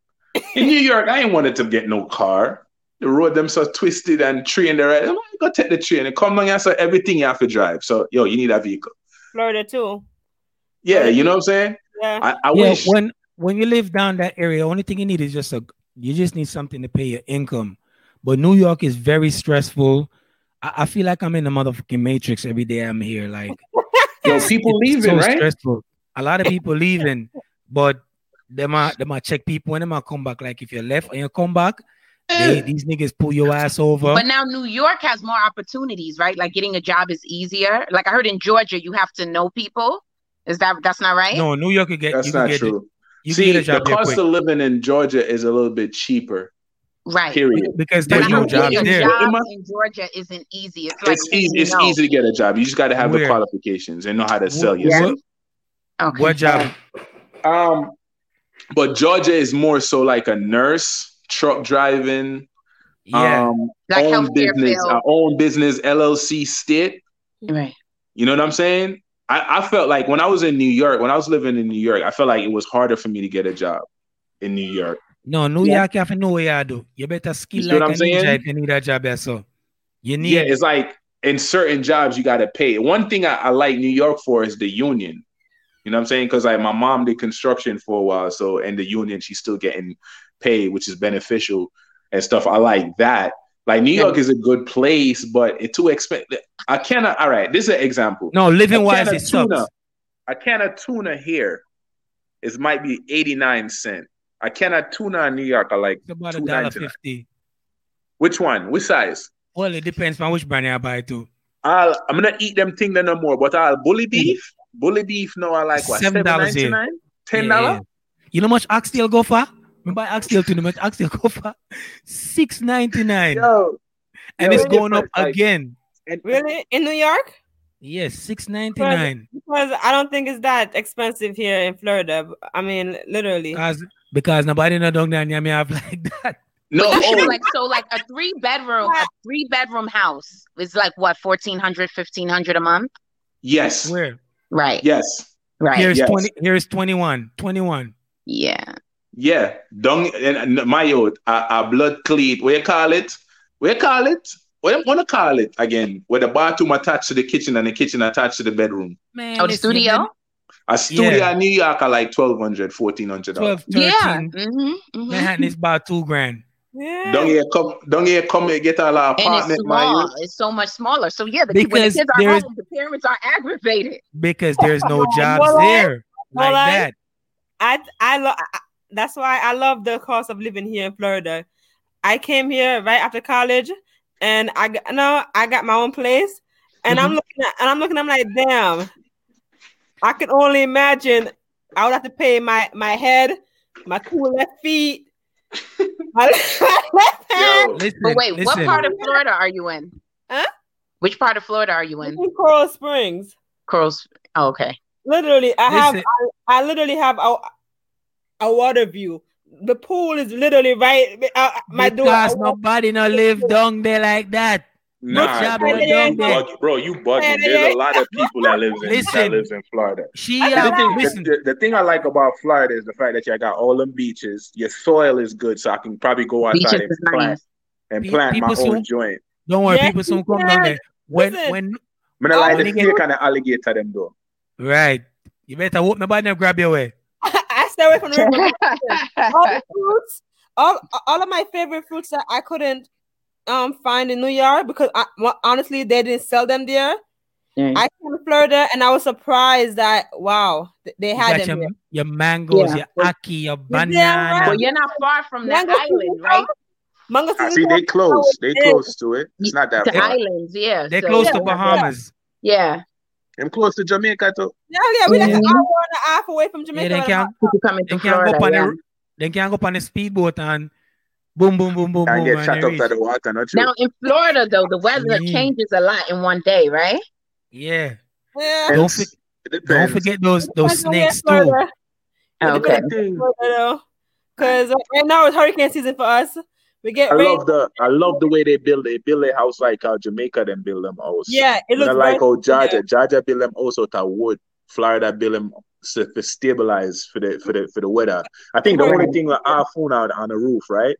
In New York, I ain't wanted to get no car. The road them so twisted and train the right. I'm like, go take the train and come on here. So everything you have to drive. So yo, you need a vehicle. Florida too. Yeah, you know what I'm saying? Yeah. I, I yeah, wish when when you live down that area, only thing you need is just a you just need something to pay your income. But New York is very stressful. I, I feel like I'm in the motherfucking matrix every day I'm here. Like <laughs> yo, people leaving, so right? Stressful. A lot of people leaving, but they might they might check people and they might come back. Like if you're left and you come back, they, these niggas pull your ass over. But now New York has more opportunities, right? Like getting a job is easier. Like I heard in Georgia, you have to know people. Is that that's not right? No, New York could get. That's not get, true. You See, the cost of living in Georgia is a little bit cheaper. Right. Period. Because there's no job there. Job in Georgia isn't easy. It's, like it's easy. It's know. easy to get a job. You just got to have Where? the qualifications and know how to sell yourself. Okay. What job? Um, but Georgia is more so like a nurse, truck driving, yeah, um, like own business, our own business, LLC state. Right. You know what I'm saying? I, I felt like when I was in New York, when I was living in New York, I felt like it was harder for me to get a job in New York. No, New yeah. York, you have to know what you do. You better skill you like a ninja if you need a job. So you need. Yeah, it's like in certain jobs you got to pay. One thing I, I like New York for is the union. You know what I'm saying? Because like my mom did construction for a while, so and the union she's still getting paid, which is beneficial and stuff. I like that. Like New York is a good place, but it's too expensive. I cannot. All right, this is an example. No, living wise, it tuna, sucks. A can of tuna here is might be eighty nine cent. I cannot tuna in New York I like it's about a dollar fifty. Which one? Which size? Well, it depends on which brand I buy too. I'll, I'm gonna eat them thing no more, but I'll bully mm. beef. Bully beef, no, I like what seven dollars, ten dollar. Yeah, yeah. You know much oxtail go for? Remember Oxtail to the much Oxtail go for six ninety nine. And yo, it's going up like, again. Really in New York? Yes, six ninety nine. Because I don't think it's that expensive here in Florida. I mean, literally. Because because nobody in the dog down me have <laughs> like that. No, oh. like so, like a <laughs> three bedroom, a three bedroom house is like what 1400 1500 a month. Yes. Where? Right. Yes. Right. Here's yes. twenty. Here's 21. 21. Yeah. Yeah, dung and my youth, a, a blood cleat. What you call it? What you call it? What you gonna call it again? Where the bathroom attached to the kitchen and the kitchen attached to the bedroom. Man, oh, the studio. A studio yeah. in New York are like 1200 1400 12, 13. Yeah. Mm-hmm, mm-hmm. Manhattan is about two grand. Yeah. Don't get come, don't get come and get a lot apartment. it's small. It's so much smaller. So yeah, the, because when the kids are home, the parents are aggravated because there's no <laughs> jobs well, there well, like I, that. I I love that's why I love the cost of living here in Florida. I came here right after college, and I got no, I got my own place, And mm-hmm. I'm looking at and I'm looking, I'm like, damn. I can only imagine I would have to pay my my head, my two left feet. <laughs> my <laughs> left hand. Yo, listen, but wait, listen. what part of Florida are you in? Huh? Which part of Florida are you in? in Coral Springs. Coral. Oh, okay. Literally, I listen. have I, I literally have a a water view. The pool is literally right. Uh, my because door. nobody no live down there like that. Nah, bro, you bug, bro, you bugging. There's a lot of people that live in listen, that lives in Florida. She, uh, the, thing, the, the, the, thing I like about Florida is the fact that you got all them beaches. Your soil is good, so I can probably go outside and plant nice. and plant people my soon, own joint. Don't worry, yeah, people soon come down there. When listen, when I'm gonna like the snake kind of alligator them though. Right, you better walk nobody and grab your way. I stay away from the river. <laughs> all the fruits, all all of my favorite fruits that I couldn't um find in New York because I, well, honestly they didn't sell them there. Mm. I came to Florida and I was surprised that wow they had them your, your mangoes, yeah. your aki, your banana. Well, you're not far from the island, right? Mango I see they close. They close to it. It's not that the far. islands, yeah. They're so, close yeah, to Bahamas. Yeah. I'm close to Jamaica too. Yeah, yeah, we're like an hour and a half away from Jamaica. Yeah, they can't, they can't Florida, go on yeah. the, they can't go on a speedboat and Boom, boom, boom, boom, boom. Get shot up to the water, not Now in Florida, though, the weather mm-hmm. changes a lot in one day, right? Yeah. yeah. Don't, for, don't forget those those snakes too. okay. Because right now it's hurricane season for us. We get. I rain. love the I love the way they build it. Build a house like how Jamaica then build them house. Yeah, it looks. like how Georgia, yeah. Georgia build them also to wood. Florida build them to, to stabilize for the for the for the weather. I think the only thing with our phone out on the roof, right?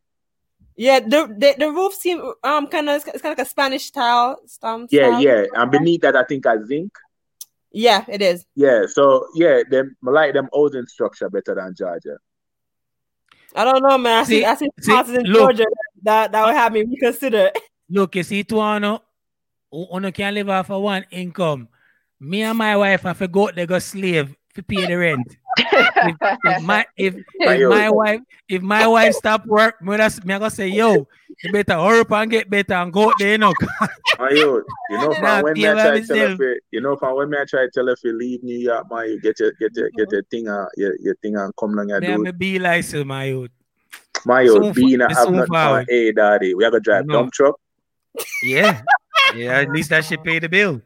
Yeah, the the, the roof seem um kind of it's kind of like a Spanish style. Um, yeah, style. yeah, and beneath that, I think I zinc. Yeah, it is. Yeah, so yeah, them I like them olden structure better than Georgia. I don't know, man. I see, see I see, see in look, Georgia that that would have me reconsider. <laughs> Look, you see, Tuano, Uno can live off of one income. Me and my wife have to go they go slave to pay the rent if, if, my if, if my wife if my wife stop work, me I gonna say, yo, you better hurry up and get better and go there, you know. you know <laughs> from when me I try to tell her, you know from when me I try to tell her if you leave New York, my you get your get your get your thing uh, your, your thing and come along and do. Me be like so, my youth. My youth, being a have nothing on hey daddy. We have to drive no. dump truck. Yeah. yeah, at least that should pay the bill.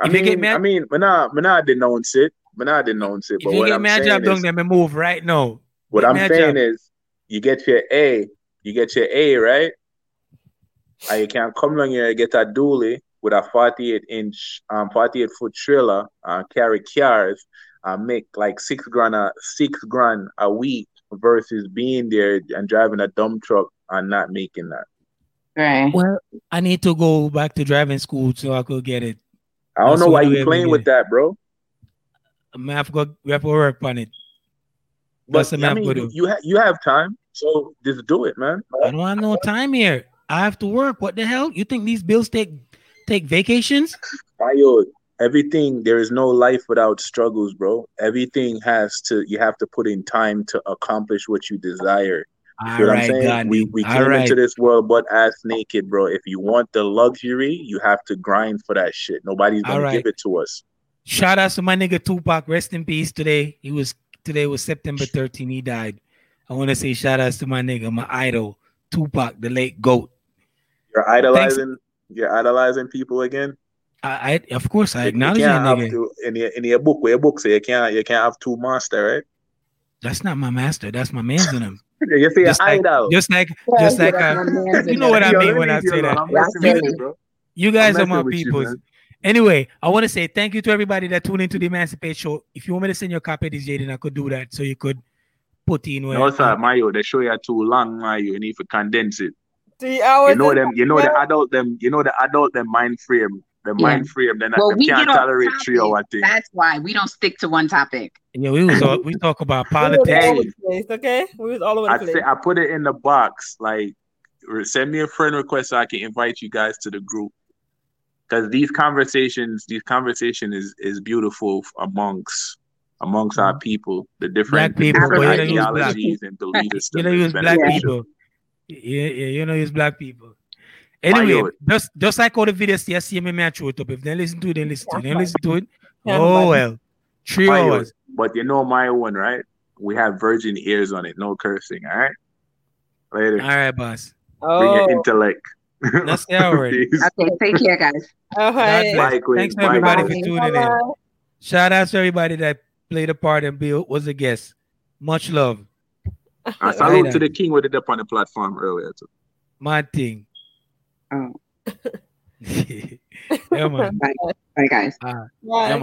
I if mean, I mean, when I when I denounce it, but I didn't denounce it. If but you get me a job done, then me move right now. What get I'm saying is, you get your A, you get your A, right? And you can't come along here and get a dually with a 48 inch, um, 48 foot trailer, uh, carry cars, uh, make like six grand, a, six grand a week versus being there and driving a dump truck and not making that. Right. Well, I need to go back to driving school so I could get it. I don't That's know why you playing with that, bro. I have to go, we have to work on it. But I mean, you, you, ha- you have time, so just do it, man. I don't have no time here. I have to work. What the hell? You think these bills take take vacations? Ayo, everything there is no life without struggles, bro. Everything has to you have to put in time to accomplish what you desire. You know what I'm saying? We we came right. into this world butt ass naked, bro. If you want the luxury, you have to grind for that shit. Nobody's gonna right. give it to us. Shout out to my nigga Tupac. Rest in peace today. He was today was September 13. He died. I want to say shout outs to my nigga, my idol, Tupac, the late GOAT. You're idolizing Thanks. you're idolizing people again? I, I of course I acknowledge you can't have to, in your in your book, where your book say you can't you can't have two master, right? That's not my master, that's my man's in him. <laughs> you say just like, idol. Just like just like uh, <laughs> you know what I mean when I say that. You, you guys are my peoples. Anyway, I want to say thank you to everybody that tuned into the Emancipate Show. If you want me to send your copy of this, Jaden, I could do that so you could put in where. No, sir, Mayo, the show you too long, Mayo. You need to condense it. Three hours. You know them. You know the adult them. You know the adult them mind frame. The yeah. mind frame. Then well, we can't tolerate three hour thing. That's why we don't stick to one topic. Yeah, we was all, we talk about politics. Place, okay, we was all over the I place. Say, I put it in the box. Like, send me a friend request so I can invite you guys to the group because these conversations, these conversation is is beautiful amongst amongst our mm-hmm. people, the different, black people, different ideologies and beliefs. You know, use black people. Yeah, <laughs> yeah, you know, use black people. Anyway, just just like all the videos you see me match it up. If they listen to it, then listen to it. Then listen to it. Oh well. Three hours. But you know my one, right? We have virgin ears on it. No cursing. All right. Later. All right, boss. Oh. Bring your intellect. That's <laughs> the hour. okay, take care, guys. All right. Bye, Thanks Bye, everybody Bye. for tuning in. Shout out to everybody that played a part and Bill was a guest. Much love. I salute to the king with it up on the platform earlier too. My thing. Oh. <laughs> yeah, man. Bye, Bye guys. Uh, Bye. yeah, man.